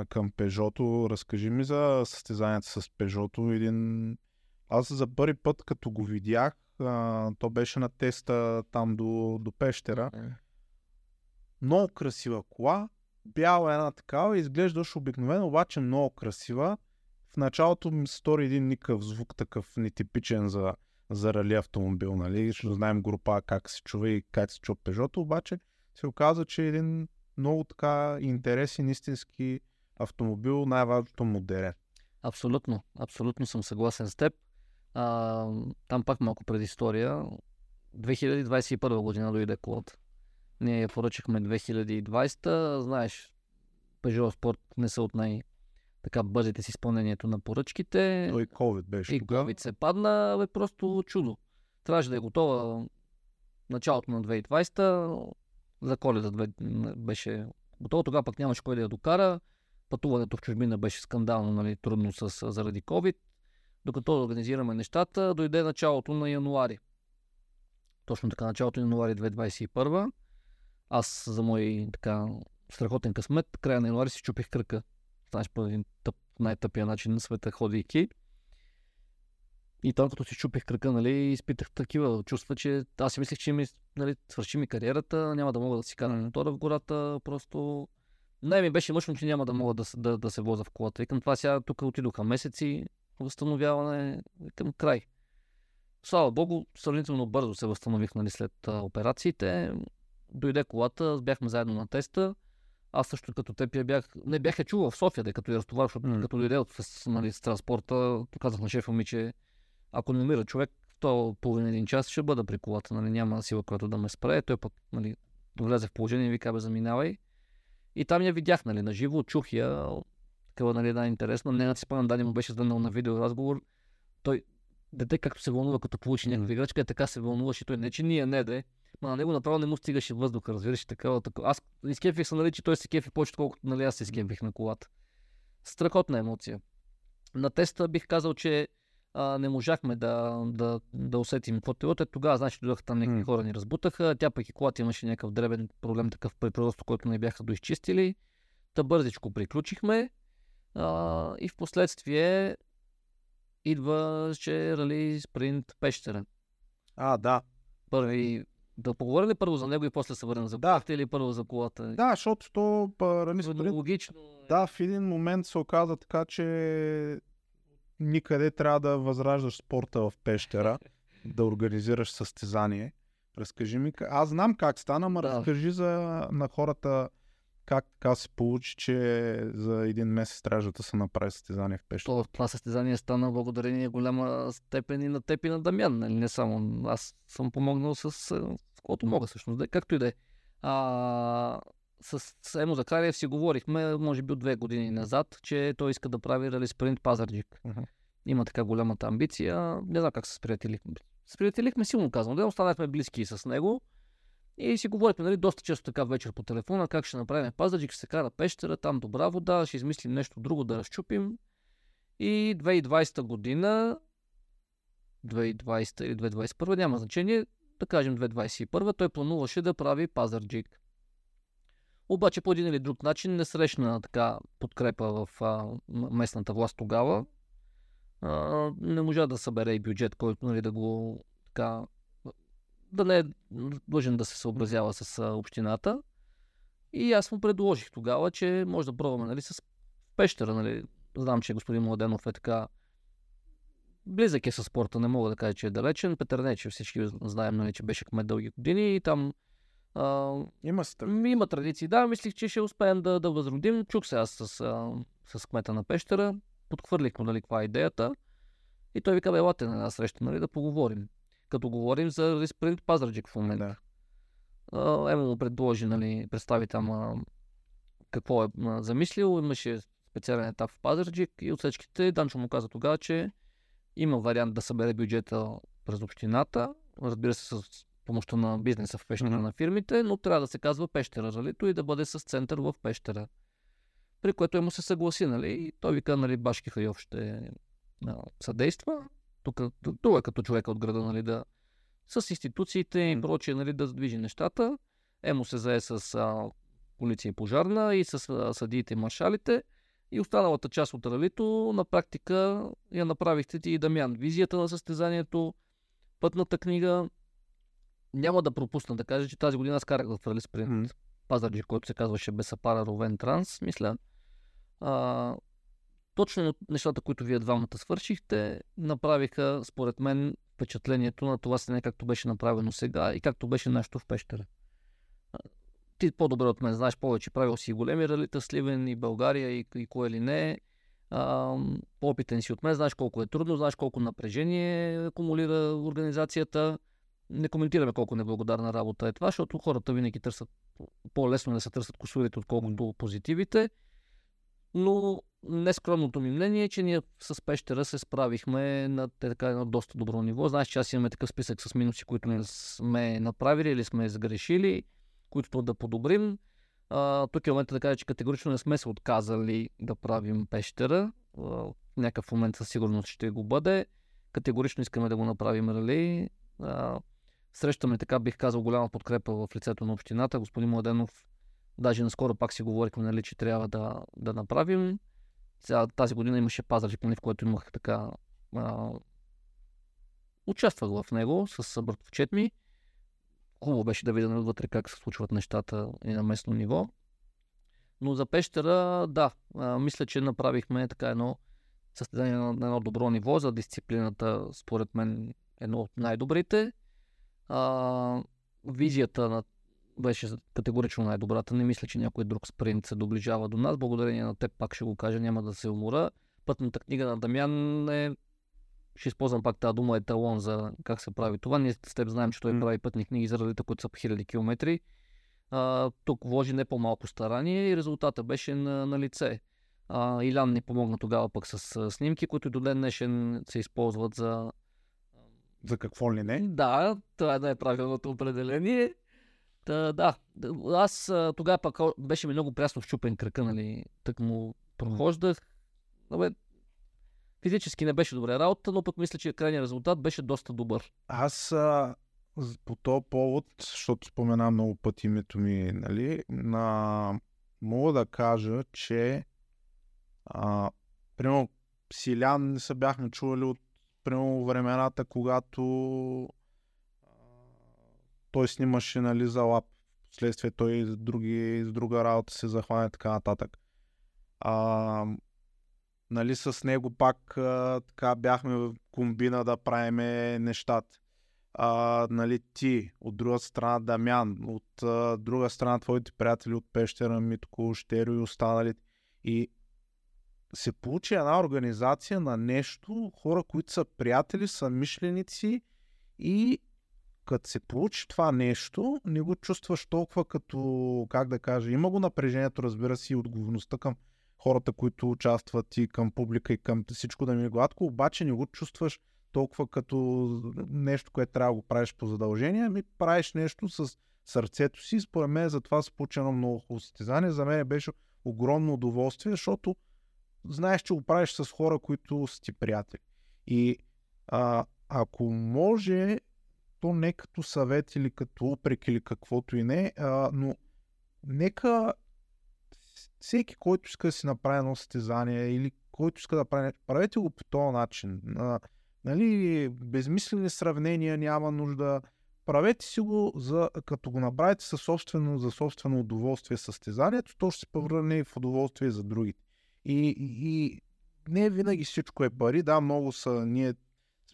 към Пежото. Разкажи ми за състезанията с Пежото. Един... Аз за първи път, като го видях, а, то беше на теста там до, до Пещера. Много красива кола. Бяла една такава, изглеждаш обикновено, обаче много красива. Началото ми се стори един никакъв звук, такъв нетипичен за, за рали автомобил, нали? Ще знаем група как се чува и как се чува Пежото, обаче се оказа, че е един много така интересен, истински автомобил, най-важното модерен. Абсолютно, абсолютно съм съгласен с теб. А, там пак малко предистория. 2021 година дойде колата. Ние я поръчахме 2020. Знаеш, Peugeot Sport не са от най- така бързите с изпълнението на поръчките. Той COVID беше и тогава. COVID се падна, бе просто чудо. Трябваше да е готова началото на 2020. за коледа беше готово. Тогава пък нямаше кой да я докара. Пътуването в чужбина беше скандално, нали, трудно с, заради COVID. Докато организираме нещата, дойде началото на януари. Точно така, началото на януари 2021. Аз за мой така страхотен късмет, края на януари си чупих кръка. Знаеш, по един тъп, най-тъпия начин на света, ходейки. И там, като си чупих кръка, нали, изпитах такива чувства, че аз си мислех, че ми, нали, свърши ми кариерата, няма да мога да си карам мотора в гората, просто най ми беше мъчно, че няма да мога да, да, да се воза в колата. И към това сега тук отидоха месеци, възстановяване към край. Слава Богу, сравнително бързо се възстанових нали, след а, операциите. Дойде колата, бяхме заедно на теста. Аз също като теб я бях, не бях я чувал в София, де, като я разтоварваш, mm. като дойде от нали, с транспорта, казах на шефа ми, че ако не намира човек, то половин един час ще бъда при колата, нали, няма сила, която да ме спре. Той пък нали, влезе в положение и вика, бе, заминавай. И там я видях, нали, на живо, чух я, такава, нали, една интересна. Не на спомням, Дани му беше задънал на видео разговор. Той, дете, както се вълнува, като получи някаква играчка, е така се вълнуваше. Той не, че ние не, да Ма на него направо не му стигаше въздуха, разбираш, такава, такова. Аз изкефих се, нали, че той се кефи повече, колкото нали, аз се изкефих на колата. Страхотна емоция. На теста бих казал, че а, не можахме да, да, да усетим какво е. Тогава, значи, дойдоха там някакви хора ни разбутаха. Тя пък и колата имаше някакъв дребен проблем такъв при който не бяха доизчистили. Та бързичко приключихме. А, и в последствие идваше рали спринт Пещера. А, да. Първи да поговорим ли първо за него и после се върнем за колата да. или първо за колата? Да, защото то рали спринт... Логично. Е. Да, в един момент се оказа така, че никъде трябва да възраждаш спорта в пещера, да организираш състезание. Разкажи ми, аз знам как стана, но да. разкажи за, на хората как така се получи, че за един месец трябваше да се направи състезание в пещера. Това, това състезание стана благодарение голяма степен и на теб и на Дамян. Нали? Не само аз съм помогнал с, с което мога всъщност. Да, както и да е. С Емо Закариев си говорихме, може би от две години назад, че той иска да прави рали спринт Пазарджик. Uh-huh. Има така голямата амбиция. Не знам как се сприятелихме. Сприятелихме силно казвам. Да, останахме близки с него. И си говорихме, нали, доста често така вечер по телефона, как ще направим Пазарджик, ще се кара пещера, там добра вода, ще измислим нещо друго да разчупим. И 2020 година, 2020 или 2021, няма значение, да кажем 2021, той плануваше да прави Пазарджик. Обаче по един или друг начин не срещна така подкрепа в а, местната власт тогава. А, не можа да събере и бюджет, който нали, да го така да не е длъжен да се съобразява с общината. И аз му предложих тогава, че може да пробваме нали, с пещера. Нали. Знам, че господин Младенов е така близък е с спорта, не мога да кажа, че е далечен. Петър Нечев всички знаем, нали, че беше кмет дълги години и там а, има, традиции. има традиции. Да, мислих, че ще успеем да, да възродим. Чух се аз с, а, с кмета на пещера, подхвърлих му нали, каква е идеята и той вика, елате на една среща, нали, да поговорим. Като говорим за Респринт Пазарджик в момента. Да. Емо му предложи, нали, представи там а, какво е а, замислил. Имаше специален етап в Пазарджик и от всичките Данчо му каза тогава, че има вариант да събере бюджета през общината, разбира се с помощта на бизнеса в пещера mm-hmm. на фирмите, но трябва да се казва пещера ралито и да бъде с център в пещера. При което му се съгласи, нали? И той вика, нали, Башки Хайов ще а, съдейства. Тук, тук е като човека от града, нали, да с институциите и прочие, нали, да задвижи нещата. Емо се зае с а, полиция и пожарна и с а, съдиите и маршалите. И останалата част от ралито на практика я направихте ти и Дамян. Визията на състезанието, пътната книга. Няма да пропусна да кажа, че тази година аз карах в рали спринт. Mm. Пазарджи, който се казваше Бесапара Ровен Транс, мисля. А, точно нещата, които вие двамата свършихте, направиха, според мен, впечатлението на това не както беше направено сега и както беше нещо в пещера. Ти по-добре от мен знаеш повече, правил си големи ралита, Сливен и България и, и кое ли не. А, по-опитен си от мен, знаеш колко е трудно, знаеш колко напрежение акумулира организацията. Не коментираме колко неблагодарна работа е това, защото хората винаги търсят по-лесно да се търсят косурите, отколкото позитивите. Но нескромното ми мнение е, че ние с пещера се справихме на така едно доста добро ниво. Знаеш, че аз имаме такъв списък с минуси, които не сме направили или сме сгрешили. които да подобрим. А, тук е момента да кажа, че категорично не сме се отказали да правим пещера. В някакъв момент със сигурност ще го бъде. Категорично искаме да го направим рали. А, срещаме така, бих казал, голяма подкрепа в лицето на общината. Господин Младенов, даже наскоро пак си говорихме, нали, че трябва да, да направим. Сега, тази година имаше пазарчик, нали, в което имах така... А, участвах в него с братовчет ми. Хубаво беше да видя нали, вътре как се случват нещата и на местно ниво. Но за пещера, да, а, мисля, че направихме така едно състезание на, на едно добро ниво за дисциплината, според мен едно от най-добрите. А, визията на беше категорично най-добрата. Не мисля, че някой друг спринт се доближава до нас. Благодарение на теб пак ще го кажа, няма да се умора. Пътната книга на Дамян е ще използвам пак тази дума еталон за как се прави това. Ние с теб знаем, че той mm. прави пътни книги за ралита, които са по хиляди километри. А, тук вложи не по-малко старание и резултата беше на, на лице. А, Илян ни помогна тогава пък с, с снимки, които до ден днешен се използват за... За какво ли не? Да, това е най-правилното определение. Та, да, аз тогава пък беше ми много прясно щупен кръка, нали, тък му прохождах. Абе, физически не беше добре работа, но пък мисля, че крайният резултат беше доста добър. Аз а, по този повод, защото спомена много пъти името ми, нали, на... мога да кажа, че а, примерно Силян не се бяхме чували от примерно времената, когато той снимаше нали, за лап. Следствие той с, други, с друга работа се захване така нататък. А, нали, с него пак а, така бяхме в комбина да правим нещата. А, нали, ти, от друга страна Дамян, от а, друга страна твоите приятели от Пещера, Митко, Щеро и останалите. И се получи една организация на нещо, хора, които са приятели, са мишленици и като се получи това нещо, не го чувстваш толкова като, как да кажа, има го напрежението, разбира се, и отговорността към хората, които участват и към публика и към всичко да ми е гладко, обаче не го чувстваш толкова като нещо, което трябва да го правиш по задължение, ами правиш нещо с сърцето си. Според мен за това се получи много хубаво състезание. За мен беше огромно удоволствие, защото знаеш, че го правиш с хора, които са ти приятели. И а, ако може то не като съвет или като упрек или каквото и не, а, но нека всеки, който иска да си направи едно състезание или който иска да прави правете го по този начин. А, нали, безмислени сравнения няма нужда. Правете си го, за, като го направите със собствено, за собствено удоволствие състезанието, то ще се превърне в удоволствие за другите. И, и не винаги всичко е пари. Да, много са, ние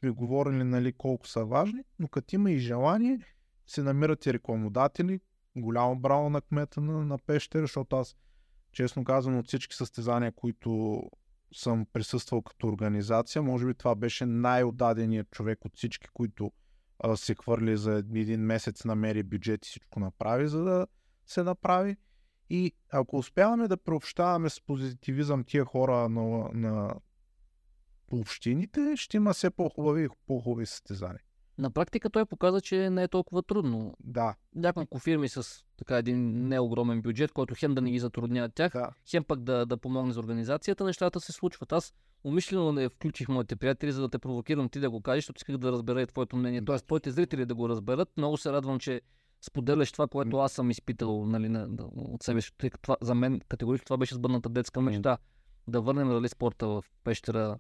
сме говорили нали, колко са важни, но като има и желание, се намират и рекламодатели. Голямо браво на кмета на, на Пещера, защото аз, честно казвам, от всички състезания, които съм присъствал като организация, може би това беше най-отдаденият човек от всички, които а, се хвърли за един месец, намери бюджет и всичко направи, за да се направи. И ако успяваме да приобщаваме с позитивизъм тия хора на, на общините, ще има все по-хубави и по-хубави състезания. На практика той показа, че не е толкова трудно. Да. Няколко фирми с така един неогромен бюджет, който хем да не ги затруднява тях, да. хем пък да, да помогне за организацията, нещата се случват. Аз умишлено не включих моите приятели, за да те провокирам ти да го кажеш, защото исках да разбера и твоето мнение. Тоест, твоите зрители да го разберат. Много се радвам, че споделяш това, което аз съм изпитал нали, на, от себе си. Това, за мен категорично това беше сбъдната детска мечта. Да върнем нали, спорта в пещера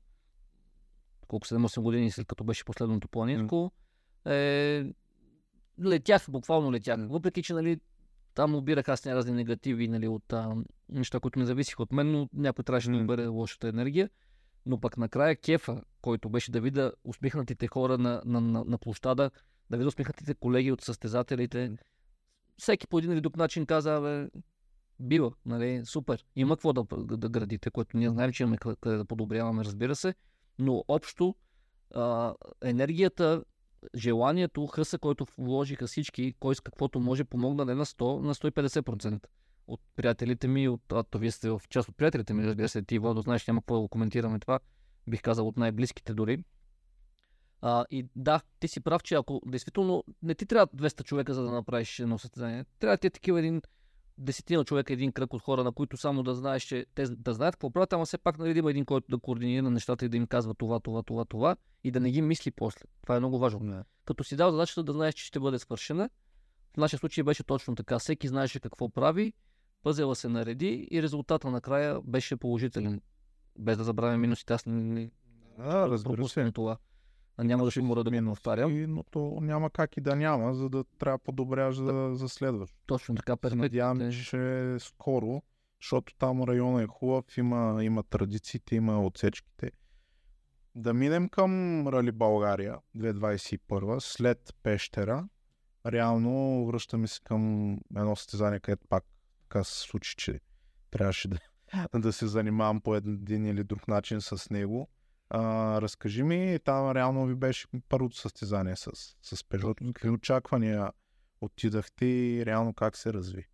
колко 7-8 години след като беше последното планинско, е, летях, буквално летях. Въпреки, че нали, там обирах аз разни негативи нали, от а, неща, които не зависиха от мен, но някой трябваше да ми бъде лошата енергия. Но пък накрая кефа, който беше да видя усмихнатите хора на, на, на, на площада, да видя усмихнатите колеги от състезателите, всеки по един или друг начин каза, бе, бива, нали, супер. Има какво да, да, да градите, което ние знаем, че имаме къде да подобряваме, разбира се но общо а, енергията, желанието, хъса, който вложиха всички, кой с каквото може, помогна не на 100, на 150% от приятелите ми, от, а, то вие сте в част от приятелите ми, разбира се, ти, Владо, знаеш, няма какво да го коментираме това, бих казал от най-близките дори. А, и да, ти си прав, че ако действително не ти трябва 200 човека, за да направиш едно състезание, трябва ти е такива един десетина човека, един кръг от хора, на които само да знаеш, че те да знаят какво правят, ама все пак нали, да има един, който да координира нещата и да им казва това, това, това, това и да не ги мисли после. Това е много важно. Не. Като си дал задачата да знаеш, че ще бъде свършена, в нашия случай беше точно така. Всеки знаеше какво прави, пъзела се нареди и резултата накрая беше положителен. Без да забравяме минусите, аз не, не Да, разбира се. това. А няма да ще мора да го повтарям. И, но то няма как и да няма, за да трябва да подобряваш за, следващ. Точно така, Се надявам, че скоро, защото там района е хубав, има, има традициите, има отсечките. Да минем към Рали България 2021, след Пещера. Реално връщаме се към едно състезание, където пак така се случи, че трябваше да, да се занимавам по един или друг начин с него. А, разкажи ми, там реално ви беше първото състезание с, с Peugeot. Какви очаквания отидахте и реално как се разви?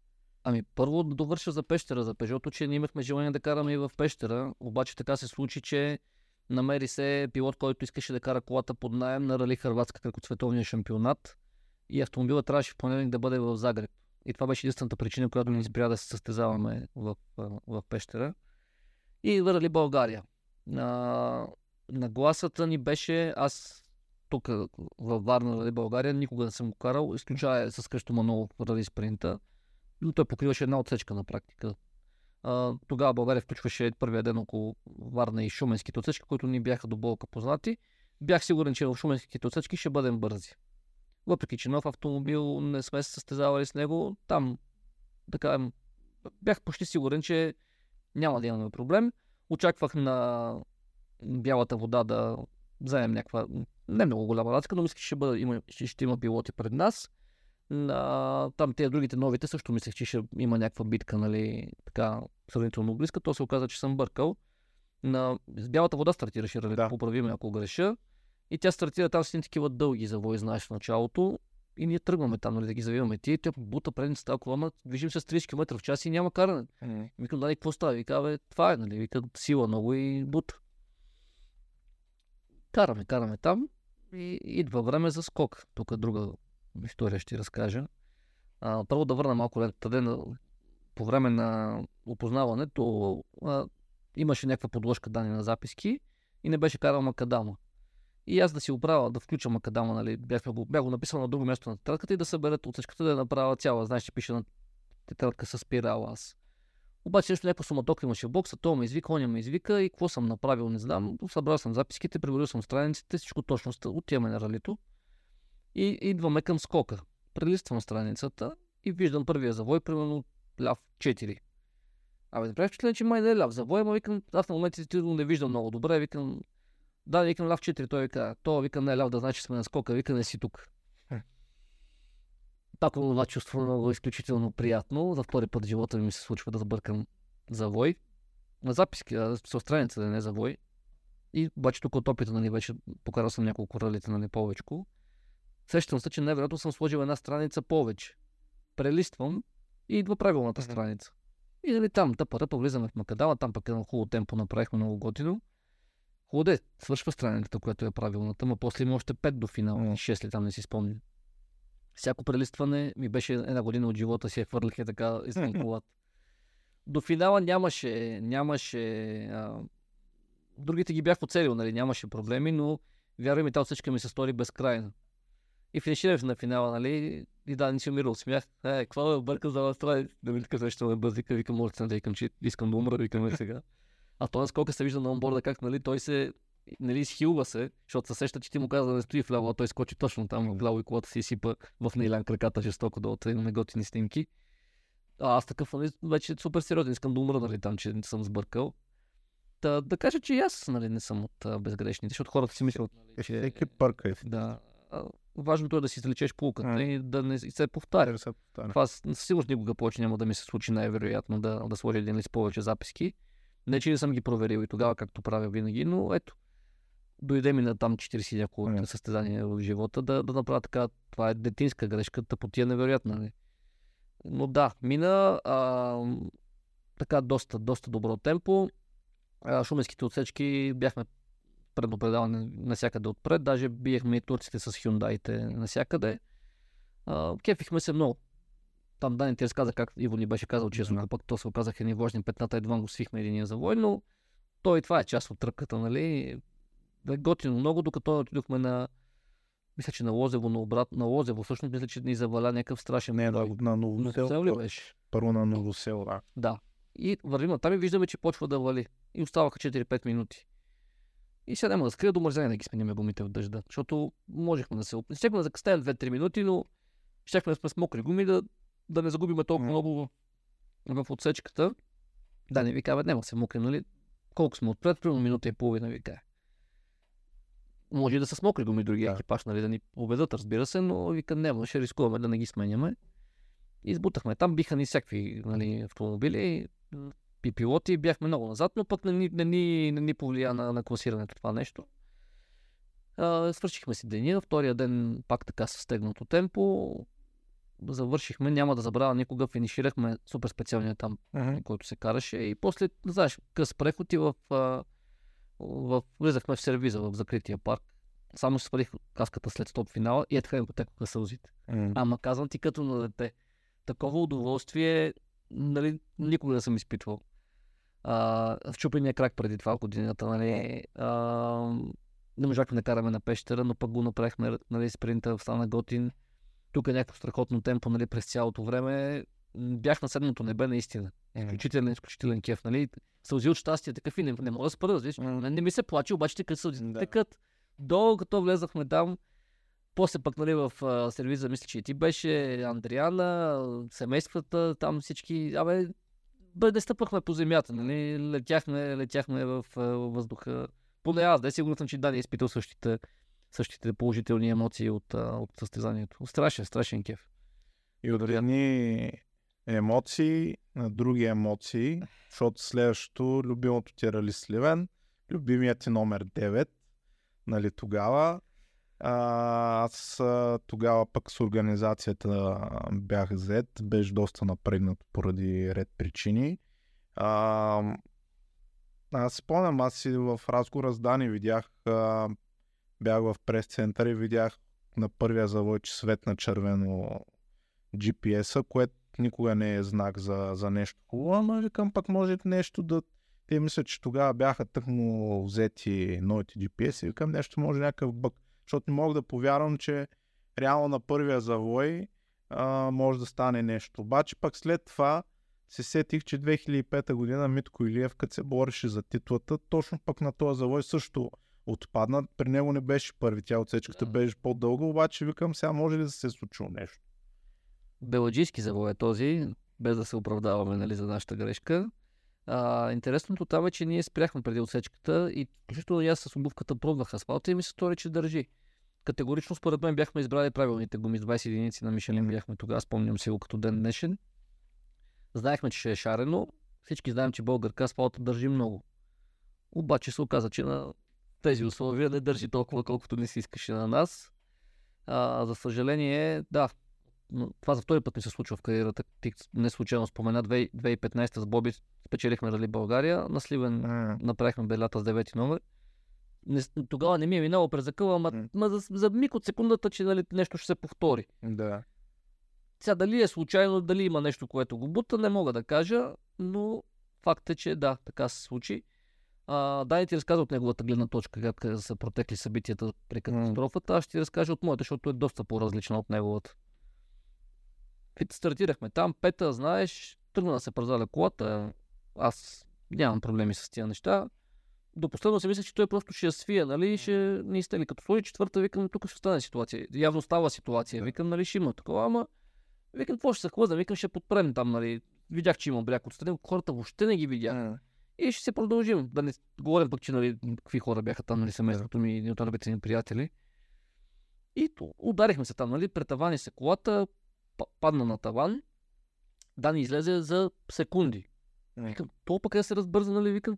Ами първо да довърша за Пещера, за Пежото, че ние имахме желание да караме и в Пещера, обаче така се случи, че намери се пилот, който искаше да кара колата под найем на Рали Хрватска кръг от световния шампионат и автомобилът трябваше в понеделник да бъде в Загреб. И това беше единствената причина, която ни спря да се състезаваме в, а, в Пещера. И в Рали България. На, нагласата ни беше, аз тук във Варна, Рали България, никога не съм го карал, изключая с Кръщо Манолов в Рали Спринта но той покриваше една отсечка на практика. А, тогава България включваше първия ден около Варна и Шуменските отсечки, които ни бяха до болка познати. Бях сигурен, че в Шуменските отсечки ще бъдем бързи. Въпреки, че нов автомобил не сме се състезавали с него, там така бях почти сигурен, че няма да имаме проблем. Очаквах на бялата вода да вземем някаква не много голяма разлика, но мислех, че ще, бъде, има, ще, ще има пилоти пред нас. На, там тези другите новите също мислех, че ще има някаква битка, нали, така сравнително близка. То се оказа, че съм бъркал. На бялата вода стартираше, да. Да. поправим ако греша. И тя стартира там с едни такива дълги завои, знаеш, в началото. И ние тръгваме там, нали, да ги завиваме. Ти, тя бута предницата, ако ама движим се с 30 км в час и няма каране. Викам, дали, какво става? Вика, бе, това е, нали, вика, сила много и бут. Караме, караме там и идва време за скок. Тук е друга история ще разкажа. А, първо да върна малко лентата. По време на опознаването а, имаше някаква подложка данни на записки и не беше карал макадама. И аз да си оправя, да включа макадама, нали, бях, го, бях го написал на друго място на тетрадката и да съберат отсечката да я направя цяла. Знаеш, че пише на тетрадка с спирала аз. Обаче нещо някаква суматока имаше в бокса, то ме извика, оня ме извика и какво съм направил, не знам. Събрал съм записките, преброил съм страниците, всичко точно, отиваме на ралито. И идваме към скока. Прелиствам страницата и виждам първия завой, примерно ляв 4. Абе, направи впечатление, че май не е ляв завой, ама викам, аз на момента не виждам много добре, викам, да, викам ляв 4, той вика, то вика не е ляв, да значи сме на скока, вика не си тук. Пак това чувство много изключително приятно. За втори път в живота ми се случва да сбъркам завой. На записки, а, с страница да не е завой. И обаче тук от опита, нали, вече покарал съм няколко ралите, нали, повечко. Сещам се, че невероятно съм сложил една страница повече. Прелиствам и идва правилната страница. И нали там тъпа ръпа влизаме в Макадама, там пък едно хубаво темпо направихме много готино. Хубаво свършва страницата, която е правилната, но после има още 5 до финала, Мгм. 6 ли там не си спомням. Всяко прелистване ми беше една година от живота си, я хвърлих е така извън колата. До финала нямаше, нямаше а, другите ги бях оцелил, нали, нямаше проблеми, но вярвай ми, тази отсечка ми се стори безкрайна. И финиширах на финала, нали, и да, не си умирал смях. Е, какво е, бърка за страни, да ми така нещо ме бъзика, викам, може да викам, че искам да умра, викам сега. А той скока се вижда на онборда как, нали, той се, нали, изхилва се, защото се сеща, че ти му каза да не стои вляво, а той скочи точно там в вляво и колата си изсипа в Нейлян краката жестоко да имаме готини снимки. А аз такъв, нали, вече супер сериозен, искам да умра, нали, там, че не съм сбъркал. Та, да кажа, че и аз, нали, не съм от а, безгрешните, защото хората си мислят, нали, че... всеки пърка е. Да. Важното е да си извлечеш полуката и да не се повтаря. се повтаря. Това с- със сигурност никога повече няма да ми се случи най-вероятно да, да сложа един лист повече записки. Не, че не съм ги проверил и тогава, както правя винаги, но ето. Дойде ми на там 40 и няколко М. състезания в живота да, да направя така. Това е детинска грешка, тъпотия невероятна. Нали? Но да, мина а, така доста, доста добро темпо. А, шуменските отсечки бяхме предопредаване навсякъде отпред. Даже биехме и турците с хюндаите навсякъде. А, кефихме се много. Там Дани ти разказа как Иво ни беше казал Да. да. пък то се оказаха ни важни петната, едва го свихме единия завой, но той това е част от тръпката, нали? Бе готино много, докато отидохме на мисля, че на Лозево, на обрат, на Лозево, всъщност мисля, че ни заваля някакъв страшен Не, брой. на Но Новосел. ли беше? Първо на Новосел, да. Да. И вървим там и виждаме, че почва да вали. И оставаха 4-5 минути. И сега няма да скрия до мързение да ги сменяме гумите от дъжда. Защото можехме да се. Щехме да закъснеем 2-3 минути, но щехме да сме с мокри гуми да, да не загубиме толкова много в, отсечката. Да, не ви кажа, няма да се мокри, нали? Колко сме отпред, примерно минута и половина ви кажа. Може да са с мокри гуми други Да. екипаж, нали, да ни победат, разбира се, но вика няма, ще рискуваме да не ги сменяме. И избутахме. Там биха ни всякакви нали, автомобили и пилоти. Бяхме много назад, но пък не ни, не ни, не ни повлия на, на класирането това нещо. А, свършихме си деня. Втория ден пак така със стегнато темпо. Завършихме, няма да забравя никога, финиширахме супер специалния там, Мгм. който се караше. И после, знаеш, къс преход и в, а, в, влизахме в сервиза в закрития парк. Само си свалих каската след стоп финала и е така го текоха сълзите. М. Ама казвам ти като на дете. Такова удоволствие, нали, никога не съм изпитвал. А, в чупения крак преди това годината, нали, а, не можахме да караме на пещера, но пък го направихме, нали, спринта стана готин. Тук е някакво страхотно темпо, нали, през цялото време. Бях на седмото небе, наистина. Изключителен, изключителен кеф, нали. Сълзи от щастие, такъв и не, не мога да спра, разбираш. Не, не ми се плаче, обаче текат сълзи. Да. Текат. Долу, като влезахме там, после пък, нали, в а, сервиза, мисля, че и ти беше, Андриана, семействата, там всички, абе, бе, не стъпахме по земята, нали, летяхме, летяхме в, а, въздуха. Поне аз, да, сигурно съм, че Дани е изпитал същите, същите положителни емоции от, а, от състезанието. Страшен, страшен кеф. И от едни емоции на други емоции, защото следващото, любимото ти е Рали Сливен, любимият ти номер 9, нали тогава. А, аз тогава пък с организацията бях зет, беше доста напрегнат поради ред причини. А, аз спомням, аз си в разговора с Дани видях, а, бях в прес-център и видях на първия завой, че светна червено GPS-а, което никога не е знак за, за нещо хубаво, ама викам пък може нещо да... Те мисля, че тогава бяха тъкмо взети новите GPS и викам нещо може някакъв бък. Защото не мога да повярвам, че реално на първия завой а, може да стане нещо. Обаче пък след това се сетих, че 2005 година Митко Илиев, като се бореше за титлата, точно пък на този завой също отпадна. При него не беше първи, тя отсечката беше по-дълга, обаче викам сега може ли да се случило нещо. Беладжийски завой е този, без да се оправдаваме нали, за нашата грешка. А, интересното там е, че ние спряхме преди отсечката и включително аз с обувката пробвах асфалта и ми се стори, че държи. Категорично според мен бяхме избрали правилните гуми с 20 единици на Мишелин бяхме тогава, спомням си го като ден днешен. Знаехме, че ще е шарено. Всички знаем, че българка асфалта държи много. Обаче се оказа, че на тези условия не държи толкова, колкото не си искаше на нас. А, за съжаление, да, това за втори път ми се случва в кариерата. Ти не случайно спомена 2 2015 с Боби спечелихме Рали България. На Сливен направихме белята с 9 номер. Не, тогава не ми е минало през закъла, ама, ма за, за миг от секундата, че нали, нещо ще се повтори. Да. Сега дали е случайно, дали има нещо, което го бута, не мога да кажа, но факт е, че да, така се случи. А, Дани ти разказа от неговата гледна точка как са протекли събитията при катастрофата. Аз ще ти разкажа от моята, защото е доста по-различна от неговата. Стартирахме там, пета, знаеш, тръгна да се празаля колата. Аз нямам проблеми с тия неща. До последно си мисля, че той просто ще я свие, нали, ще ни изтели. Като сложи четвърта, викам, тук ще стане ситуация. Явно става ситуация. Викам, нали, ще има такова, ама викам, какво ще се хлъзна, викам, ще подпрем там, нали. Видях, че има бряг отстрани, хората въобще не ги видях. И ще се продължим. Да не говорим пък, че нали, какви хора бяха там, нали, семейството ми и от ни приятели. И то, ударихме се там, нали, претавани се колата, падна на таван. Дани излезе за секунди. Викам, то пък е се разбърза, нали, викам,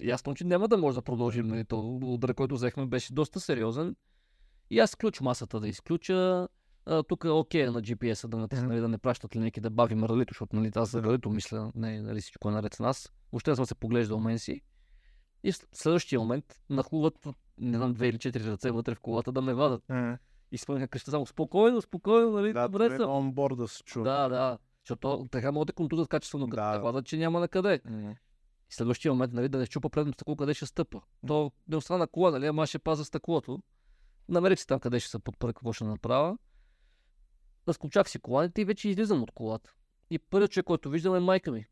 ясно, че няма да може да продължим, нали, то удара, който взехме, беше доста сериозен. И аз ключ масата да изключа, а, тук е окей на GPS-а да, натисна, нали, да не пращат линейки да бавим ралито, защото нали, аз за ралито мисля, не, нали, всичко е наред с нас. Въобще не съм се поглеждал мен си. И в следващия момент нахлуват, не знам, две или четири ръце вътре в колата да ме вадат. И спънах къща само спокойно, спокойно, нали, Да, добре съм. онборда се чува. Да, да. Защото така могат да контузят качествено, като Да, да, да. вадат, че няма на къде. М. И следващия момент, нали, да не щупа предното стъкло, къде ще стъпа. То не остана кола, нали, ама ще пазя стъклото. Намерих си там къде ще се подпра, какво ще направя. Разкопчах си коланите и вече излизам от колата. И първият човек, който виждам е майка ми.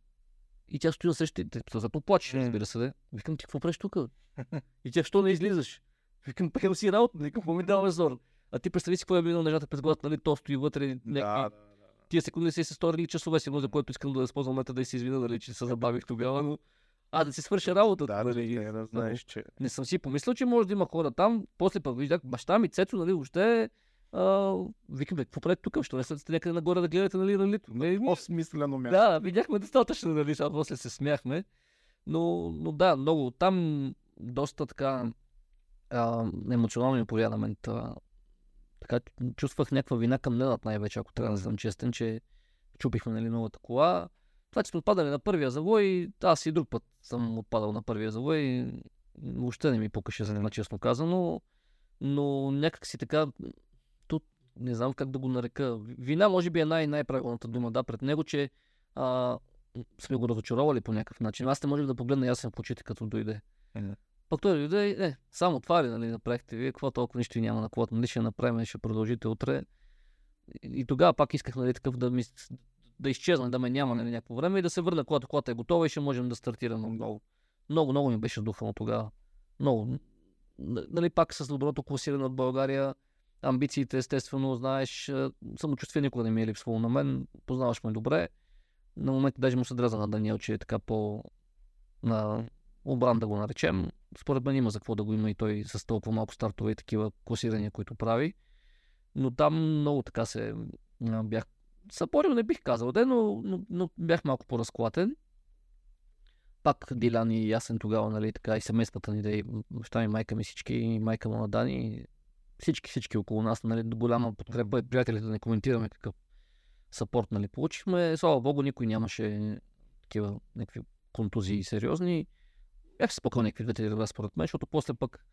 И тя стои на същите, зато плачеш, М. разбира се. Де. Викам, ти какво правиш тук? И тя, що не излизаш? Викам, приел си работа, викам, какво ми даваме зор? А ти представи си какво е минало нещата през главата, нали, то стои вътре, някакви Да, тия секунди са се сторили часове, сигурно за което искам да използвам момента да се извина, нали, че се забавих тогава, но а да си свърша работата. Да, нали. да, да знаеш, че... Не съм си помислил, че може да има хора там. После пък виждах баща ми, Цецо, нали, въобще. А, викам, какво правите тук? Що не сте някъде нагоре да гледате, нали, ралито? Не, ми- По-смислено място. да, видяхме достатъчно, нали, сега после се смяхме. Но, но да, много. Там доста така а, емоционално ми. Това. Така чувствах някаква вина към Ненат най-вече, ако трябва да съм честен, че чупихме нали, новата кола. Това, че сме отпадали на първия завой, аз и друг път съм отпадал на първия завой. Въобще не ми пукаше за него, честно казано. Но някак си така, тут не знам как да го нарека. Вина може би е най- най-правилната дума, да, пред него, че а, сме го разочаровали по някакъв начин. Аз не можех да погледна ясен в очите, като дойде. Мгм. Пък той дойде и е, само това ли нали, направихте вие, какво толкова нищо няма на колата, нали ще направим, ще продължите утре. И, тогава пак исках нали, такъв да, ми, да изчезна, да ме няма нали, някакво време и да се върна, когато колата е готова и ще можем да стартираме отново. Много, много ми беше духано тогава. Много. Нали, пак с доброто класиране от България, амбициите, естествено, знаеш, а, самочувствие никога не ми е липсвало на мен, познаваш ме добре. На момент даже му се дреза на Даниел, че е така по на обран да го наречем. Според мен има за какво да го има и той с толкова малко стартове и такива класирания, които прави. Но там много така се бях съпорил, не бих казал, де, но, но, но бях малко по-разклатен. Пак Дилян и Ясен тогава, нали, така и семействата ни, да и баща ми, майка ми, всички, и майка му на Дани, всички, всички около нас, нали, голяма подкрепа приятелите да не коментираме какъв сапорт, нали, получихме. Слава Богу, никой нямаше такива някакви контузии сериозни. Бях си спокоен някакви две-три дни, според мен, защото после пък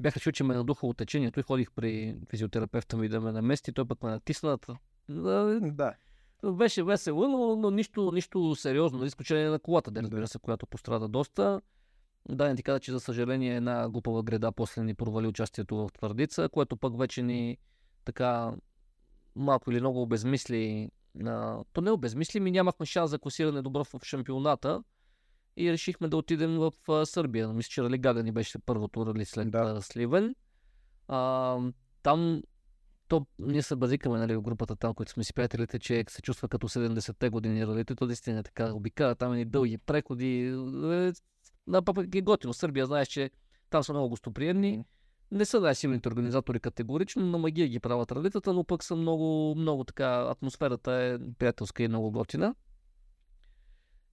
бях решил, че ме надуха от течението и ходих при физиотерапевта ми да ме намести, той пък ме натисна. Да, беше весело, но, но нищо, нищо сериозно, изключение на колата, да разбира се, която пострада доста. Да, не ти каза, че за съжаление една глупава греда после ни провали участието в Твърдица, което пък вече ни така малко или много обезмисли. А, то не обезмисли, ми нямахме шанс за класиране добро в шампионата и решихме да отидем в а, Сърбия. Мисля, че Рали Гага ни беше първото рали след Да. Сливен. А, там то ние се базикаме нали, в групата там, които сме си приятелите, че се чувства като 70-те години ралито. То наистина е така обикаля, там едни дълги преходи. Е, На пък е готино. Сърбия, знаеш, че там са много гостоприемни. Не са най-силните организатори категорично, на магия ги правят ралитата, но пък са много, много така, атмосферата е приятелска и много готина.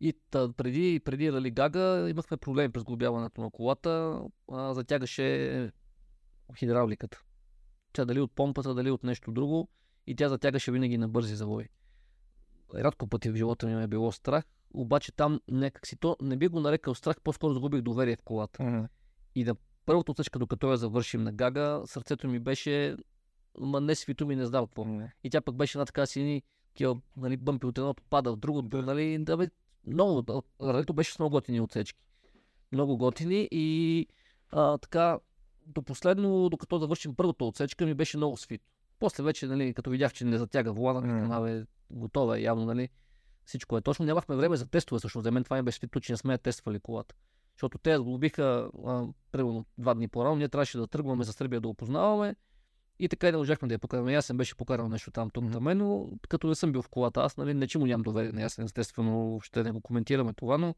И та, преди, преди Рали Гага имахме проблеми през глобяването на колата. А, затягаше хидравликата. Тя дали от помпата, дали от нещо друго. И тя затягаше винаги на бързи завои. Рядко пъти в живота ми е било страх, обаче там някак си то не би го нарекал страх, по-скоро загубих доверие в колата. Мгм. И на първата отсечка, докато я завършим на Гага, сърцето ми беше, ма не свито ми, не знам какво. И тя пък беше една така си едни такива, нали, бъмпи от едното пада в другото, нали, да бе, много, да, ралито беше с много готини отсечки. Много готини и а, така, до последно, докато завършим първата отсечка, ми беше много свито. После вече, нали, като видях, че не затяга волана, Мгм. mm. бе, готова е явно, нали, всичко е точно. Нямахме време за тестове, всъщност. За мен това ми беше свито, че не сме я тествали колата. Защото те сглобиха примерно два дни по-рано. Ние трябваше да тръгваме за Сърбия да опознаваме. И така и не можахме да я покараме. Ясен беше покарал нещо там, тук, Мгм. там, но като не съм бил в колата, аз, нали, не че му нямам доверие на Ясен, естествено, ще не го коментираме това, но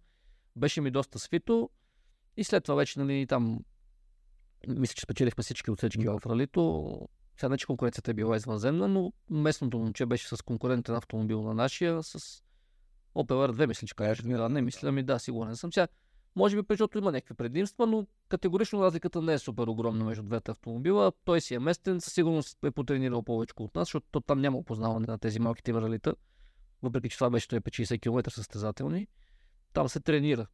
беше ми доста свито. И след това вече, нали, там, мисля, че спечелихме всички отсечки Да. в ралито. Сега не, че конкуренцията е била извънземна, но местното момче беше с конкурентен автомобил на нашия, с Opel R2, мисля, че кажеш. Да, не мисля, ми да, сигурен съм. Сега, може би, защото има някакви предимства, но категорично разликата не е супер огромна между двете автомобила. Той си е местен, със сигурност е потренирал повече от нас, защото то там няма опознаване на тези малките ралита. Въпреки, че това беше той е 50 км състезателни. Там се тренира.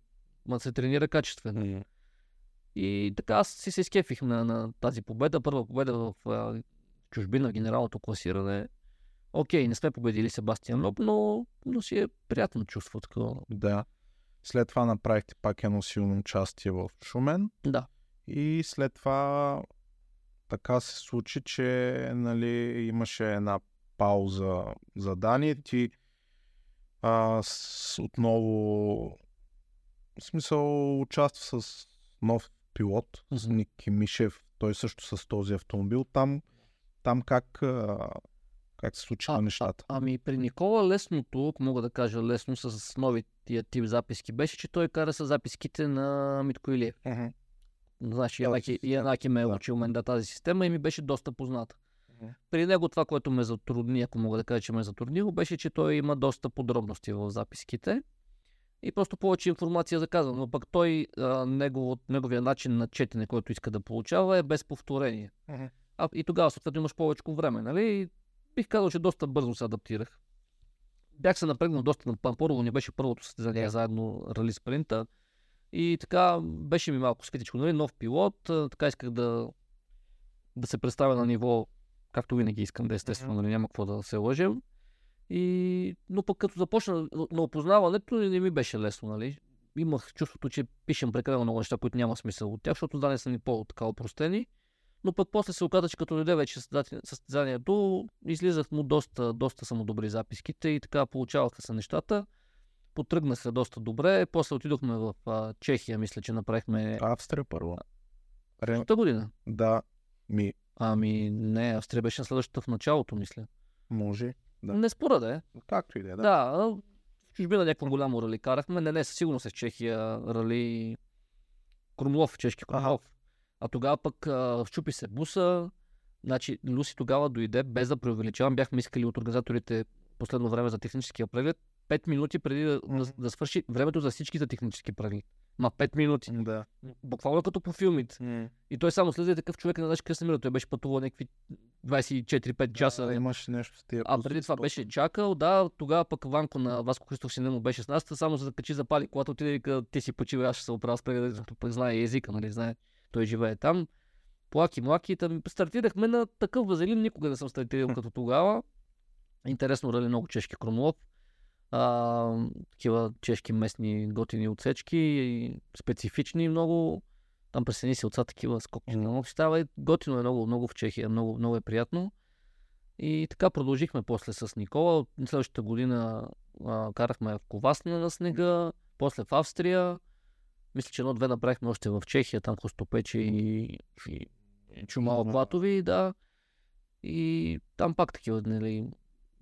Ма се тренира качествено. И така аз си се изкефих на, на тази победа. Първа победа в а, чужбина, генералното класиране. Окей, не сме победили Себастиан Лоб, но, но си е приятно чувство такова. Да. След това направихте пак едно силно участие в Шумен. Да. И след това така се случи, че нали, имаше една пауза за Дани. Ти а, с, отново в смисъл участва с нов пилот, с. Ники Мишев, той също с този автомобил. Там, там как, а, как се случиха нещата? Ами при Никола лесното, ако мога да кажа лесно, с новия тип записки, беше, че той кара с записките на Митко Илиев. Мгм. Значи Янаки, ме е учил мен да тази система и ми беше доста позната. При него това, което ме затрудни, ако мога да кажа, че ме е затруднило, беше, че той има доста подробности в записките и просто повече информация за казано. Но пък той, а, негово, неговия начин на четене, който иска да получава, е без повторение. Мгм. А, и тогава съответно имаш повече време, нали? Бих казал, че доста бързо се адаптирах. Бях се напрегнал доста на Пампорово, не беше първото състезание заедно рали спринта. И така беше ми малко скетичко, нали? Нов пилот, така исках да, да се представя на ниво, както винаги искам да естествено, нали? няма какво да се лъжем. И... Но пък като започна на опознаването, не ми беше лесно, нали? Имах чувството, че пишем прекалено много неща, които няма смисъл от тях, защото дани са ни по-така опростени. Но пък после се оказа, че като дойде вече състезанието, излизах му доста, доста са му добри записките и така получаваха се нещата. Потръгнаха доста добре. После отидохме в а, Чехия, мисля, че направихме Австрия първо. Ре... Та година. Да, ми, Ами не, Австрия беше на следващата в началото, мисля. може. Да. Не спора да е. Както и да е. Да, Да. в чужбина някакво голямо рали карахме. Не, не, със сигурност е в Чехия рали Крумлов, чешки Крумлов. А тогава пък а, щупи се буса. Значи Люси тогава дойде, без да преувеличавам, бяхме искали от организаторите последно време за техническия преглед. 5 минути преди да, да, да свърши времето за всички за технически преглед. Ма 5 минути. да. Буквално като по филмите. И той само слезе такъв човек, не знаеш къде се намира. Той беше пътувал някакви 24-5 часа. Да, имаш нещо с тия. А преди това беше чакал, да, тогава пък Ванко на Васко Христов сина му беше с нас, само за да качи запали колата, отиде и ти си почива, аз ще се оправя с прегледа, пък знае езика, нали, знае, той живее там. Плаки, млаки, там стартирахме на такъв вазелин, никога не съм стартирал като тогава. Интересно, рали много чешки кромолов. А, такива чешки местни готини отсечки, специфични много. Там през едни селца такива скокчета. Много става и готино е много, много в Чехия, много, много е приятно. И така продължихме после с Никола. От Следващата година а, карахме в Ковасна на снега, после в Австрия. Мисля, че едно-две направихме още в Чехия, там Хостопече и, и, и Платови, да. И там пак такива, нали,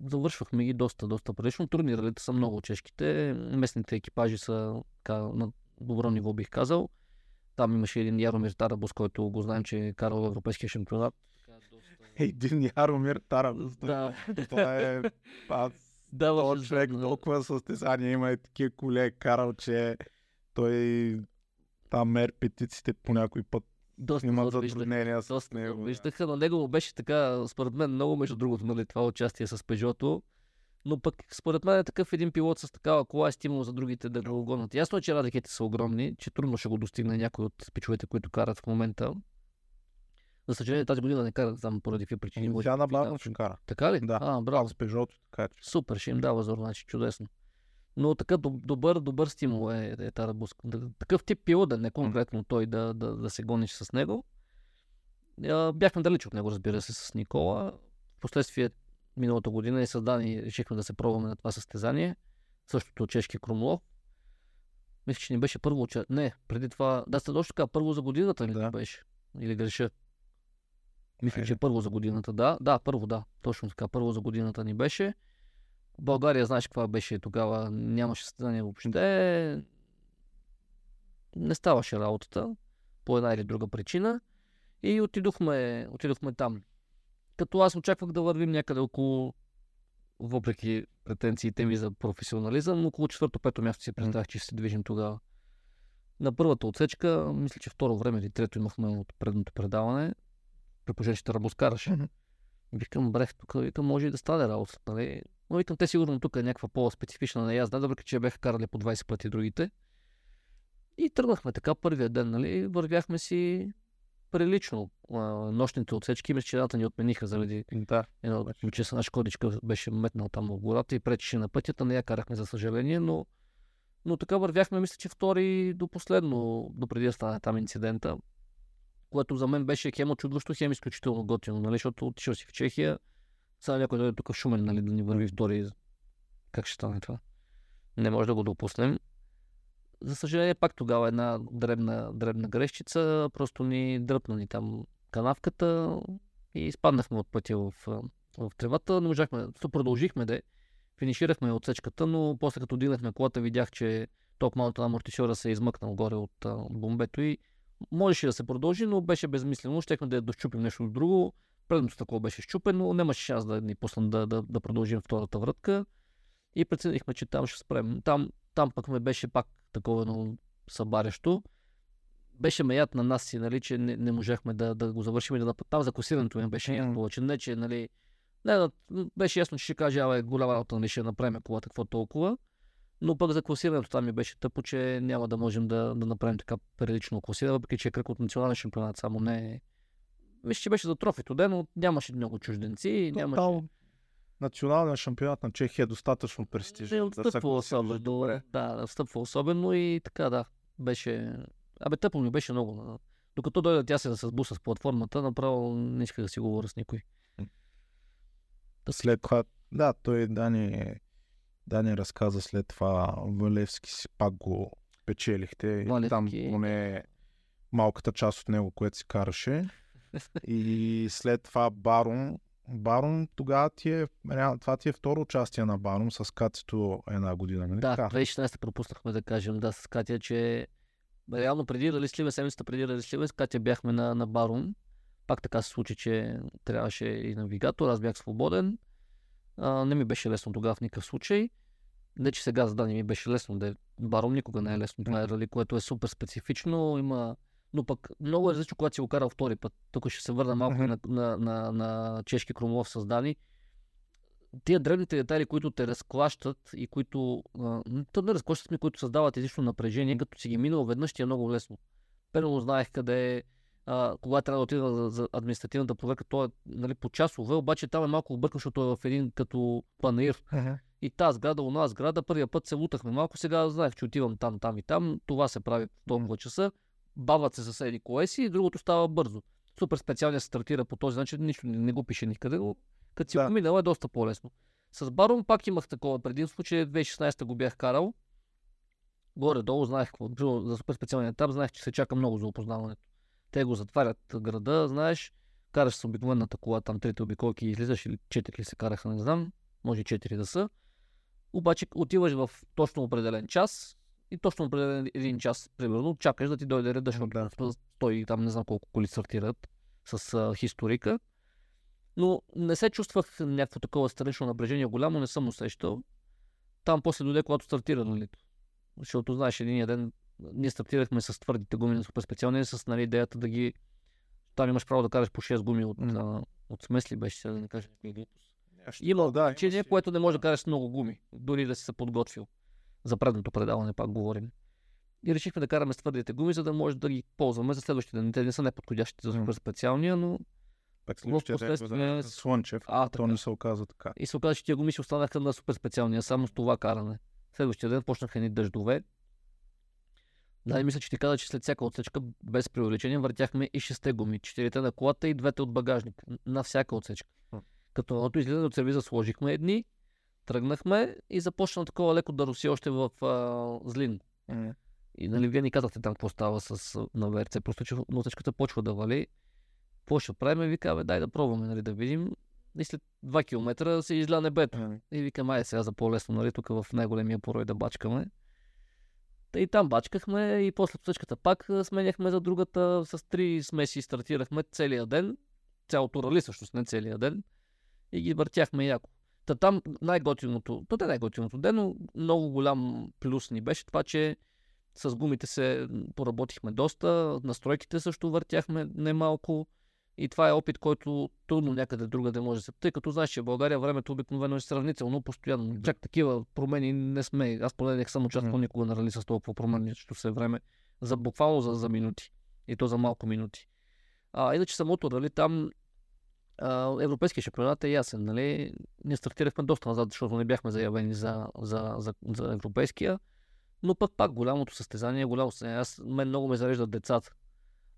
завършвахме ги доста, доста предишно. Трудни ралита са много чешките. Местните екипажи са така, на добро ниво, бих казал. Там имаше един Яромир Тарабус, който го знаем, че е карал в Европейския шампионат. Доста... Един Яромир Тарабус. Да. Това е... Аз Да, този човек толкова състезания има и такива коли е карал, че той там мер петиците по някой път доста имат затруднения с Доста него. виждаха, на него беше така, според мен, много между другото, нали, това участие с Пежото. Но пък, според мен, е такъв един пилот с такава кола е стимул за другите да го гонят. Ясно е, че радиките са огромни, че трудно ще го достигне някой от пичовете, които карат в момента. За съжаление, тази година не карат там поради какви причини. Тя набавно финал. ще кара. Така ли? Да. А, Браво. браво. С Пежото, така че. Супер, ще им дава зор, значи чудесно. Но така доб- добър, добър стимул е, е Тарабуск. Такъв тип пилот, да не конкретно той да, да, да се гониш с него. Бяхме далеч от него, разбира се, с Никола. Впоследствие миналата година и създани решихме да се пробваме на това състезание. Същото чешки Крумлов. Мисля, че ни беше първо уча... Не, преди това... Да, сте точно така, първо за годината ли Да. да. беше? Или греша? Мисля, Айде. че първо за годината, да. Да, първо, да. Точно така, първо за годината ни беше. България, знаеш каква беше тогава, нямаше състезание въобще. Не ставаше работата по една или друга причина. И отидохме, отидохме там. Като аз очаквах да вървим някъде около, въпреки претенциите ми за професионализъм, около четвърто-пето място си представях, че се движим тогава. На първата отсечка, мисля, че второ време или трето имахме от предното предаване. При положение, че Тарабус караше. Викам, брех, тук викам, може и да стане работа, нали? Но викам, те сигурно тук е някаква по-специфична неязда, въпреки че я бяха карали по 20 пъти другите. И тръгнахме така първия ден, нали, вървяхме си прилично. А, нощните отсечки, мисля, че едната ни отмениха заради Да. едно момче с една шкодичка беше метнал там в гората и пречеше на пътята. Не я карахме, за съжаление, но, но така вървяхме, мисля, че втори до последно, до преди да стане там инцидента, което за мен беше хем очудващо, хем изключително готино, нали, защото отишъл си в Чехия, сега някой дойде тук в Шумен, нали, да ни върви втори. Как ще стане това? Не може да го допуснем. За съжаление, пак тогава една дребна, дребна грешчица, просто ни дръпна ни там канавката и изпаднахме от пътя в, в тревата. Не можахме, то продължихме да финиширахме отсечката, но после като дигнахме колата, видях, че топ малото на амортисьора се е измъкнал горе от а, бомбето и можеше да се продължи, но беше безмислено. Щехме да я дощупим нещо друго. Предното такова беше щупено, нямаше шанс да ни пуснат да, да, да продължим втората вратка. И преценихме, че там ще спрем. Там, там пък ме беше пак такова много събарящо. Беше ме яд на нас си, нали, че не, не можахме да, да го завършим и да напад. Там за косирането ми беше Мгм. повече. Не, че, нали, не, да, беше ясно, че ще каже, абе, голяма работа, нали, ще направим колата, какво толкова. Но пък за класирането там ми беше тъпо, че няма да можем да, да направим така прилично класиране, въпреки че е кръг от национален шампионат, само не Мисля, че беше за трофито ден, но нямаше много чужденци, нямаше... Там националният шампионат на Чехия е достатъчно престижен. Не да отстъпва класираш особено. добре. Да, отстъпва особено и така, да. Беше... Абе, тъпо ми беше много. Докато дойде тя се да се сбуса с платформата, направо не исках да си говоря с никой. Да След това, да, той Дани, Дани разказа след това Валевски си пак го печелихте. и Валевски. Там поне малката част от него, което си караше. и след това Барон. Барон тогава ти е, това ти е второ участие на Барон с Кацито една година, нали? Да, така? 2016 пропуснахме да кажем, да, с Катя, че реално преди Рали Сливен, седмицата преди Рали Сливен, с Катя бяхме на, на Барон. Пак така се случи, че трябваше и навигатор, аз бях свободен. А, не ми беше лесно тогава в никакъв случай. Не, че сега за да не ми беше лесно, да е Барон никога не е лесно. Това е рали, което е супер специфично, има но пък много е различно, когато си го карал втори път. Тук ще се върна малко на, на, на, на чешки Кромолов с Дани. Тия древните детайли, които те разклащат и които... То не разклащат ми, които създават излишно напрежение, като си ги минал веднъж ти е много лесно. Първо знаех къде е, а, кога трябва да отида за, за административната проверка, то е нали, по часове, обаче там е малко объркано, защото е в един като панаир. И тази сграда, она сграда, първия път се лутахме малко, сега знаех, че отивам там, там и там. Това се прави в толкова часа. Бават се съседи колеси и другото става бързо. Супер специалния се стартира по този начин, нищо не, не го пише никъде, но като си Да. го минал е доста по-лесно. С Барон пак имах такова предимство, че 2016 го бях карал. Горе-долу знаех какво. За супер специалния етап знаех, че се чака много за опознаването. Те го затварят града, знаеш, караш с обикновената кола, там трите обиколки излизаш или четири ли се караха, не знам, може четири да са. Обаче отиваш в точно определен час и точно определен един час, примерно, чакаш да ти дойде реда, защото Да. той там не знам колко коли стартират с а, хисторика. Но не се чувствах някакво такова странично напрежение голямо, не съм усещал. Там после дойде, когато стартира, нали? Защото, знаеш, един ден ние стартирахме с твърдите гуми на супер специални, с нали, идеята да ги... Там имаш право да караш по 6 гуми от, М. а, от смесли, беше сега да не кажа някакви глупост. Ще- Има да, ограничение, има което не може да караш с много гуми, дори да си се подготвил. За предното предаване пак говорим. И решихме да караме с твърдите гуми, за да може да ги ползваме за следващите дни. Те не са неподходящи за супер специалния, но Пък следващия вземе с- Слънчев, А, то не се оказа така. и се оказа, че тия гуми си останаха на супер специалния, само с това каране. Следващия ден почнаха ни дъждове. Да, и мисля, че ти каза, че след всяка отсечка, без преувеличение, въртяхме и шесте гуми. Четирите на колата и двете от багажник. На всяка отсечка. Като едното излизане от сервиза сложихме едни, тръгнахме и започна такова леко да руси още в а, Злин. И нали, вие ни казахте там какво става с, на ВРЦ, просто че на отсечката почва да вали. Какво ще правим? Вика, бе, дай да пробваме, нали, да видим. И след 2 км се изля небето. И викам, ай сега за по-лесно, нали, тук в най-големия порой да бачкаме. Та и там бачкахме и после отсечката пак сменяхме за другата. С три смеси стартирахме целия ден. Цялото рали всъщност, не целия ден. И ги въртяхме яко. Та там най-готиното, то не е най-готиното ден, но много голям плюс ни беше това, че с гумите се поработихме доста, настройките също въртяхме немалко И това е опит, който трудно някъде друга да може да се. Тъй като знаеш, че в България времето обикновено е сравнително постоянно. Чак такива промени не сме. Аз поне не съм участвал никога на рали с толкова променящо се време. За буквално за, за минути. И то за малко минути. А, иначе самото рали там европейския шампионат е ясен. Нали? Ние стартирахме доста назад, защото не бяхме заявени за, за, за, за европейския. Но пък пак голямото състезание, голямо състезание. Аз, мен много ме зареждат децата.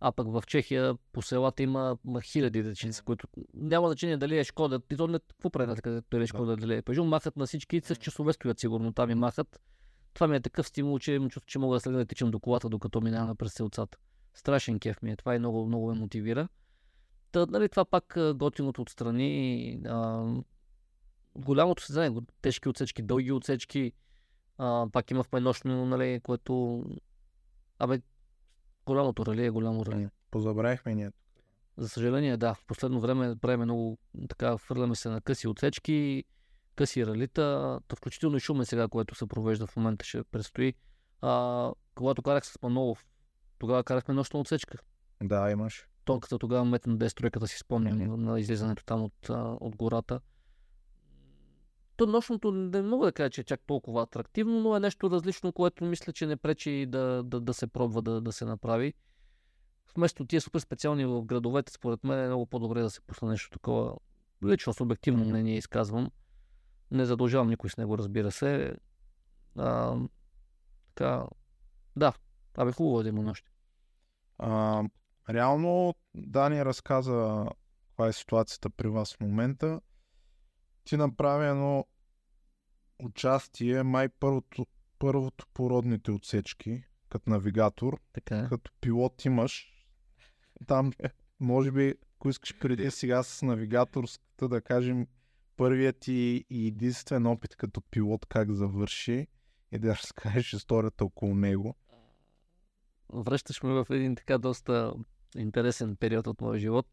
А пък в Чехия по селата има хиляди дечица, които няма значение дали е Шкода. И то не какво правят, където е Шкода, дали е Пежо. Махат на всички, с часове стоят сигурно там и махат. Това ми е такъв стимул, че чувствам, че мога да следа да тичам до колата, докато минавам през селцата. Страшен кеф ми е. Това и много, много ме мотивира. Та, нали, това пак готиното отстрани. А, голямото състезание, тежки отсечки, дълги отсечки. А, пак имахме нощно, нали, което... Абе, голямото рали е голямо рали. Позабравихме ние. За съжаление, да. В последно време правим много, така, хвърляме се на къси отсечки, къси ралита, то включително и шумен сега, което се провежда в момента, ще предстои. А, когато карах с Манолов, тогава карахме нощна отсечка. Да, имаш. Тонката тогава метна дестройката си спомням на излизането там от, от гората. То нощното не мога да кажа, че е чак толкова атрактивно, но е нещо различно, което мисля, че не пречи да, да, да се пробва да, да се направи. Вместо тия супер специални в градовете, според мен е много по-добре да се пусне нещо такова. Лично субективно мнение изказвам. Не задължавам никой с него, разбира се. А, така, да, абе хубаво е да има нощи. А, реално Дани разказа каква е ситуацията при вас в момента ти направи едно участие, май първото, първото породните отсечки, като навигатор. Така. Като пилот имаш. Там, може би, ако искаш преди сега с навигаторската, да кажем, първият ти и единствен опит като пилот как завърши и да разкажеш историята около него. Връщаш ме в един така доста интересен период от моя живот.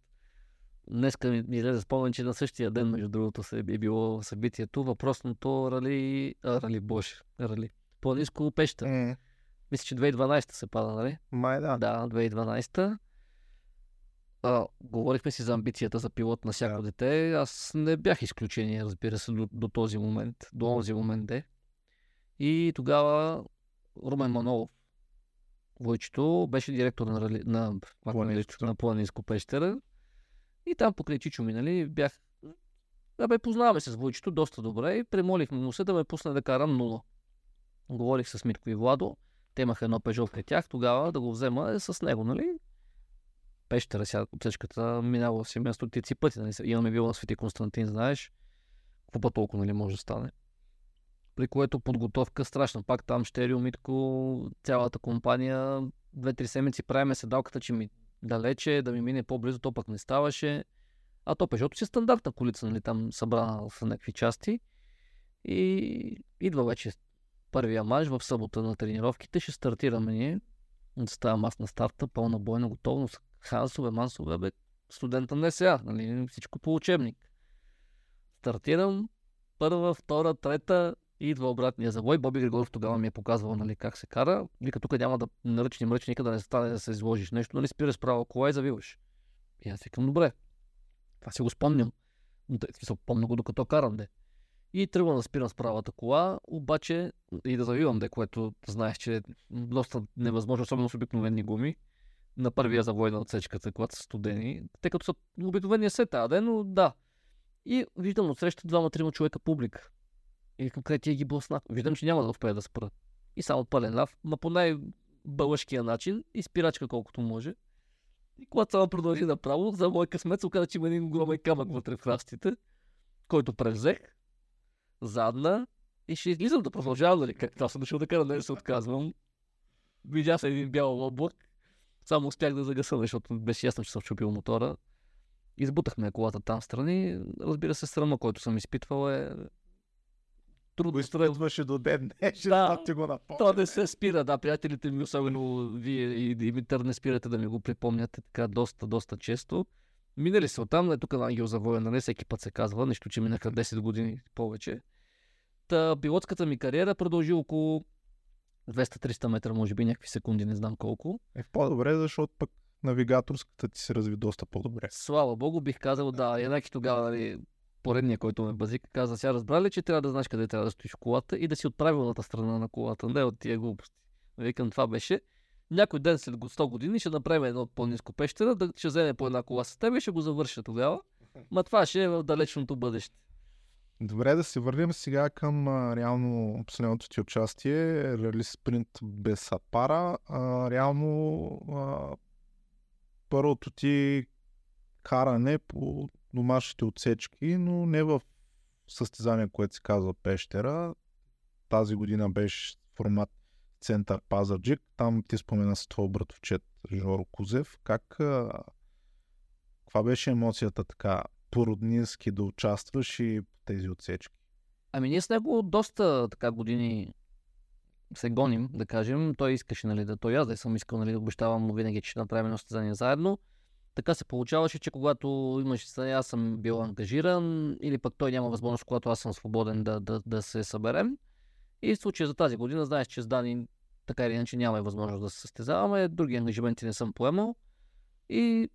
Днеска ми, ми излезе спомен, че на същия ден, между другото, се е било събитието. Въпросното рали, а, рали Боже, рали. По-низко пеща. Mm. Мисля, че 2012 се пада, нали? Май да. Да, 2012 а, говорихме си за амбицията за пилот на всяко yeah. дете. Аз не бях изключение, разбира се, до, до този момент, до този момент де. И тогава Румен Манолов, Войчето, беше директор на, на, на, на Планинско пещера и там покрай Чичо ми, нали, бях... Абе, познаваме се с Войчето доста добре и премолихме му се да ме пусне да карам нула. Говорих с Митко и Владо, те имаха едно пежо при тях, тогава да го взема е с него, нали? Пещера сега отсечката минава си място стотици пъти, нали? Имаме било на Свети Константин, знаеш. Какво толкова, нали, може да стане? При което подготовка страшна. Пак там Штерио, Митко, цялата компания, две-три седмици правиме седалката, че ми далече, да ми мине по-близо, то пък не ставаше. А то Пежото си е стандартна колица, нали, там събрана в някакви части. И идва вече първия мач в събота на тренировките. Ще стартираме ние. Ставам аз на старта, пълна бойна готовност. Хансове, мансове, бе, студента не сега, нали, всичко по учебник. Стартирам, първа, втора, трета, и идва обратния завой. Боби Григоров тогава ми е показвал нали, как се кара. Вика, тук няма да наръчни мръчни, да не стане да се изложиш нещо, нали спираш право кола и завиваш. И аз викам, добре. Това си го спомням. Смисъл, помня го докато карам, де. И тръгвам да спирам с правата кола, обаче и да завивам, де, което знаеш, че е доста невъзможно, особено с обикновени гуми. На първия завой на отсечката, когато са студени. Те като са обикновения се тази но да. И виждам отсреща двама-трима човека публика. И викам, къде ти ги блъсна? Виждам, че няма да успея да спра. И само пълен лав, ма по най-бълъжкия начин и спирачка колкото може. И когато само продължи направо, за мой късмет се оказа, че има един огромен камък вътре в храстите, който превзех, задна и ще излизам да продължавам, нали, как аз съм дошъл да кажа, не се отказвам. Видя се един бял облак, само успях да загаса, защото беше ясно, че съм чупил мотора. Избутахме колата там страни. Разбира се, срама, който съм изпитвал е трудно. Го изпитваше до ден днешен, да, ти го напомня. То не се спира, да, приятелите ми, особено вие и Димитър, не спирате да ми го припомняте така доста, доста често. Минали се оттам, е тук на Ангел Завоя, нали, всеки път се казва, нещо, че минаха 10 години повече. Та пилотската ми кариера продължи около 200-300 метра, може би някакви секунди, не знам колко. Е по-добре, защото пък навигаторската ти се разви доста по-добре. Слава богу, бих казал да. Еднаки тогава, нали, поредния, който ме базика, каза, сега разбрали, че трябва да знаеш къде трябва да стоиш колата и да си от правилната страна на колата, не от тия глупости. Викам, това беше. Някой ден след 100 години ще направим едно по-низко пещера, да ще вземе по една кола с теб и ще го завърша тогава. Ма това ще е в далечното бъдеще. Добре, да се върнем сега към а, реално последното ти участие. Рали спринт без сапара. А, реално а, първото ти каране по домашните отсечки, но не в състезание, което се казва Пещера. Тази година беше формат център Пазарджик. Там ти спомена с твой братовчет Жоро Кузев. Как, каква беше емоцията така по-роднински да участваш и в тези отсечки? Ами ние с него доста така години се гоним, да кажем. Той искаше нали, да той аз да съм искал нали, да обещавам му винаги, че ще направим едно състезание заедно. Така се получаваше, че когато състезание, аз съм бил ангажиран или пък той няма възможност, когато аз съм свободен да, да, да се съберем. И в случая за тази година, знаеш, че с Дани така или иначе нямаме възможност да се състезаваме, други ангажименти не съм поемал. И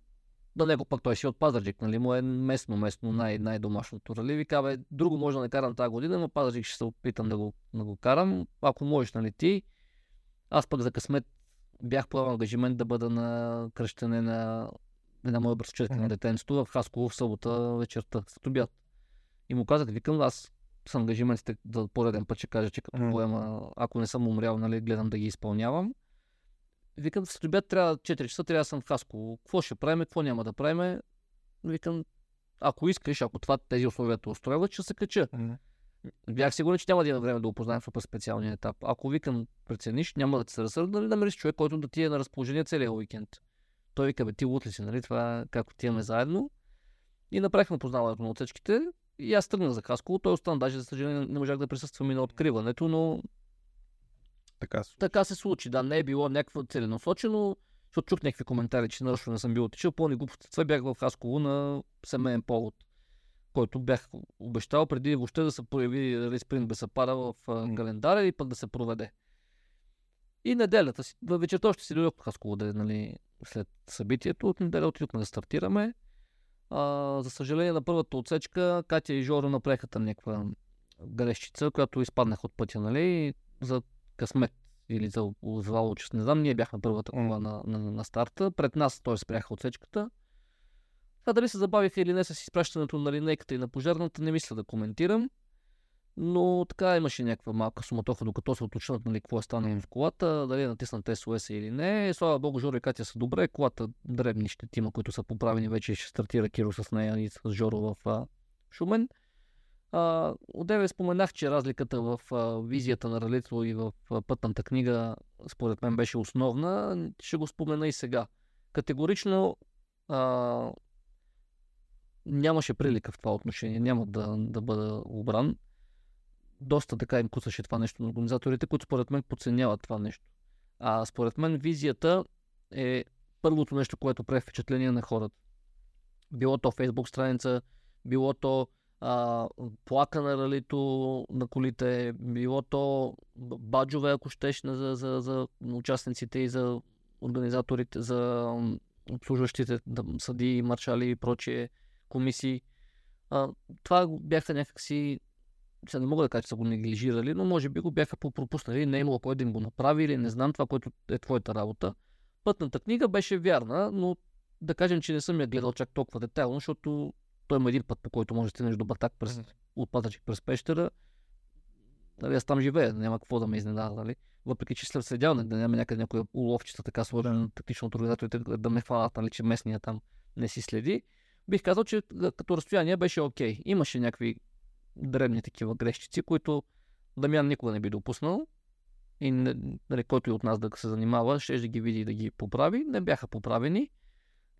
далеко пък той си от Пазарджик, нали, му е местно, местно най- най-домашното рали. Вика, бе, друго може да не карам тази година, но Пазарджик ще се опитам да го, да го карам. Ако можеш, нали ти. Аз пък за късмет бях поел ангажимент да бъда на кръщане на една моя братчетка на детенството в Хасково в събота вечерта, след обяд. И му казах, викам, аз с ангажиментите за пореден път ще кажа, че като поема, ако не съм умрял, нали, гледам да ги изпълнявам. Викам, след обяд трябва 4 часа, трябва да съм в Хасково. Какво ще правим, какво няма да правим? Викам, ако искаш, ако това тези условия те устрояват, ще се кача. Бях сигурен, че няма да има време да опознаем супер специалния етап. Ако викам, прецениш, няма да се разсърда, да намериш човек, който да ти е на разположение целия уикенд. Той вика, бе, ти лут ли си, нали? Това как отиваме заедно. И направихме познаването на отсечките. И аз тръгнах за Хасково. Той остана, даже за съжаление не можах да присъствам и на откриването, но Така се. така се случи. Да, не е било някакво целенасочено, защото чух някакви коментари, че нарочно не съм бил отишъл. Пълни глупости. Това бях в Хасково на семейен повод, който бях обещал преди въобще да се прояви Рали Спринт Бесапара в календара и пък да се проведе. И неделята си, вечерта още си дойдох в Хасково, да, нали, след събитието. От неделя отидохме да стартираме. А, за съжаление на първата отсечка Катя и Жоро направиха там някаква грешчица, която изпаднах от пътя, нали, за късмет или за звало, че не знам, ние бяхме първата кола на, на, на старта. Пред нас той спряха отсечката. Това дали се забавиха или не с изпращането на линейката и на пожарната, не мисля да коментирам. Но така имаше някаква малка суматоха, докато се уточнят нали, какво е станало в колата, дали е натиснат СОС или не. Слава богу, Жоро и Катя са добре. Колата дребни щетима, които са поправени вече ще стартира Киро с нея и с Жоро в а, Шумен. А, Одеве споменах, че разликата в а, визията на ралито и в а, пътната книга според мен беше основна. Ще го спомена и сега. Категорично а, нямаше прилика в това отношение. Няма да, да бъда обран. Доста така им кусаше това нещо на организаторите, които според мен подценяват това нещо. А според мен визията е първото нещо, което прави впечатление на хората. Било то фейсбук страница, било то а, плака на ралито на колите, било то баджове, ако щеш, за, за, за участниците и за организаторите, за обслужващите съди, маршали и прочие комисии. А, това бяха някакси, сега не мога да кажа, че са го неглижирали, но може би го бяха пропуснали, не е имало кой да им го направи или не знам това, което е твоята работа. Пътната книга беше вярна, но да кажем, че не съм я гледал чак толкова детайлно, защото той има един път, по който може да стигнеш до Батак през, от Пазарджик през Пещера. Нали, аз там живея, няма какво да ме изненада, нали? Въпреки, че след следял, да няма някъде някоя уловчица така сложена тактично от организаторите да ме хванат, нали, че местния там не си следи. Бих казал, че като разстояние беше окей. Имаше някакви дребни такива грешчици, които Дамян никога не би допуснал. И не, нали, който и от нас да се занимава, ще да ги види и да ги поправи. Не бяха поправени.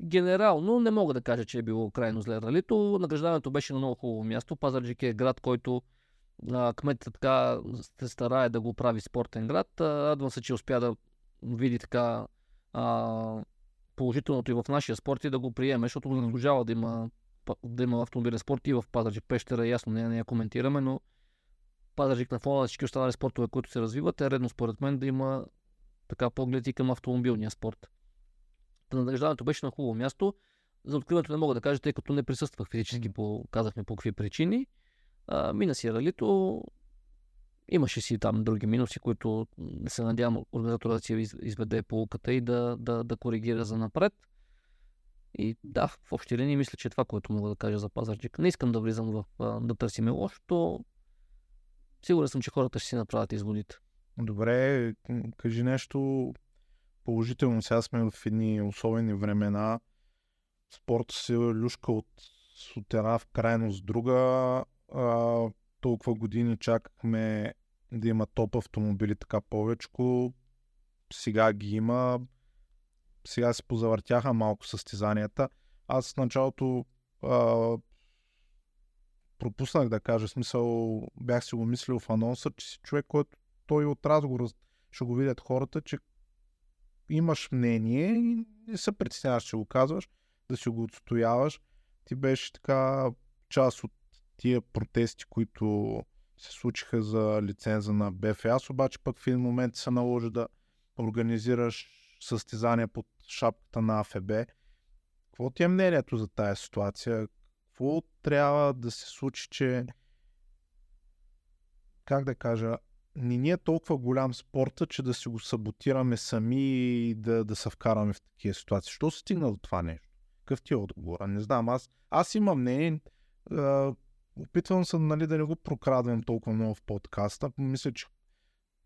Генерално не мога да кажа, че е било крайно зле ралито. Награждаването беше на много хубаво място. Пазарджик е град, който а, кметът така се старае да го прави спортен град. Радвам се, че успя да види така а, положителното и в нашия спорт и да го приеме, защото не да има, да има автомобилен спорт и в Пазарджик Пещера, ясно не, не я коментираме, но Пазарджик на фона на всички останали спортове, които се развиват, е редно според мен да има така поглед и към автомобилния спорт. награждаването беше на хубаво място. За откриването не мога да кажа, тъй като не присъствах физически, по, казахме по какви причини. А, мина си ралито, имаше си там други минуси, които се надявам организатора да си изведе полуката и да, да, да коригира за напред. И да, в общи линии мисля, че е това, което мога да кажа за Пазарджик. Не искам да влизам в да търсиме лошото. Сигурен съм, че хората ще си направят изводите. Добре, кажи нещо положително. Сега сме в едни особени времена. Спорт се люшка от, една в крайност друга. А, толкова години чакахме да има топ автомобили така повече. Сега ги има. Сега се позавъртяха малко състезанията. Аз в началото а, пропуснах да кажа, смисъл бях си го мислил в анонса, че си човек, който той от разговора ще го видят хората, че имаш мнение и не се притесняваш, че го казваш, да си го отстояваш. Ти беше така част от тия протести, които се случиха за лиценза на БФАС, обаче пък в един момент се наложи да организираш състезания под шапката на АФБ. Какво ти е мнението за тая ситуация? Какво трябва да се случи, че как да кажа, не ни е толкова голям спорта, че да си го саботираме сами и да, да се вкараме в такива ситуации. Що се стигна до това нещо? Какъв ти е отговор? Не знам, аз, аз имам мнение. Опитвам се нали, да не го прокрадвам толкова много в подкаста. Мисля, че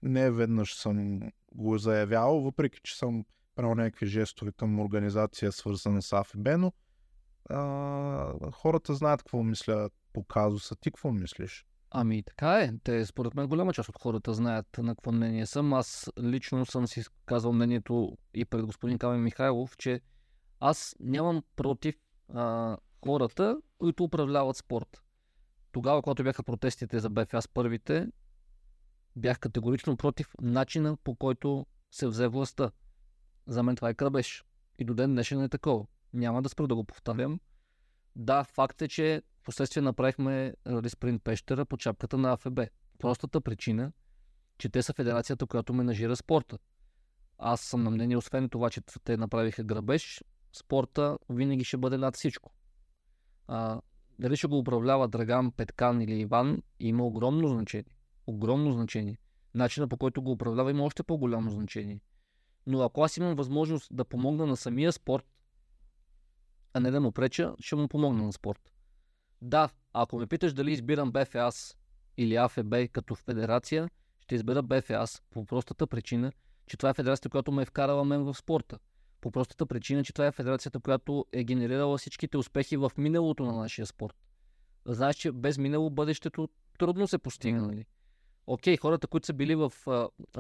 не веднъж съм го заявявал, въпреки че съм правил някакви жестове към организация, свързана с АФБ, но а, хората знаят какво мисля по казуса. Ти какво мислиш? Ами така е. Те, според мен, голяма част от хората знаят на какво мнение съм. Аз лично съм си казал мнението и пред господин Камен Михайлов, че аз нямам против а, хората, които управляват спорт. Тогава, когато бяха протестите за БФАС първите, бях категорично против начина по който се взе властта. За мен това е кръбеж. И до ден днешен е такова. Няма да спра да го повтарям. Да, факт е, че в последствие направихме Рали Спринт Пещера по чапката на АФБ. Простата причина, че те са федерацията, която менажира спорта. Аз съм на мнение, освен това, че те направиха грабеж, спорта винаги ще бъде над всичко. А, дали ще го управлява Драган, Петкан или Иван, има огромно значение. Огромно значение. Начина по който го управлява има още по-голямо значение. Но ако аз имам възможност да помогна на самия спорт, а не да му преча, ще му помогна на спорт. Да, ако ме питаш дали избирам БФАС или АФБ като федерация, ще избера БФАС по простата причина, че това е федерацията, която ме е вкарала мен в спорта. По простата причина, че това е федерацията, която е генерирала всичките успехи в миналото на нашия спорт. Знаеш, че без минало бъдещето трудно се постига, нали? Окей, хората, които са били в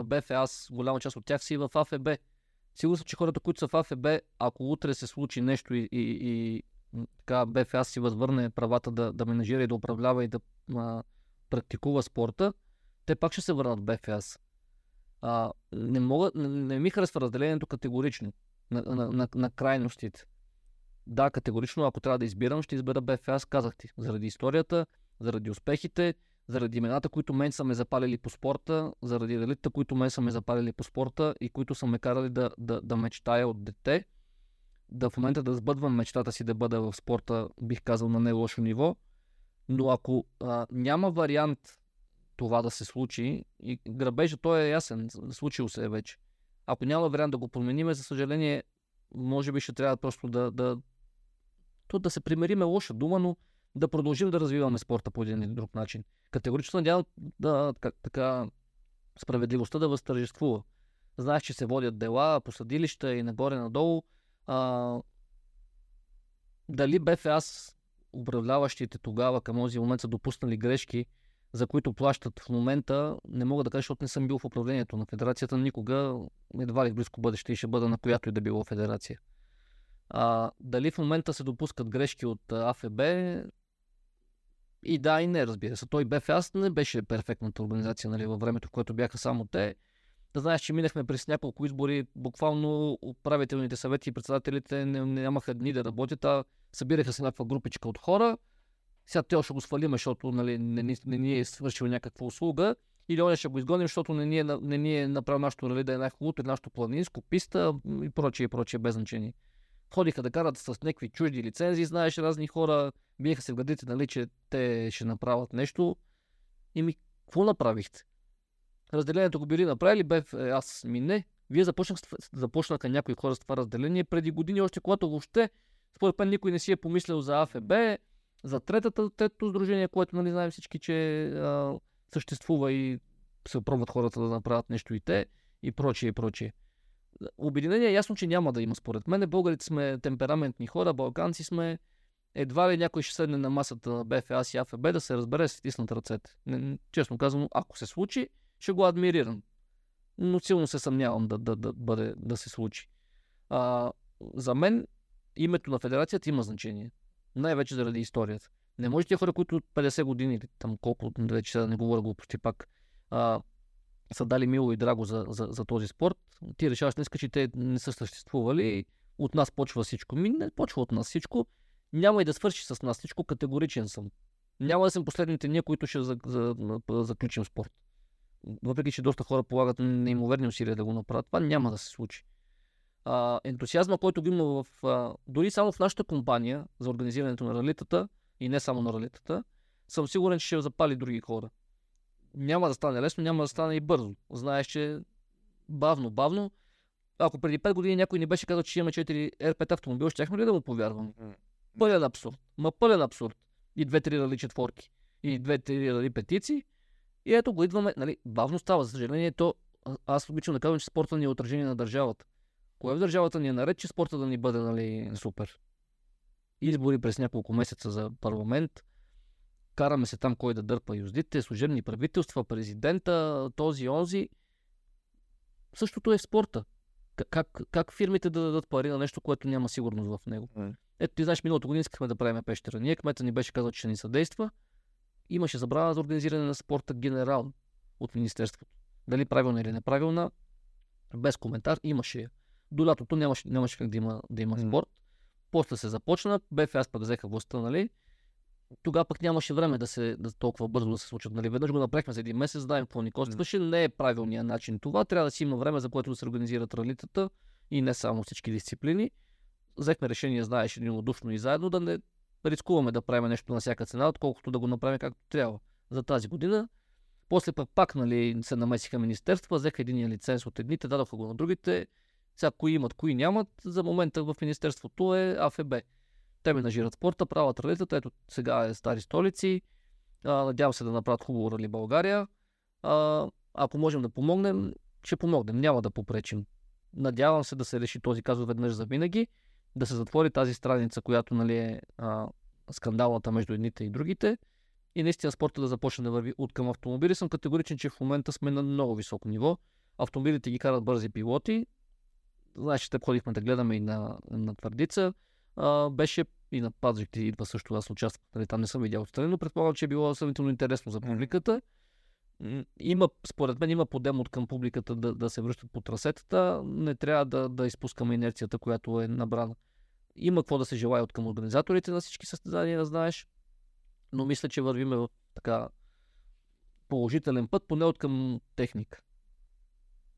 БФАС, голяма част от тях си в АФБ. Сигурно съм, че хората, които са в АФБ, ако утре се случи нещо и, и, и така БФАС си възвърне правата да, да менажира и да управлява и да а, практикува спорта, те пак ще се върнат в БФАС. Не, мога, не, не ми харесва разделението категорично на, на, на, на крайностите. Да, категорично, ако трябва да избирам, ще избера БФАС, казах ти. Заради историята, заради успехите, заради имената, които мен са ме запалили по спорта, заради релита, които мен са ме запалили по спорта и които са ме карали да, да, да мечтая от дете, да в момента да сбъдвам мечтата си да бъда в спорта, бих казал на не лошо ниво. Но ако а, няма вариант това да се случи, и грабежа той е ясен, случил се е вече. Ако няма вариант да го променим, за съжаление, може би ще трябва просто да, да, то да се примериме лоша дума, но да продължим да развиваме спорта по един или друг начин. Категорично надявам да, как, така, справедливостта да възтържествува. Знаеш, че се водят дела по съдилища и нагоре-надолу. А, дали БФАС, управляващите тогава към този момент са допуснали грешки, за които плащат в момента, не мога да кажа, защото не съм бил в управлението на федерацията никога, едва ли в близко бъдеще и ще бъда на която и да било федерация. А, дали в момента се допускат грешки от АФБ, и да, и не, разбира се. Той БФАС не беше перфектната организация нали, във времето, в което бяха само те. Да знаеш, че минахме през няколко избори, буквално управителните съвети и председателите не, нямаха дни да работят, а събираха се някаква групичка от хора. Сега те ще го свалиме, защото нали, не, не, не ни е свършил някаква услуга. Или оня ще го изгоним, защото не ни е, не ни е направил нашото нали, да е най-хубавото, нашото планинско, писта и прочие, и прочие, без значение. Ходиха да карат с някакви чужди лицензии, знаеш разни хора, биеха се в градите, нали, че те ще направят нещо. И ми, какво направихте? Разделението го били направили, бе, е, аз ми не. Вие започнах, започнаха някои хора с това разделение преди години, още когато въобще, според мен, никой не си е помислял за АФБ, за третата, третото сдружение, което нали, знаем всички, че а, съществува и се пробват хората да направят нещо и те, и прочие, и прочие. Обединение е ясно, че няма да има според мен. Българите сме темпераментни хора, балканци сме. Едва ли някой ще седне на масата на БФА и АФБ да се разбере с стиснат ръцете. Честно казано, ако се случи, ще го адмирирам. Но силно се съмнявам да, да, да, бъде, да се случи. А, за мен името на федерацията има значение. Най-вече заради историята. Не може тия хора, които 50 години или там колко, вече да не говоря глупости пак, а, са дали мило и драго за, за, за този спорт, ти решаваш днес, че те не са съществували, от нас почва всичко. Ми не почва от нас всичко, няма и да свърши с нас всичко, категоричен съм. Няма да съм последните ние, които ще за, за, за, заключим спорт. Въпреки, че доста хора полагат неимоверни усилия да го направят, това няма да се случи. А, ентусиазма, който го има в, а, дори само в нашата компания за организирането на ралитата, и не само на ралитата, съм сигурен, че ще запали други хора няма да стане лесно, няма да стане и бързо. Знаеш, че бавно, бавно. Ако преди 5 години някой не беше казал, че имаме 4 R5 автомобила, щяхме ли да му повярвам? Пълен абсурд. Ма пълен абсурд. И 2-3 рали четворки. И 2-3 рали петици. И ето го идваме, нали, бавно става. За съжаление, то аз обичам да казвам, че спорта ни е отражение на държавата. Кое в държавата ни е наред, че спорта да ни бъде нали, супер? Избори през няколко месеца за парламент, караме се там кой да дърпа юздите, служебни правителства, президента, този, онзи. Същото е в спорта. Как, как фирмите да дадат пари на нещо, което няма сигурност в него? Mm. Ето, ти знаеш, миналото година искахме да правим пещера. Ние кмета ни беше казал, че ще ни съдейства. Имаше забрана за организиране на спорта генерал от Министерството. Дали правилна или неправилна, без коментар, имаше я. До лятото нямаше, нямаше как да има, да има mm. спорт. После се започна, БФАС пък взеха властта, нали? Тогава пък нямаше време да се да толкова бързо да се случат. Нали? Веднъж го направихме за един месец, знаем какво ни костваше. Не е правилният начин това. Трябва да си има време, за което да се организират ралитата и не само всички дисциплини. Взехме решение, знаеш, единодушно и заедно да не рискуваме да правим нещо на всяка цена, отколкото да го направим както трябва за тази година. После пък пак нали, се намесиха министерства, взеха един лиценз от едните, дадоха го на другите. Сега кои имат, кои нямат. За момента в министерството е АФБ. Те менажират спорта, правят ралитата. Ето сега е Стари столици. А, надявам се да направят хубаво рали България. А, ако можем да помогнем, ще помогнем. Няма да попречим. Надявам се да се реши този казус веднъж за винаги. Да се затвори тази страница, която нали, е а, скандалната между едните и другите. И наистина спорта да започне да върви от към автомобили. Съм категоричен, че в момента сме на много високо ниво. Автомобилите ги карат бързи пилоти. Знаеш, те ходихме да гледаме и на, на твърдица а, беше и на Пазик идва също, аз участвах, нали, там не съм видял отстрани, но предполагам, че е било сравнително интересно за публиката. Има, според мен има подем от към публиката да, да се връщат по трасетата. Не трябва да, да изпускаме инерцията, която е набрана. Има какво да се желая от към организаторите на всички състезания, знаеш. Но мисля, че вървиме в така положителен път, поне от към техника.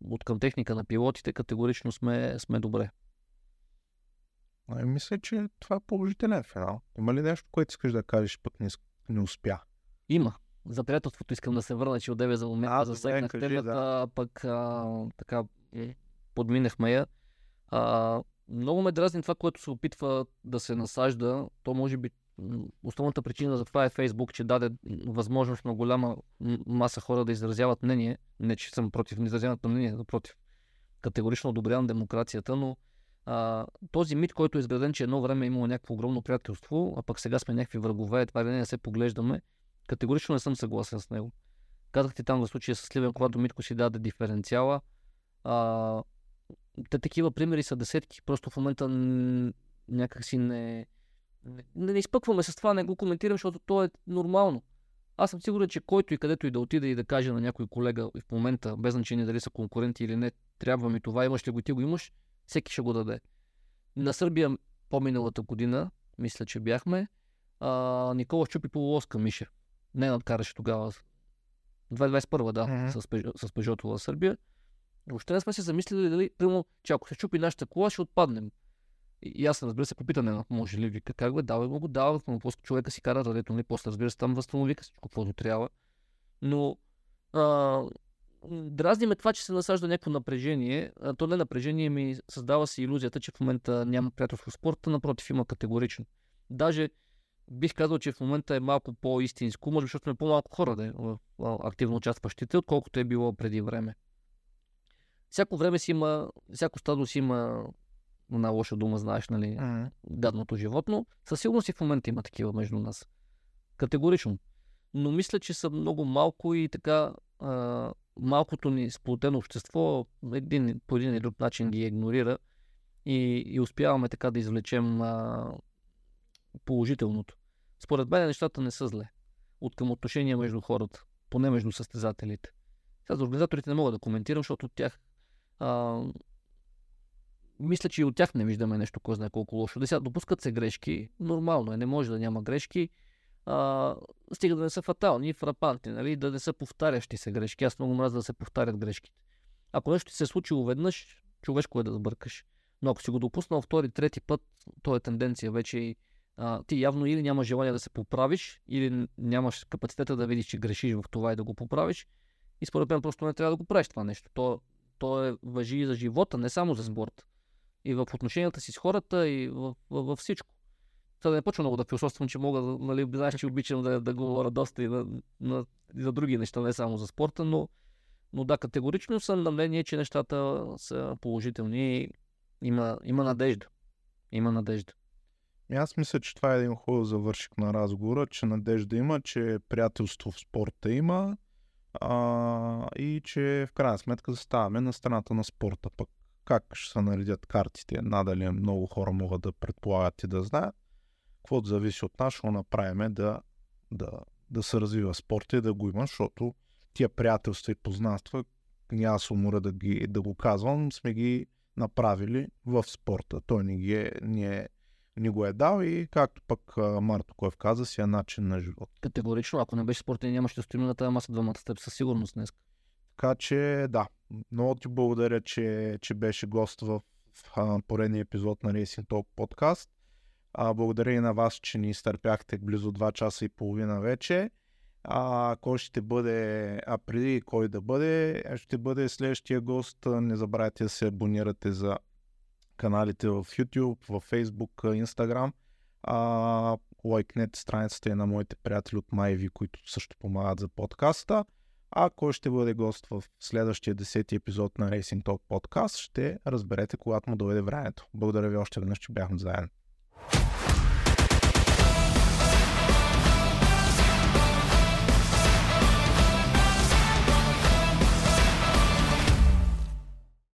От към техника на пилотите категорично сме, сме добре. Ами, мисля, че това е положителен финал. Има ли нещо, което искаш да кажеш, пък не, не успя? Има. За приятелството искам да се върна, че отдеве за момента засегнах темата, да. пък а, така подминахме я. А, много ме дразни това, което се опитва да се насажда. То може би основната причина за това е Фейсбук, че даде възможност на голяма маса хора да изразяват мнение. Не, че съм против изразяването на мнение, напротив. Категорично одобрявам демокрацията, но а, този мит, който е изграден, че едно време е имало някакво огромно приятелство, а пък сега сме някакви врагове, едва ли не се поглеждаме, категорично не съм съгласен с него. Казахте там в случая с Сливен, когато Митко си даде диференциала. А, те такива примери са десетки. Просто в момента някак си не, не, не изпъкваме с това, не го коментирам, защото то е нормално. Аз съм сигурен, че който и където и да отиде и да каже на някой колега в момента, без значение дали са конкуренти или не, трябва ми това, имаш ли го ти го имаш, всеки ще го даде. На Сърбия по-миналата година, мисля, че бяхме, а, Никола щупи полуоска Миша. Не надкараше тогава. 2021, да, mm-hmm. с, с Пежото в Сърбия. Въобще не сме се замислили дали, прямо, че ако се чупи нашата кола, ще отпаднем. И аз разбира се попитам, може ли вика, как бе, давай му го, давай му, после човека си кара радето, нали, после разбира се там възстанови всичко, каквото трябва. Но а, дразни ме това, че се насажда някакво напрежение. То не напрежение ми създава си иллюзията, че в момента няма приятелство в спорта, напротив има категорично. Даже бих казал, че в момента е малко по-истинско, може защото сме по-малко хора да активно участващите, отколкото е било преди време. Всяко време си има, всяко стадо си има една лоша дума, знаеш, нали, mm. гадното животно. Със сигурност и в момента има такива между нас. Категорично. Но мисля, че са много малко и така а, малкото ни сплотено общество един, по един или друг начин ги игнорира и, и успяваме така да извлечем а, положителното. Според мен нещата не са зле от към отношения между хората, поне между състезателите. Сега за организаторите не мога да коментирам, защото от тях а, мисля, че и от тях не виждаме нещо, кой знае колко лошо. Да сега допускат се грешки, нормално е, не може да няма грешки, а, стига да не са фатални и фрапантни, нали? да не са повтарящи се грешки. Аз много мразя да се повтарят грешките. Ако нещо ти се е случило веднъж, човешко е да сбъркаш. Но ако си го допуснал втори, трети път, то е тенденция вече а, ти явно или нямаш желание да се поправиш, или нямаш капацитета да видиш, че грешиш в това и да го поправиш. И според мен просто не трябва да го правиш това нещо. То, то е въжи и за живота, не само за спорт. И в отношенията си с хората, и в, в, в всичко. Това да не почва много да философствам, че мога, нали, знаеш, че обичам да, да говоря доста и, на, на, и за други неща, не само за спорта, но, но да, категорично съм на мнение, че нещата са положителни и има, има надежда. Има надежда. Аз мисля, че това е един хубав завършик на разговора, че надежда има, че приятелство в спорта има а, и че в крайна сметка заставаме на страната на спорта. Пък как ще се наредят картите, надали много хора могат да предполагат и да знаят. Каквото зависи от нас, ще направим да, да, да се развива спорта и да го има, защото тия приятелства и познанства, няма се умора да, ги, да го казвам, сме ги направили в спорта. Той ни, ги е, ни, е, ни го е дал и както пък Марто Коев каза, си е начин на живот. Категорично, ако не беше спорта, нямаше да стоим на тази маса двамата с теб със сигурност днес. Така че да, много ти благодаря, че, че беше гост в, в поредния епизод на Racing Talk подкаст. А, благодаря и на вас, че ни изтърпяхте близо 2 часа и половина вече. А, кой ще бъде, а преди кой да бъде, ще бъде следващия гост. Не забравяйте да се абонирате за каналите в YouTube, в Facebook, Instagram. А, лайкнете страницата и на моите приятели от Майви, които също помагат за подкаста. А кой ще бъде гост в следващия 10 епизод на Racing Talk подкаст, ще разберете, когато му дойде времето. Благодаря ви още веднъж, че бяхме заедно.